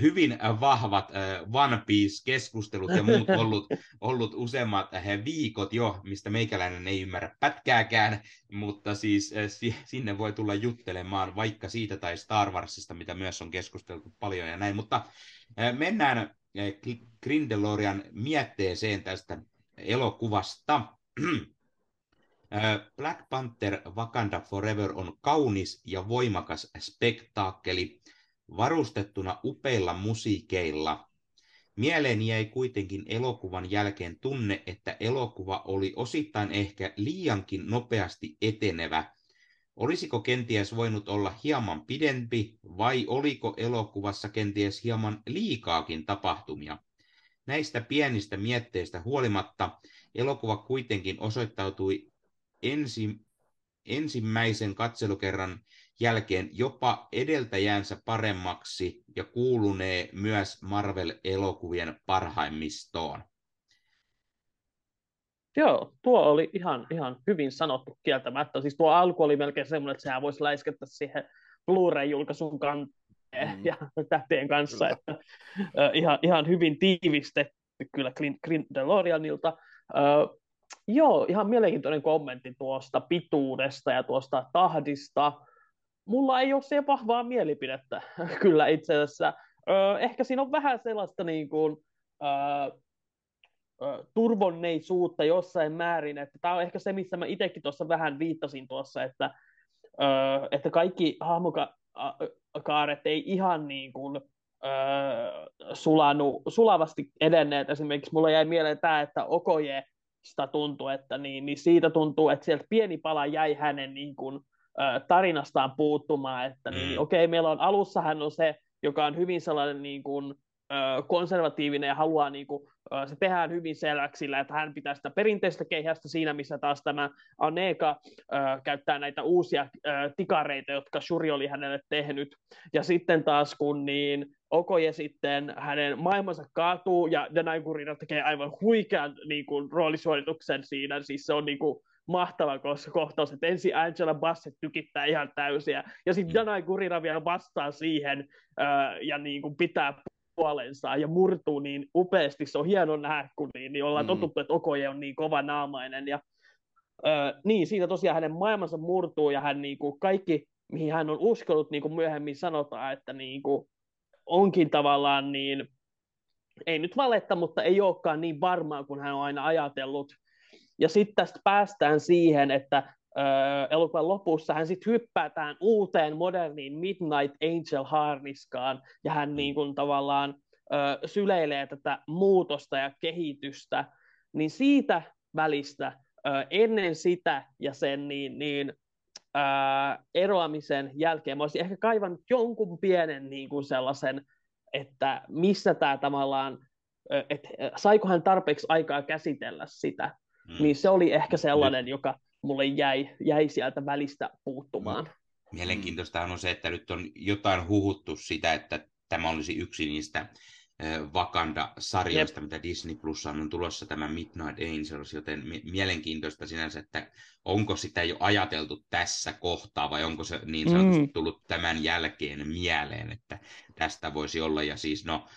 hyvin vahvat One Piece-keskustelut ja muut ollut, ollut useammat viikot jo, mistä meikäläinen ei ymmärrä pätkääkään, mutta siis sinne voi tulla juttelemaan vaikka siitä tai Star Warsista, mitä myös on keskusteltu paljon ja näin, mutta mennään Grindelorian mietteeseen tästä elokuvasta. Black Panther Wakanda Forever on kaunis ja voimakas spektaakkeli, varustettuna upeilla musiikeilla. Mieleeni jäi kuitenkin elokuvan jälkeen tunne, että elokuva oli osittain ehkä liiankin nopeasti etenevä. Olisiko kenties voinut olla hieman pidempi vai oliko elokuvassa kenties hieman liikaakin tapahtumia? Näistä pienistä mietteistä huolimatta elokuva kuitenkin osoittautui ensi, ensimmäisen katselukerran jälkeen jopa edeltäjänsä paremmaksi ja kuulunee myös Marvel-elokuvien parhaimmistoon. Joo, tuo oli ihan, ihan hyvin sanottu kieltämättä. Siis tuo alku oli melkein semmoinen, että sehän voisi läiskettää siihen Blu-ray-julkaisun kanteen mm. ja tähtien kanssa. Kyllä. Että, uh, ihan, ihan hyvin tiivistetty kyllä Grindelorianilta. Uh, joo, ihan mielenkiintoinen kommentti tuosta pituudesta ja tuosta tahdista. Mulla ei ole se vahvaa mielipidettä kyllä itse asiassa. Öö, ehkä siinä on vähän sellaista niin kuin, öö, turvonneisuutta jossain määrin, että tämä on ehkä se, missä mä itsekin tuossa vähän viittasin tuossa, että, että kaikki hahmokaaret ei ihan niin kuin, sulanu, sulavasti edenneet. Esimerkiksi mulla jäi mieleen tämä, että Okoje sitä tuntuu, että niin, niin siitä tuntuu, että sieltä pieni pala jäi hänen niin kuin, tarinastaan puuttumaan, että niin, mm. okei, okay, meillä on alussa hän on se, joka on hyvin sellainen niin kuin, konservatiivinen ja haluaa niin kuin, se tehdään hyvin selväksi sillä, että hän pitää sitä perinteistä keihästä siinä, missä taas tämä Aneka äh, käyttää näitä uusia äh, tikareita, jotka Shuri oli hänelle tehnyt. Ja sitten taas kun niin Okoje sitten hänen maailmansa kaatuu ja Danai Gurira tekee aivan huikean niin kuin, roolisuorituksen siinä, siis se on niin kuin, mahtava kohtaus, että ensin Angela Bassett tykittää ihan täysiä, ja sitten mm. Danai Gurira vielä vastaa siihen, ja niin kuin pitää puolensa ja murtuu niin upeasti. Se on hieno nähdä, kun niin, niin ollaan mm. totuttu, että Okoje on niin kova naamainen. Ja, niin, siitä tosiaan hänen maailmansa murtuu ja hän niin kuin kaikki, mihin hän on uskonut, niin kuin myöhemmin sanotaan, että niin kuin, onkin tavallaan niin, ei nyt valetta, mutta ei olekaan niin varmaa kuin hän on aina ajatellut. Ja sitten tästä päästään siihen, että elokuvan lopussa hän sitten hyppää uuteen moderniin Midnight Angel harniskaan ja hän niin kuin tavallaan ö, syleilee tätä muutosta ja kehitystä, niin siitä välistä ennen sitä ja sen niin, niin eroamisen jälkeen mä olisin ehkä kaivannut jonkun pienen niin kuin sellaisen, että missä tämä tavallaan, että saiko hän tarpeeksi aikaa käsitellä sitä, mm. niin se oli ehkä sellainen, joka mulle jäi, jäi sieltä välistä puuttumaan. Mielenkiintoista on se, että nyt on jotain huhuttu sitä, että tämä olisi yksi niistä Wakanda-sarjoista, Jep. mitä Disney Plus on tulossa tämä Midnight Angels, joten mielenkiintoista sinänsä, että onko sitä jo ajateltu tässä kohtaa vai onko se niin sanotusti mm. tullut tämän jälkeen mieleen, että tästä voisi olla. Ja siis no,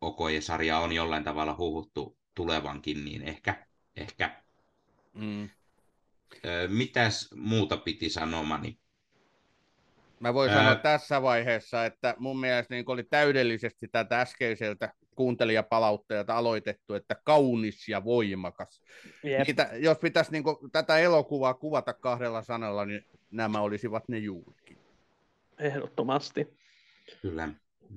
Okoje-sarja on jollain tavalla huhuttu tulevankin, niin ehkä, ehkä mm. Mitäs muuta piti sanomani? Mä voin Ää... sanoa tässä vaiheessa, että mun mielestä niin oli täydellisesti tätä äskeiseltä kuuntelijapalautteelta aloitettu, että kaunis ja voimakas. Yep. Niitä, jos pitäisi niin kuin, tätä elokuvaa kuvata kahdella sanalla, niin nämä olisivat ne juurikin. Ehdottomasti. Kyllä,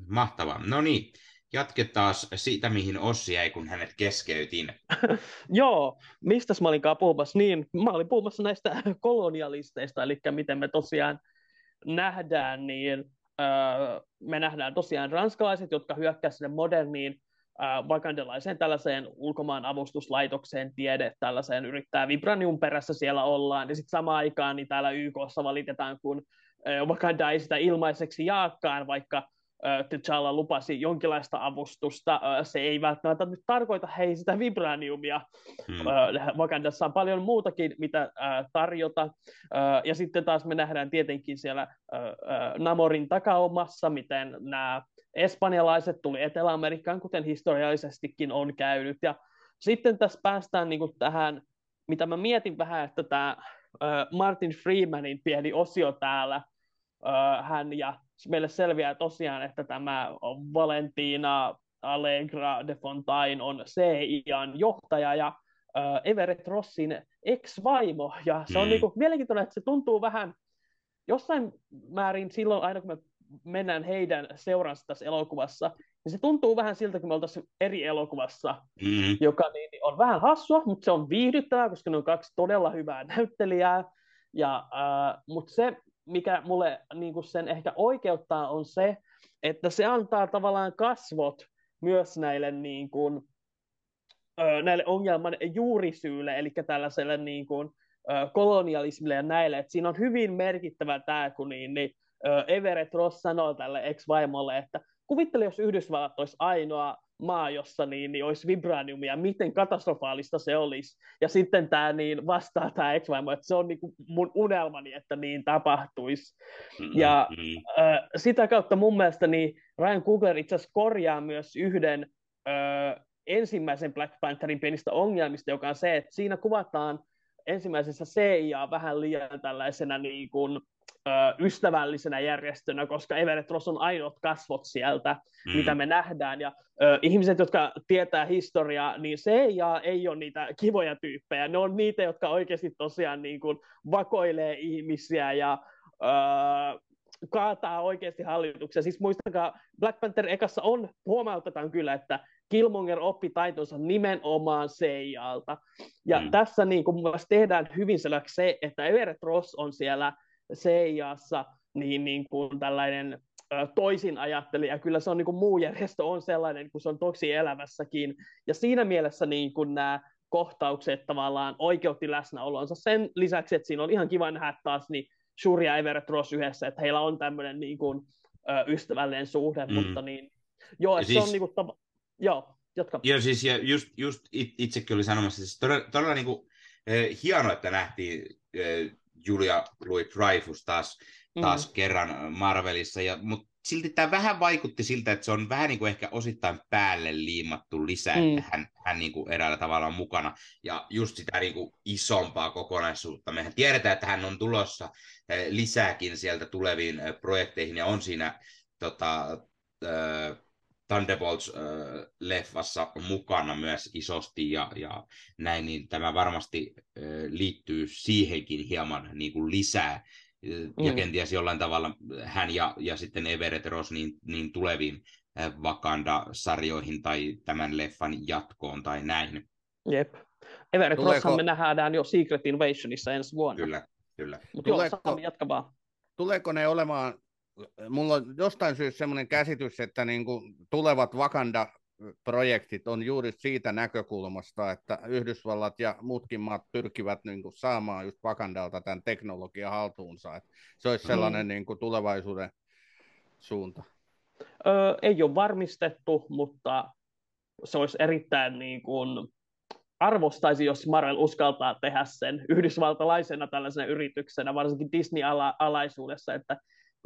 mahtavaa. No niin, Jatketaan siitä, mihin Ossi jäi, kun hänet keskeytin. Joo, mistä mä olinkaan puhumassa? Niin, mä olin puhumassa näistä kolonialisteista, eli miten me tosiaan nähdään, niin öö, me nähdään tosiaan ranskalaiset, jotka hyökkäsivät sinne moderniin vakandalaiseen tällaiseen ulkomaan avustuslaitokseen tiede, tällaiseen yrittää Vibranium perässä siellä ollaan, ja sitten samaan aikaan niin täällä YKssa valitetaan, kun Wakanda ei sitä ilmaiseksi jaakkaan, vaikka T'Challa lupasi jonkinlaista avustusta. Se ei välttämättä nyt tarkoita hei sitä vibraniumia. Hmm. Wakandassa on paljon muutakin, mitä tarjota. Ja sitten taas me nähdään tietenkin siellä Namorin takaomassa, miten nämä espanjalaiset tuli Etelä-Amerikkaan, kuten historiallisestikin on käynyt. Ja sitten tässä päästään niin kuin tähän, mitä mä mietin vähän, että tämä Martin Freemanin pieni osio täällä, hän ja meille selviää tosiaan, että tämä Valentina Allegra de Fontaine on CIAn johtaja ja Everett Rossin ex-vaimo. Ja se on mm. niinku mielenkiintoinen, että se tuntuu vähän jossain määrin silloin, aina kun me mennään heidän seuransa tässä elokuvassa, niin se tuntuu vähän siltä, kun me oltaisiin eri elokuvassa, mm. joka niin, on vähän hassua, mutta se on viihdyttävää, koska ne on kaksi todella hyvää näyttelijää. Ja, äh, mutta se, mikä mulle niin kuin sen ehkä oikeuttaa, on se, että se antaa tavallaan kasvot myös näille, niin kuin, näille ongelman juurisyille, eli tällaiselle niin kuin, kolonialismille ja näille. Et siinä on hyvin merkittävä tämä, kun niin, niin, Everett Ross sanoo tälle ex-vaimolle, että kuvittele, jos Yhdysvallat olisi ainoa maa, jossa niin, niin olisi vibraniumia, miten katastrofaalista se olisi. Ja sitten tämä niin vastaa tämä ex että se on niin kuin mun unelmani, että niin tapahtuisi. Ja äh, sitä kautta mun mielestä niin Ryan Coogler itse asiassa korjaa myös yhden äh, ensimmäisen Black Pantherin pienistä ongelmista, joka on se, että siinä kuvataan ensimmäisessä CIA vähän liian tällaisena niin kuin, ö, ystävällisenä järjestönä, koska Everett Ross on ainoat kasvot sieltä, mm. mitä me nähdään. Ja ö, ihmiset, jotka tietää historiaa, niin CIA ei ole niitä kivoja tyyppejä. Ne on niitä, jotka oikeasti tosiaan niin kuin vakoilee ihmisiä ja ö, kaataa oikeasti hallituksia. Siis muistakaa, Black Panther ekassa on, huomautetaan kyllä, että Killmonger oppi taitonsa nimenomaan CIAlta. Ja mm. tässä niin kuin, tehdään hyvin selväksi se, että Everett Ross on siellä CIAssa niin, niin kuin tällainen toisin ajattelija. Kyllä se on niin kuin muu järjestö on sellainen, kun se on tosi elämässäkin. Ja siinä mielessä niin kuin nämä kohtaukset tavallaan oikeutti läsnäolonsa. Sen lisäksi, että siinä on ihan kiva nähdä taas niin Shuri ja Everett Ross yhdessä, että heillä on tämmöinen niin kuin, ö, ystävällinen suhde, mm. mutta niin, joo, että siis... se on siis- niin kuin, tava- Joo, jatka. Joo, siis ja just, just itsekin oli sanomassa, siis todella, todella niin kuin, eh, hienoa, että nähtiin eh, Julia Louis-Dreyfus taas, taas mm. kerran Marvelissa, ja, mutta silti tämä vähän vaikutti siltä, että se on vähän niin kuin ehkä osittain päälle liimattu lisää, mm. että hän, hän niin kuin eräällä tavalla on mukana, ja just sitä niin kuin isompaa kokonaisuutta. Mehän tiedetään, että hän on tulossa eh, lisääkin sieltä tuleviin eh, projekteihin, ja on siinä tota, eh, Thunderbolts-leffassa mukana myös isosti ja, ja näin, niin tämä varmasti liittyy siihenkin hieman niin kuin lisää. Ja mm. kenties jollain tavalla hän ja, ja sitten Everett Ross niin, niin tuleviin Wakanda-sarjoihin tai tämän leffan jatkoon tai näin. Jep. Everett Tuleeko... Rosshan me nähdään jo Secret Invasionissa ensi vuonna. Kyllä, kyllä. Mutta joo, Sami, jatka vaan. Tuleeko ne olemaan mulla on jostain syystä semmoinen käsitys, että niin kuin tulevat Wakanda-projektit on juuri siitä näkökulmasta, että Yhdysvallat ja muutkin maat pyrkivät niin kuin saamaan just Wakandalta tämän teknologian haltuunsa. Että se olisi sellainen mm. niin kuin tulevaisuuden suunta. Öö, ei ole varmistettu, mutta se olisi erittäin niin kuin, arvostaisi, jos Marvel uskaltaa tehdä sen yhdysvaltalaisena tällaisena yrityksenä, varsinkin Disney-alaisuudessa, että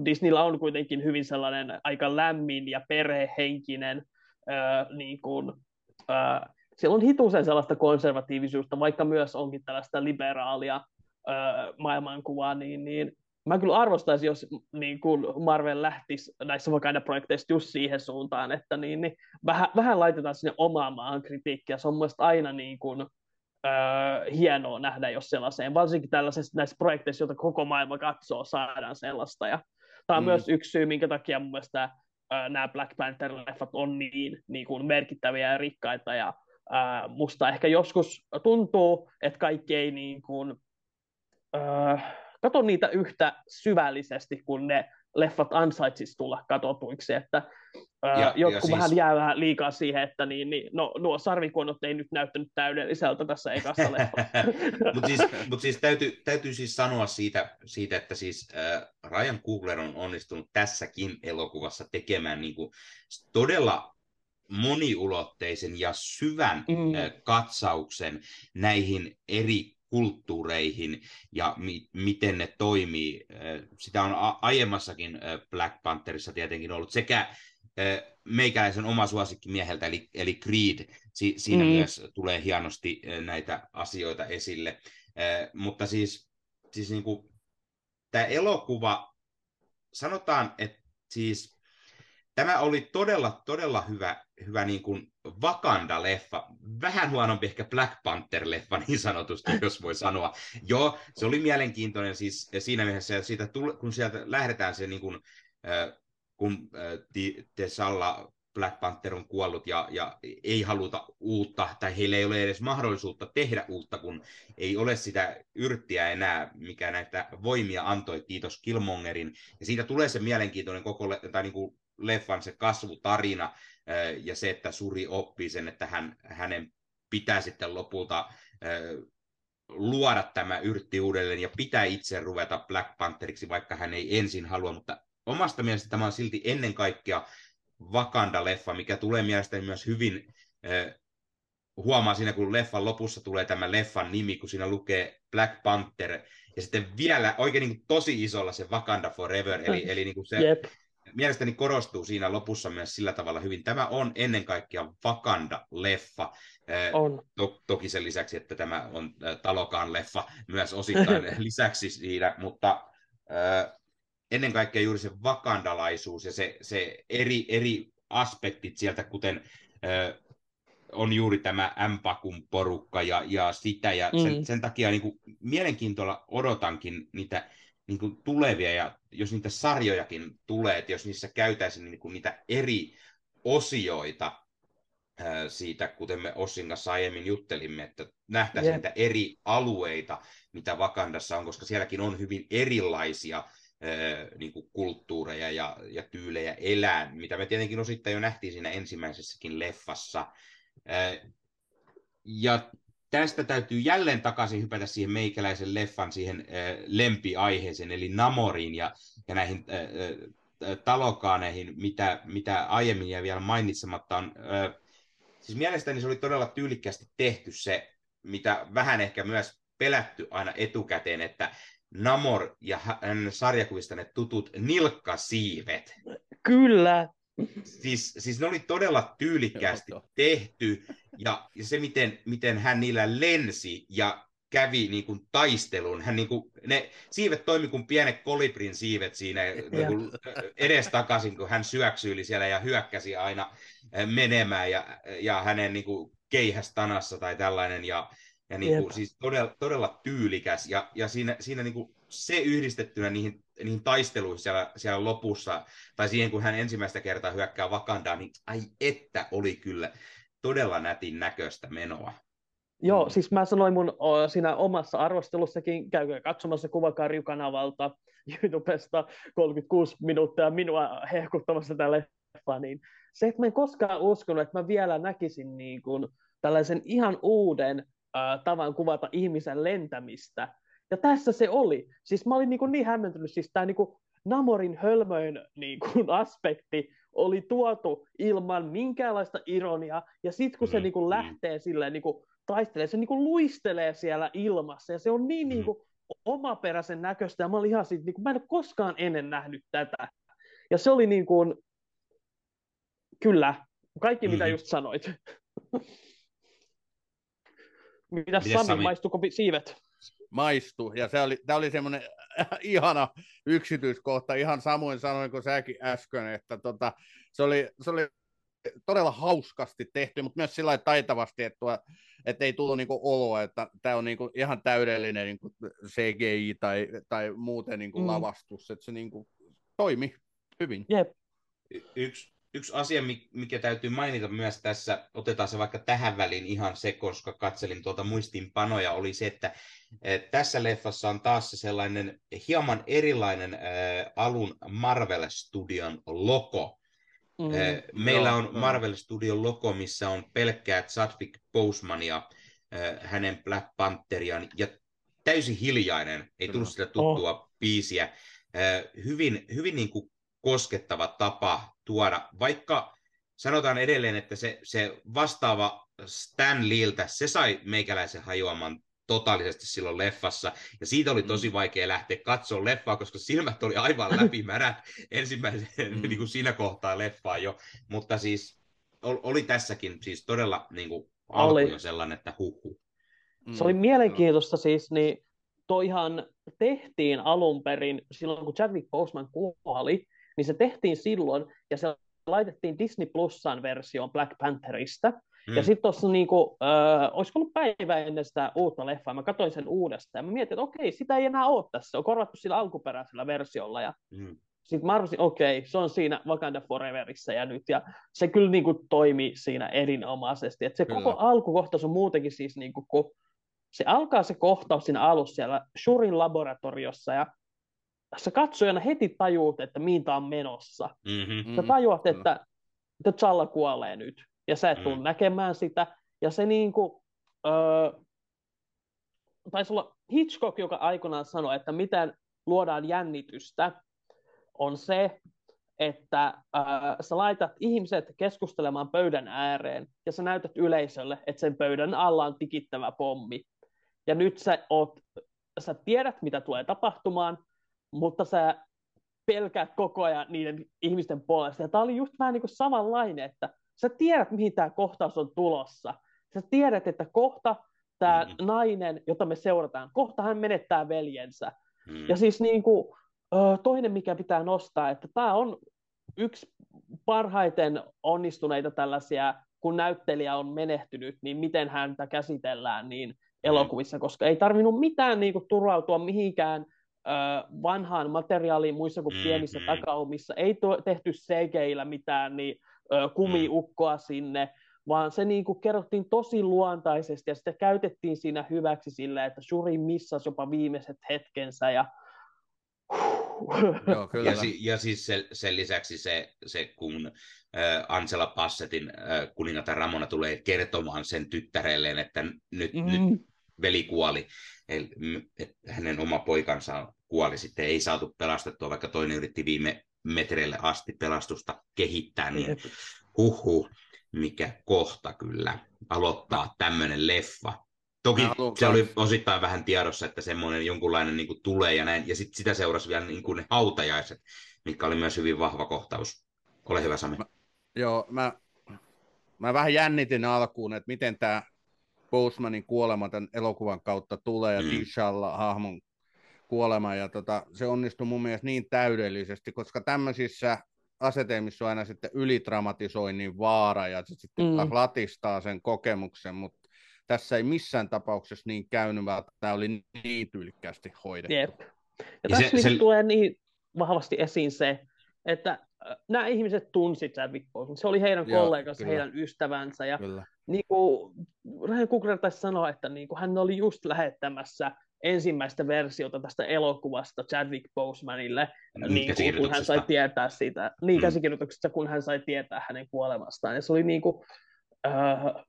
Disneyllä on kuitenkin hyvin sellainen aika lämmin ja perhehenkinen, ää, niin kuin, ää, siellä on hitusen sellaista konservatiivisuutta, vaikka myös onkin tällaista liberaalia ää, maailmankuvaa, niin, niin mä kyllä arvostaisin, jos niin kuin Marvel lähtisi näissä Wakanda-projekteissa just siihen suuntaan, että niin, niin vähän, vähän laitetaan sinne omaan maahan kritiikkiä. Se on mielestäni aina niin kuin, öö, hienoa nähdä, jos sellaiseen, varsinkin tällaisessa näissä projekteissa, joita koko maailma katsoo, saadaan sellaista. Ja Tämä on mm. myös yksi syy, minkä takia mun mielestä ää, nämä Black Panther-leffat on niin, niin kuin merkittäviä ja rikkaita, ja ää, musta ehkä joskus tuntuu, että kaikki ei niin kuin, ää, katso niitä yhtä syvällisesti, kun ne leffat ansaitsisi tulla katsotuiksi, että ja, jotkut ja vähän siis... jää vähän liikaa siihen, että niin, niin, no, nuo sarvikuonot ei nyt näyttänyt täydelliseltä tässä ekassa leffassa. Mutta siis, mut siis täytyy, täytyy siis sanoa siitä, siitä että siis äh, Ryan Coogler on onnistunut tässäkin elokuvassa tekemään niin kuin, todella moniulotteisen ja syvän mm. äh, katsauksen näihin eri kulttuureihin ja mi- miten ne toimii. Sitä on a- aiemmassakin Black Pantherissa tietenkin ollut sekä meikäläisen oma suosikki mieheltä, eli, eli Creed. Si- siinä mm. myös tulee hienosti näitä asioita esille. Mutta siis, siis niin kuin, tämä elokuva, sanotaan, että siis Tämä oli todella, todella hyvä, hyvä niin kuin Wakanda-leffa. Vähän huonompi ehkä Black Panther-leffa niin sanotusti, jos voi sanoa. Joo, se oli mielenkiintoinen siis siinä mielessä, siitä tule, kun sieltä lähdetään se niin kuin, kun Tesalla Black Panther on kuollut ja, ja ei haluta uutta, tai heillä ei ole edes mahdollisuutta tehdä uutta, kun ei ole sitä yrttiä enää, mikä näitä voimia antoi, kiitos Killmongerin. Ja siitä tulee se mielenkiintoinen koko, tai niin kuin leffan se kasvutarina ja se, että Suri oppii sen, että hän, hänen pitää sitten lopulta luoda tämä yrtti uudelleen ja pitää itse ruveta Black Pantheriksi, vaikka hän ei ensin halua, mutta omasta mielestä tämä on silti ennen kaikkea Wakanda-leffa, mikä tulee mielestäni myös hyvin, huomaa siinä, kun leffan lopussa tulee tämä leffan nimi, kun siinä lukee Black Panther, ja sitten vielä oikein niin tosi isolla se Wakanda Forever, eli, eli niin kuin se, yep mielestäni korostuu siinä lopussa myös sillä tavalla hyvin. Tämä on ennen kaikkea Wakanda-leffa. On. To- toki sen lisäksi, että tämä on Talokaan leffa myös osittain lisäksi siinä, mutta ennen kaikkea juuri se vakandalaisuus ja se, se eri, eri aspektit sieltä, kuten on juuri tämä M-pakun porukka ja, ja sitä, ja sen, mm. sen takia niin kuin, mielenkiintoilla odotankin niitä niin kuin, tulevia, ja jos niitä sarjojakin tulee, että jos niissä käytäisiin niin kuin, niitä eri osioita ää, siitä, kuten me Ossin kanssa aiemmin juttelimme, että nähtäisiin yeah. niitä eri alueita, mitä Vakandassa on, koska sielläkin on hyvin erilaisia niin kuin kulttuureja ja, ja tyylejä elää, mitä me tietenkin osittain jo nähtiin siinä ensimmäisessäkin leffassa. Ja tästä täytyy jälleen takaisin hypätä siihen meikäläisen leffan siihen lempiaiheeseen, eli Namoriin ja, ja näihin talokaaneihin, mitä, mitä aiemmin jäi vielä mainitsematta. On, siis mielestäni se oli todella tyylikkästi tehty se, mitä vähän ehkä myös pelätty aina etukäteen, että Namor ja hänen sarjakuvista ne tutut nilkkasiivet. Kyllä. Siis, siis ne oli todella tyylikkäästi tehty, ja, ja se, miten, miten hän niillä lensi ja kävi niin kuin, taistelun. Hän, niin kuin, ne siivet toimi kuin pienet kolibrin siivet siinä niin kuin, edestakaisin, kun hän syöksyili siellä ja hyökkäsi aina eh, menemään, ja, ja hänen niin kuin, keihäs tanassa tai tällainen, ja ja niin kuin, siis todella, todella tyylikäs. Ja, ja siinä, siinä niin kuin se yhdistettynä niihin, niihin taisteluihin siellä, siellä lopussa, tai siihen kun hän ensimmäistä kertaa hyökkää Vakandaa, niin ai että oli kyllä todella nätin näköistä menoa. Joo, mm. siis mä sanoin mun o, siinä omassa arvostelussakin, käykää katsomassa Kuvakarju-kanavalta YouTubesta 36 minuuttia minua hehkuttamassa tälle leffa, niin se, että mä en koskaan uskonut, että mä vielä näkisin niin kuin tällaisen ihan uuden äh, tavan kuvata ihmisen lentämistä. Ja tässä se oli. Siis mä olin niin, kuin niin hämmentynyt, siis tämä niin kuin Namorin hölmöin niin kuin aspekti oli tuotu ilman minkäänlaista ironiaa, ja sitten kun se mm, niin kuin mm. lähtee silleen niin kuin taistelee, se niin kuin luistelee siellä ilmassa, ja se on niin, mm. niin kuin omaperäisen näköistä, ja mä olin ihan siitä, niin kuin, mä en ole koskaan ennen nähnyt tätä. Ja se oli niin kuin, kyllä, kaikki mitä just sanoit. Mitä Sami, Sami, maistuuko siivet? Maistu, ja se oli, tämä oli semmoinen ihana yksityiskohta, ihan samoin sanoin kuin säkin äsken, että tota, se, oli, se oli todella hauskasti tehty, mutta myös sillä taitavasti, että, tuo, että ei tullut niinku oloa, että tämä on niinku ihan täydellinen niinku CGI tai, tai muuten niinku mm. lavastus, että se niinku toimi hyvin. Jep. Y- yksi, yksi asia, mikä täytyy mainita myös tässä, otetaan se vaikka tähän väliin ihan se, koska katselin tuota muistinpanoja, oli se, että tässä leffassa on taas se sellainen hieman erilainen alun Marvel Studion logo. Mm, Meillä joo, on Marvel Studion logo, missä on pelkkää Chadwick Bosemania, hänen Black Pantherian ja täysin hiljainen, ei tullut sitä tuttua oh. biisiä. Hyvin, hyvin niin kuin koskettava tapa tuoda, vaikka sanotaan edelleen, että se, se vastaava Stan Leeltä, se sai meikäläisen hajoamaan totaalisesti silloin leffassa, ja siitä oli tosi mm. vaikea lähteä katsoa leffaa, koska silmät oli aivan läpimärät ensimmäisen mm. niin kuin siinä kohtaa leffaa jo, mutta siis oli tässäkin siis todella niin kuin, alku jo sellainen, että huhu. Se oli mm. mielenkiintoista siis, niin toihan tehtiin alun perin silloin, kun Chadwick Boseman kuoli, niin se tehtiin silloin, ja se laitettiin Disney Plusan versioon Black Pantherista, Mm. Ja sitten tuossa niinku, äh, olisiko ollut päivä ennen sitä uutta leffaa, mä katsoin sen uudestaan, ja mä mietin, että okei, sitä ei enää ole tässä, se on korvattu sillä alkuperäisellä versiolla, ja mm. sitten mä arvasin, okei, se on siinä Wakanda Foreverissa ja nyt, ja se kyllä niinku toimi siinä erinomaisesti, että se kyllä. koko alkukohtaus on muutenkin siis, niinku, kun se alkaa se kohtaus siinä alussa siellä Shurin laboratoriossa, ja sä katsojana heti tajuut, että mihin tämä on menossa. Mm-hmm. Sä tajuat, että T'Challa kuolee nyt, ja sä et tule mm. näkemään sitä. Ja se niin kuin, öö, taisi olla Hitchcock, joka aikoinaan sanoi, että miten luodaan jännitystä, on se, että öö, sä laitat ihmiset keskustelemaan pöydän ääreen, ja sä näytät yleisölle, että sen pöydän alla on tikittävä pommi. Ja nyt sä, oot, sä tiedät, mitä tulee tapahtumaan, mutta sä pelkäät koko ajan niiden ihmisten puolesta. Ja tämä oli just vähän niin kuin samanlainen, että sä tiedät, mihin tämä kohtaus on tulossa. Sä tiedät, että kohta tämä mm. nainen, jota me seurataan, kohta hän menettää veljensä. Mm. Ja siis niin kuin, toinen, mikä pitää nostaa, että tämä on yksi parhaiten onnistuneita tällaisia, kun näyttelijä on menehtynyt, niin miten häntä käsitellään niin elokuvissa, koska ei tarvinnut mitään niin kuin, turvautua mihinkään vanhaan materiaaliin muissa kuin pienissä mm-hmm. takaumissa. Ei to, tehty CGillä mitään niin, ö, kumiukkoa sinne, vaan se niin kuin, kerrottiin tosi luontaisesti ja sitä käytettiin siinä hyväksi sille, että Shuri missasi jopa viimeiset hetkensä ja Joo, kyllä. Ja, si- ja siis se, sen lisäksi se, se kun äh, Angela Passetin äh, kuningatar Ramona tulee kertomaan sen tyttärelleen, että nyt, mm. nyt veli kuoli, eli että hänen oma poikansa kuoli sitten, ei saatu pelastettua, vaikka toinen yritti viime metreille asti pelastusta kehittää, niin huhu, mikä kohta kyllä aloittaa tämmöinen leffa. Toki se oli osittain vähän tiedossa, että semmoinen jonkunlainen niin kuin tulee ja näin, ja sit sitä seurasi vielä niin kuin ne hautajaiset, mikä oli myös hyvin vahva kohtaus. Ole hyvä, Sami. Mä, joo, mä, mä vähän jännitin alkuun, että miten tämä Postmanin kuolema tämän elokuvan kautta tulee, ja mm. Tishalla hahmon kuolema, ja tota, se onnistui mun mielestä niin täydellisesti, koska tämmöisissä asetelmissa on aina sitten ylidramatisoinnin vaara, ja se sitten mm. latistaa sen kokemuksen, mutta tässä ei missään tapauksessa niin käynyt, vaan tämä oli niin tyylikkäästi hoidettu. Jep. Ja, ja tässä se, niin se... tulee niin vahvasti esiin se, että nämä ihmiset tunsivat Chadwick Boseman. Se oli heidän Joo, kollegansa, kyllä. heidän ystävänsä. Ja kyllä. niin kuin Ryan Coogler taisi sanoa, että niin kuin hän oli just lähettämässä ensimmäistä versiota tästä elokuvasta Chadwick Bosemanille, mm, niin kuin, kun hän sai tietää siitä, niin mm. käsikirjoituksesta, kun hän sai tietää hänen kuolemastaan. Ja se oli niin kuin, äh,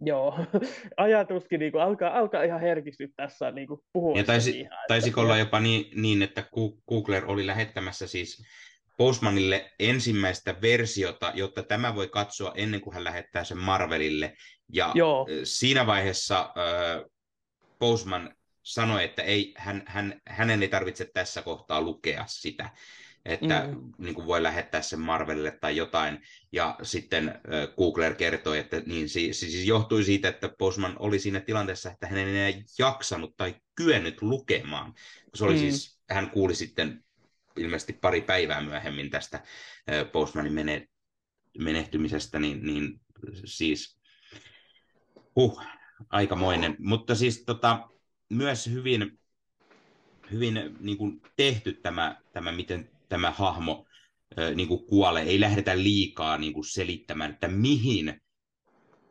joo, ajatuskin niin kuin, alkaa, alkaa ihan herkistyä tässä niin kuin, puhua. Ja taisi, ihan, taisiko olla jopa niin, niin, että Googler oli lähettämässä siis Postmanille ensimmäistä versiota, jotta tämä voi katsoa ennen kuin hän lähettää sen Marvelille. Ja Joo. siinä vaiheessa äh, Postman sanoi, että ei, hän, hän, hänen ei tarvitse tässä kohtaa lukea sitä että mm. niin kuin voi lähettää sen Marvelille tai jotain. Ja sitten äh, Googler kertoi, että niin, siis, siis johtui siitä, että Postman oli siinä tilanteessa, että hän ei enää jaksanut tai kyennyt lukemaan. Se oli mm. siis, hän kuuli sitten ilmeisesti pari päivää myöhemmin tästä äh, Postmanin mene, menehtymisestä, niin, niin siis huh, aikamoinen. Mutta siis tota, myös hyvin, hyvin niin kuin tehty tämä, tämä, miten tämä hahmo niin kuin kuolee. Ei lähdetä liikaa niin kuin selittämään, että mihin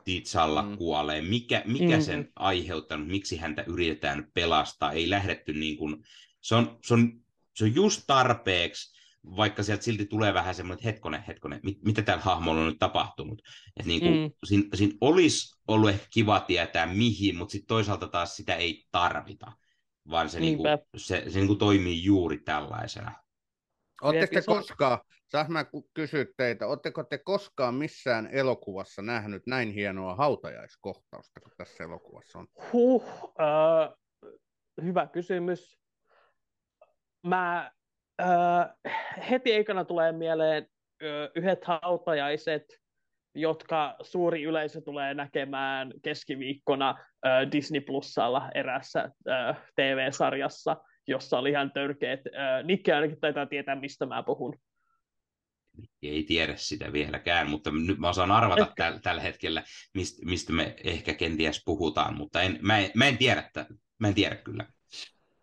Titsalla mm. kuolee, mikä, mikä mm. sen aiheuttanut, miksi häntä yritetään pelastaa. Ei lähdetty niin kuin, se on, se on, se on just tarpeeksi, vaikka sieltä silti tulee vähän semmoinen, että hetkonen, hetkonen, mit, mitä tällä hahmolla on nyt tapahtunut. Että niin kuin, mm. siinä, siinä olisi ollut ehkä kiva tietää mihin, mutta sitten toisaalta taas sitä ei tarvita, vaan se, niin kuin, se, se niin kuin toimii juuri tällaisena. Oletteko te koskaan, saanko mä kysyä teitä, oletteko te koskaan missään elokuvassa nähnyt näin hienoa hautajaiskohtausta kuin tässä elokuvassa on? Huh, äh, hyvä kysymys. Mä äh, heti ekana tulee mieleen äh, yhdet hautajaiset, jotka suuri yleisö tulee näkemään keskiviikkona äh, Disney Plusalla erässä TV-sarjassa – jossa oli ihan törkeät. Nikke ainakin taitaa tietää, mistä mä puhun. Ei tiedä sitä vieläkään, mutta nyt mä osaan arvata täl, tällä hetkellä, mistä, mistä me ehkä kenties puhutaan, mutta en, mä, en, mä, en tiedä, mä en tiedä kyllä.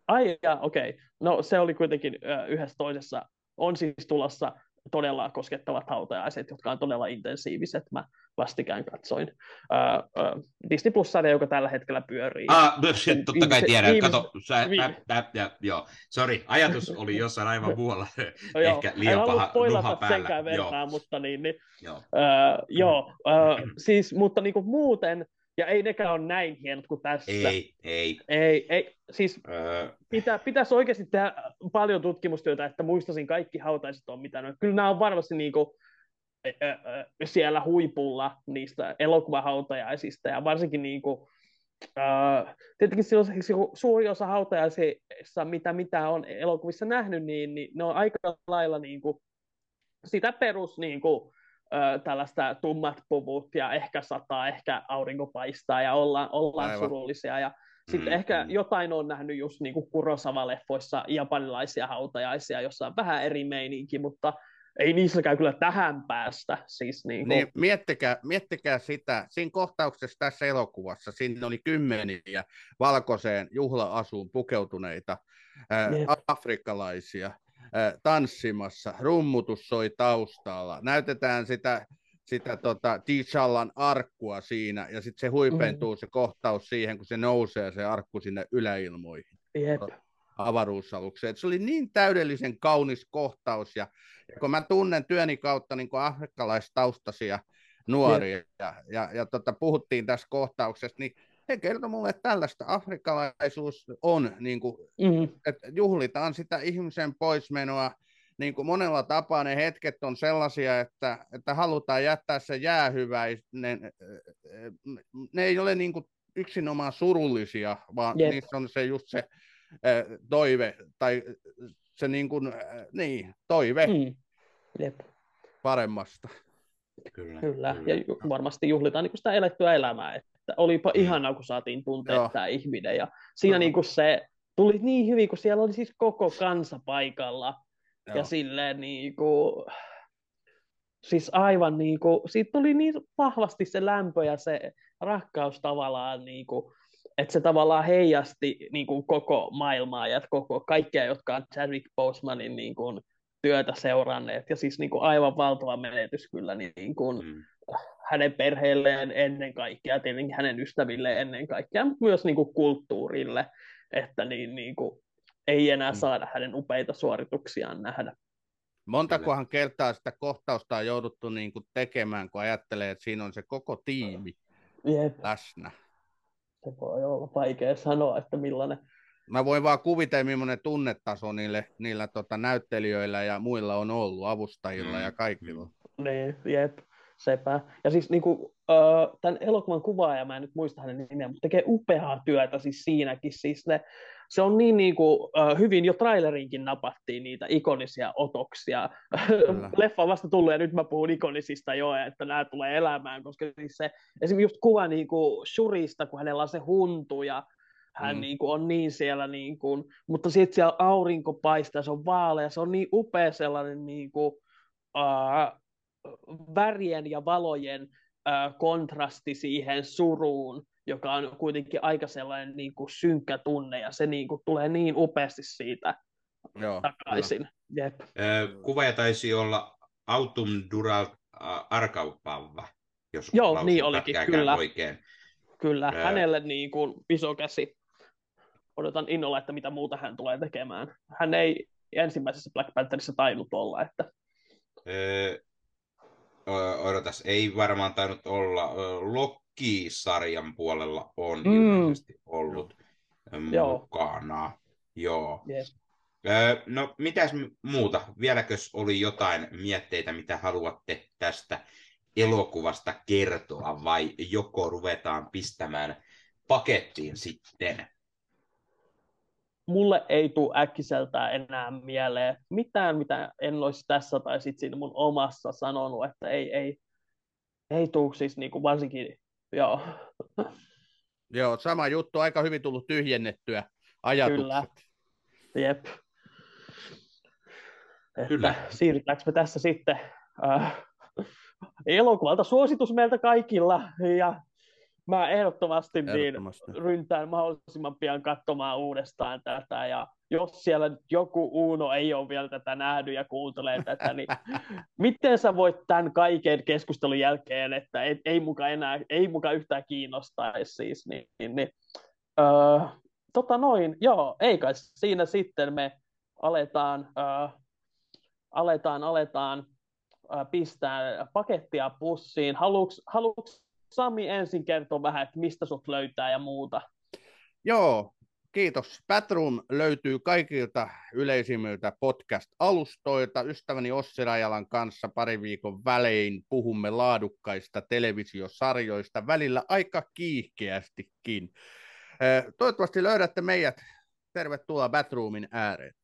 Ai okei. Okay. No se oli kuitenkin yhdessä toisessa. On siis tulossa todella koskettavat hautajaiset, jotka on todella intensiiviset. Mä vastikään katsoin uh, uh, Disney plus joka tällä hetkellä pyörii. Ah, totta kai tiedän. Viimeis... Kato, sä, ä, ä, ä, joo. Sorry, ajatus oli jossain aivan muualla. no, Ehkä liian paha nuha päällä. senkään vertaa, joo. mutta niin, niin joo. Uh, joo uh, siis, mutta niin kuin muuten, ja ei nekään ole näin hienot kuin tässä. Ei, ei. Ei, ei. Siis öö. pitä, pitäisi oikeasti tehdä paljon tutkimustyötä, että muistaisin kaikki hautaiset on mitä Kyllä nämä on varmasti niin kuin, siellä huipulla niistä elokuvahautajaisista ja varsinkin niin kuin, Uh, tietenkin silloin, suuri osa hautajaisissa, mitä, mitä on elokuvissa nähnyt, niin, niin ne on aika lailla niin kuin, sitä perus niin kuin, tällaista tummat puvut ja ehkä sataa, ehkä aurinko paistaa ja ollaan, ollaan surullisia. Ja sitten mm, ehkä mm. jotain on nähnyt just niin kuin Kurosawa-leffoissa japanilaisia hautajaisia, jossa on vähän eri meininki, mutta ei niissäkään kyllä tähän päästä. Siis niin kuin... niin, miettikää, miettikää sitä, siinä kohtauksessa tässä elokuvassa, siinä oli kymmeniä valkoiseen juhla-asuun pukeutuneita ää, afrikkalaisia tanssimassa, rummutus soi taustalla, näytetään sitä sitä tota, T'Challan arkkua siinä, ja sitten se huipentuu mm. se kohtaus siihen, kun se nousee se arkku sinne yläilmoihin. Jep avaruusalukseen. se oli niin täydellisen kaunis kohtaus, ja, ja kun mä tunnen työni kautta niin afrikkalaistaustaisia nuoria, ja, ja, ja tota, puhuttiin tässä kohtauksesta, niin he kertoi mulle, että tällaista afrikkalaisuus on, niin kuin, mm. että juhlitaan sitä ihmisen poismenoa, niin kuin monella tapaa ne hetket on sellaisia, että, että halutaan jättää se jäähyväinen, ne ei ole niin kuin yksinomaan surullisia, vaan Jep. niissä on se just se toive, tai se niin kuin, niin, toive mm. Jep. paremmasta. Kyllä, kyllä. kyllä. ja varmasti juhlitaan niin sitä elettyä elämää, että olipa mm. ihanaa, kun saatiin tuntea Joo. tämä ihminen, ja siinä niin kuin se tuli niin hyvin, kun siellä oli siis koko kansa paikalla, Joo. ja silleen niin kuin, siis aivan niin kuin, siitä tuli niin vahvasti se lämpö ja se rakkaus tavallaan niin kuin, että se tavallaan heijasti niin kuin koko maailmaa ja koko kaikkea, jotka on Chadwick Bosemanin niin kuin, työtä seuranneet. Ja siis niin kuin, aivan valtava menetys kyllä niin kuin, mm. Hänen perheelleen ennen kaikkea, tietenkin hänen ystävilleen ennen kaikkea, mutta myös niin kuin, kulttuurille, että niin, niin kuin, ei enää mm. saada hänen upeita suorituksiaan nähdä. Montakohan kertaa sitä kohtausta on jouduttu niin kuin tekemään, kun ajattelee, että siinä on se koko tiimi Jep. läsnä se voi olla vaikea sanoa, että millainen... Mä voin vaan kuvitella, millainen tunnetaso niille, niillä tota, näyttelijöillä ja muilla on ollut, avustajilla mm. ja kaikilla. Niin, jep, sepä. Ja siis niin kuin, uh, tämän elokuvan kuvaaja, mä en nyt muista hänen nimeä, mutta tekee upeaa työtä siis siinäkin. Siis ne, se on niin, niin kuin, uh, hyvin, jo trailerinkin napattiin niitä ikonisia otoksia. Leffa on vasta tullut ja nyt mä puhun ikonisista jo, että nämä tulee elämään, koska siis se, esimerkiksi just kuva niin kuin Shurista, kun hänellä on se huntu ja hän mm. niin kuin, on niin siellä, niin kuin, mutta sitten siellä aurinko paistaa, se on vaalea, se on niin upea sellainen niin kuin, uh, värien ja valojen uh, kontrasti siihen suruun, joka on kuitenkin aika sellainen niin kuin synkkä tunne, ja se niin kuin tulee niin upeasti siitä Joo, takaisin. Jep. Kuvaaja taisi olla Autumn Dural Arkaupavva, jos Joo, niin olikin, kyllä. oikein. Kyllä, Ää... hänelle niin kuin iso käsi. Odotan innolla, että mitä muuta hän tulee tekemään. Hän ei ensimmäisessä Black Pantherissa tainnut olla, että... Öö, odotas, ei varmaan tainnut olla. Loki-sarjan puolella on mm. ilmeisesti ollut mukana. Joo. Yes. No, mitäs muuta? Vieläkö oli jotain mietteitä, mitä haluatte tästä elokuvasta kertoa, vai joko ruvetaan pistämään pakettiin sitten? Mulle ei tule äkkiseltään enää mieleen mitään, mitä en olisi tässä tai sitten siinä mun omassa sanonut, että ei, ei, ei tule siis niin kuin varsinkin Joo. Joo, sama juttu, aika hyvin tullut tyhjennettyä ajatukset. Kyllä. Jep. Kyllä. siirrytäänkö me tässä sitten äh, elokuvalta suositus meiltä kaikilla ja mä ehdottomasti, niin ehdottomasti. niin ryntään mahdollisimman pian katsomaan uudestaan tätä ja jos siellä joku Uuno ei ole vielä tätä nähnyt ja kuuntelee tätä, niin miten sä voit tämän kaiken keskustelun jälkeen, että ei, ei muka enää, ei muka yhtään kiinnostaisi siis, niin, niin, niin öö, tota noin, joo, ei kai siinä sitten me aletaan, öö, aletaan, aletaan öö, pistää pakettia pussiin. Haluuks, haluuks Sami ensin kertoa vähän, että mistä sut löytää ja muuta? Joo, Kiitos. Batroom löytyy kaikilta yleisimmiltä podcast-alustoilta. Ystäväni Ossi Rajalan kanssa pari viikon välein puhumme laadukkaista televisiosarjoista, välillä aika kiihkeästikin. Toivottavasti löydätte meidät. Tervetuloa Batroomin ääreen.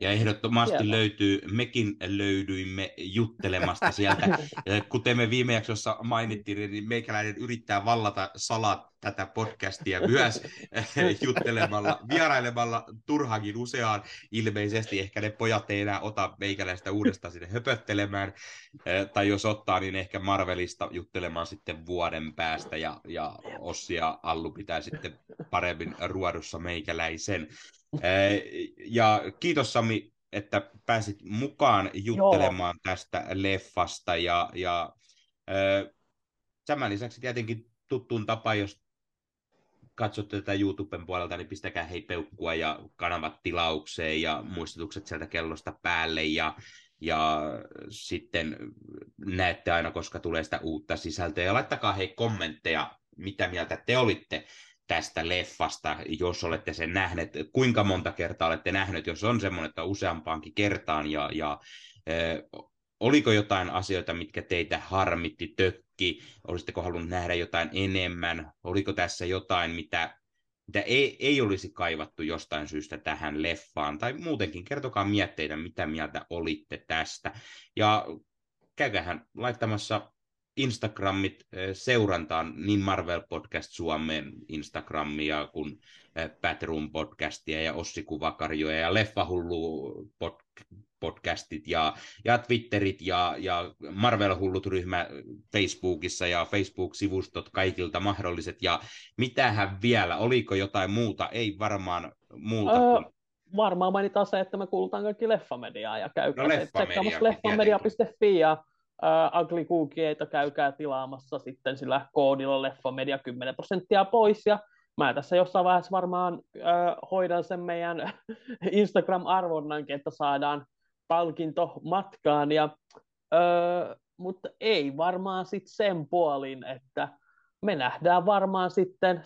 Ja ehdottomasti Hieno. löytyy, mekin löydyimme juttelemasta sieltä. Kuten me viime jaksossa mainittiin, niin meikäläinen yrittää vallata salat tätä podcastia myös juttelemalla, vierailemalla turhankin useaan. Ilmeisesti ehkä ne pojat ei enää ota meikäläistä uudestaan sinne höpöttelemään. Tai jos ottaa, niin ehkä Marvelista juttelemaan sitten vuoden päästä. Ja, ja Ossi ja Allu pitää sitten paremmin ruodussa meikäläisen. Ja kiitos Sami, että pääsit mukaan juttelemaan Joo. tästä leffasta. Ja, ja tämän lisäksi tietenkin tuttuun tapa, jos katsotte tätä YouTuben puolelta, niin pistäkää hei peukkua ja kanavat tilaukseen ja muistutukset sieltä kellosta päälle ja, ja sitten näette aina, koska tulee sitä uutta sisältöä ja laittakaa hei kommentteja, mitä mieltä te olitte tästä leffasta, jos olette sen nähneet, kuinka monta kertaa olette nähneet, jos on semmoinen, että useampaankin kertaan, ja, ja äh, oliko jotain asioita, mitkä teitä harmitti, tökki, olisitteko halunnut nähdä jotain enemmän, oliko tässä jotain, mitä, mitä ei, ei olisi kaivattu jostain syystä tähän leffaan, tai muutenkin kertokaa mietteitä, mitä mieltä olitte tästä, ja käykähän laittamassa Instagramit seurantaan niin Marvel Podcast Suomen Instagramia kuin Batroom eh, podcastia ja Ossi Kuvakarjoja ja Leffahullu pod- podcastit ja, ja Twitterit ja, ja Marvel Hullut ryhmä Facebookissa ja Facebook-sivustot kaikilta mahdolliset. Ja mitähän vielä, oliko jotain muuta? Ei varmaan muuta öö, kuin varmaan mainitaan se, että me kuulutaan kaikki Leffamediaa ja käykää no, leffamedia, leffamedia.fi ja Ugly Cookieita käykää tilaamassa sitten sillä koodilla Leffamedia 10 prosenttia pois. Ja mä tässä jossain vaiheessa varmaan uh, hoidan sen meidän Instagram-arvonnankin, että saadaan palkinto matkaan. Ja uh, mutta ei varmaan sitten sen puolin, että me nähdään varmaan sitten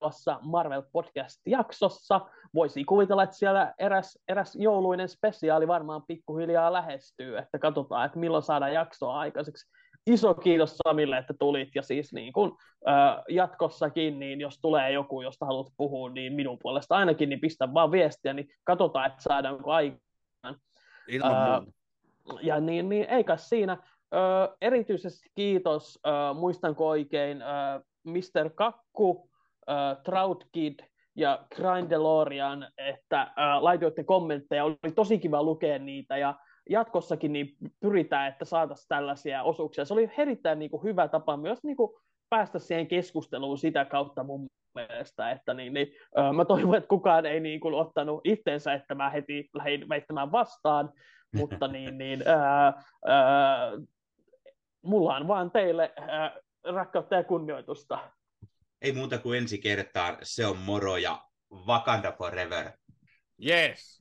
seuraavassa Marvel Podcast-jaksossa voisi kuvitella, että siellä eräs, eräs jouluinen spesiaali varmaan pikkuhiljaa lähestyy, että katsotaan, että milloin saadaan jaksoa aikaiseksi. Iso kiitos Samille, että tulit, ja siis niin kun, äh, jatkossakin, niin jos tulee joku, josta haluat puhua, niin minun puolesta ainakin, niin pistä vaan viestiä, niin katsotaan, että saadaanko aikaan. Ilman ja niin, niin eikä siinä. Ö, erityisesti kiitos, ö, muistanko oikein, ö, Mr. Kakku, ö, Trout Kid ja Grindelorian, että äh, laitoitte kommentteja, oli tosi kiva lukea niitä ja jatkossakin niin pyritään, että saataisiin tällaisia osuuksia. Se oli erittäin niin kuin, hyvä tapa myös niin kuin, päästä siihen keskusteluun sitä kautta mun mielestä, että niin, niin, äh, mä toivon, että kukaan ei niin kuin, ottanut itsensä, että mä heti lähdin väittämään vastaan, mutta niin, niin äh, äh, mulla on vaan teille äh, rakkautta ja kunnioitusta. Ei muuta kuin ensi kertaan, se on moro ja Wakanda forever. Yes,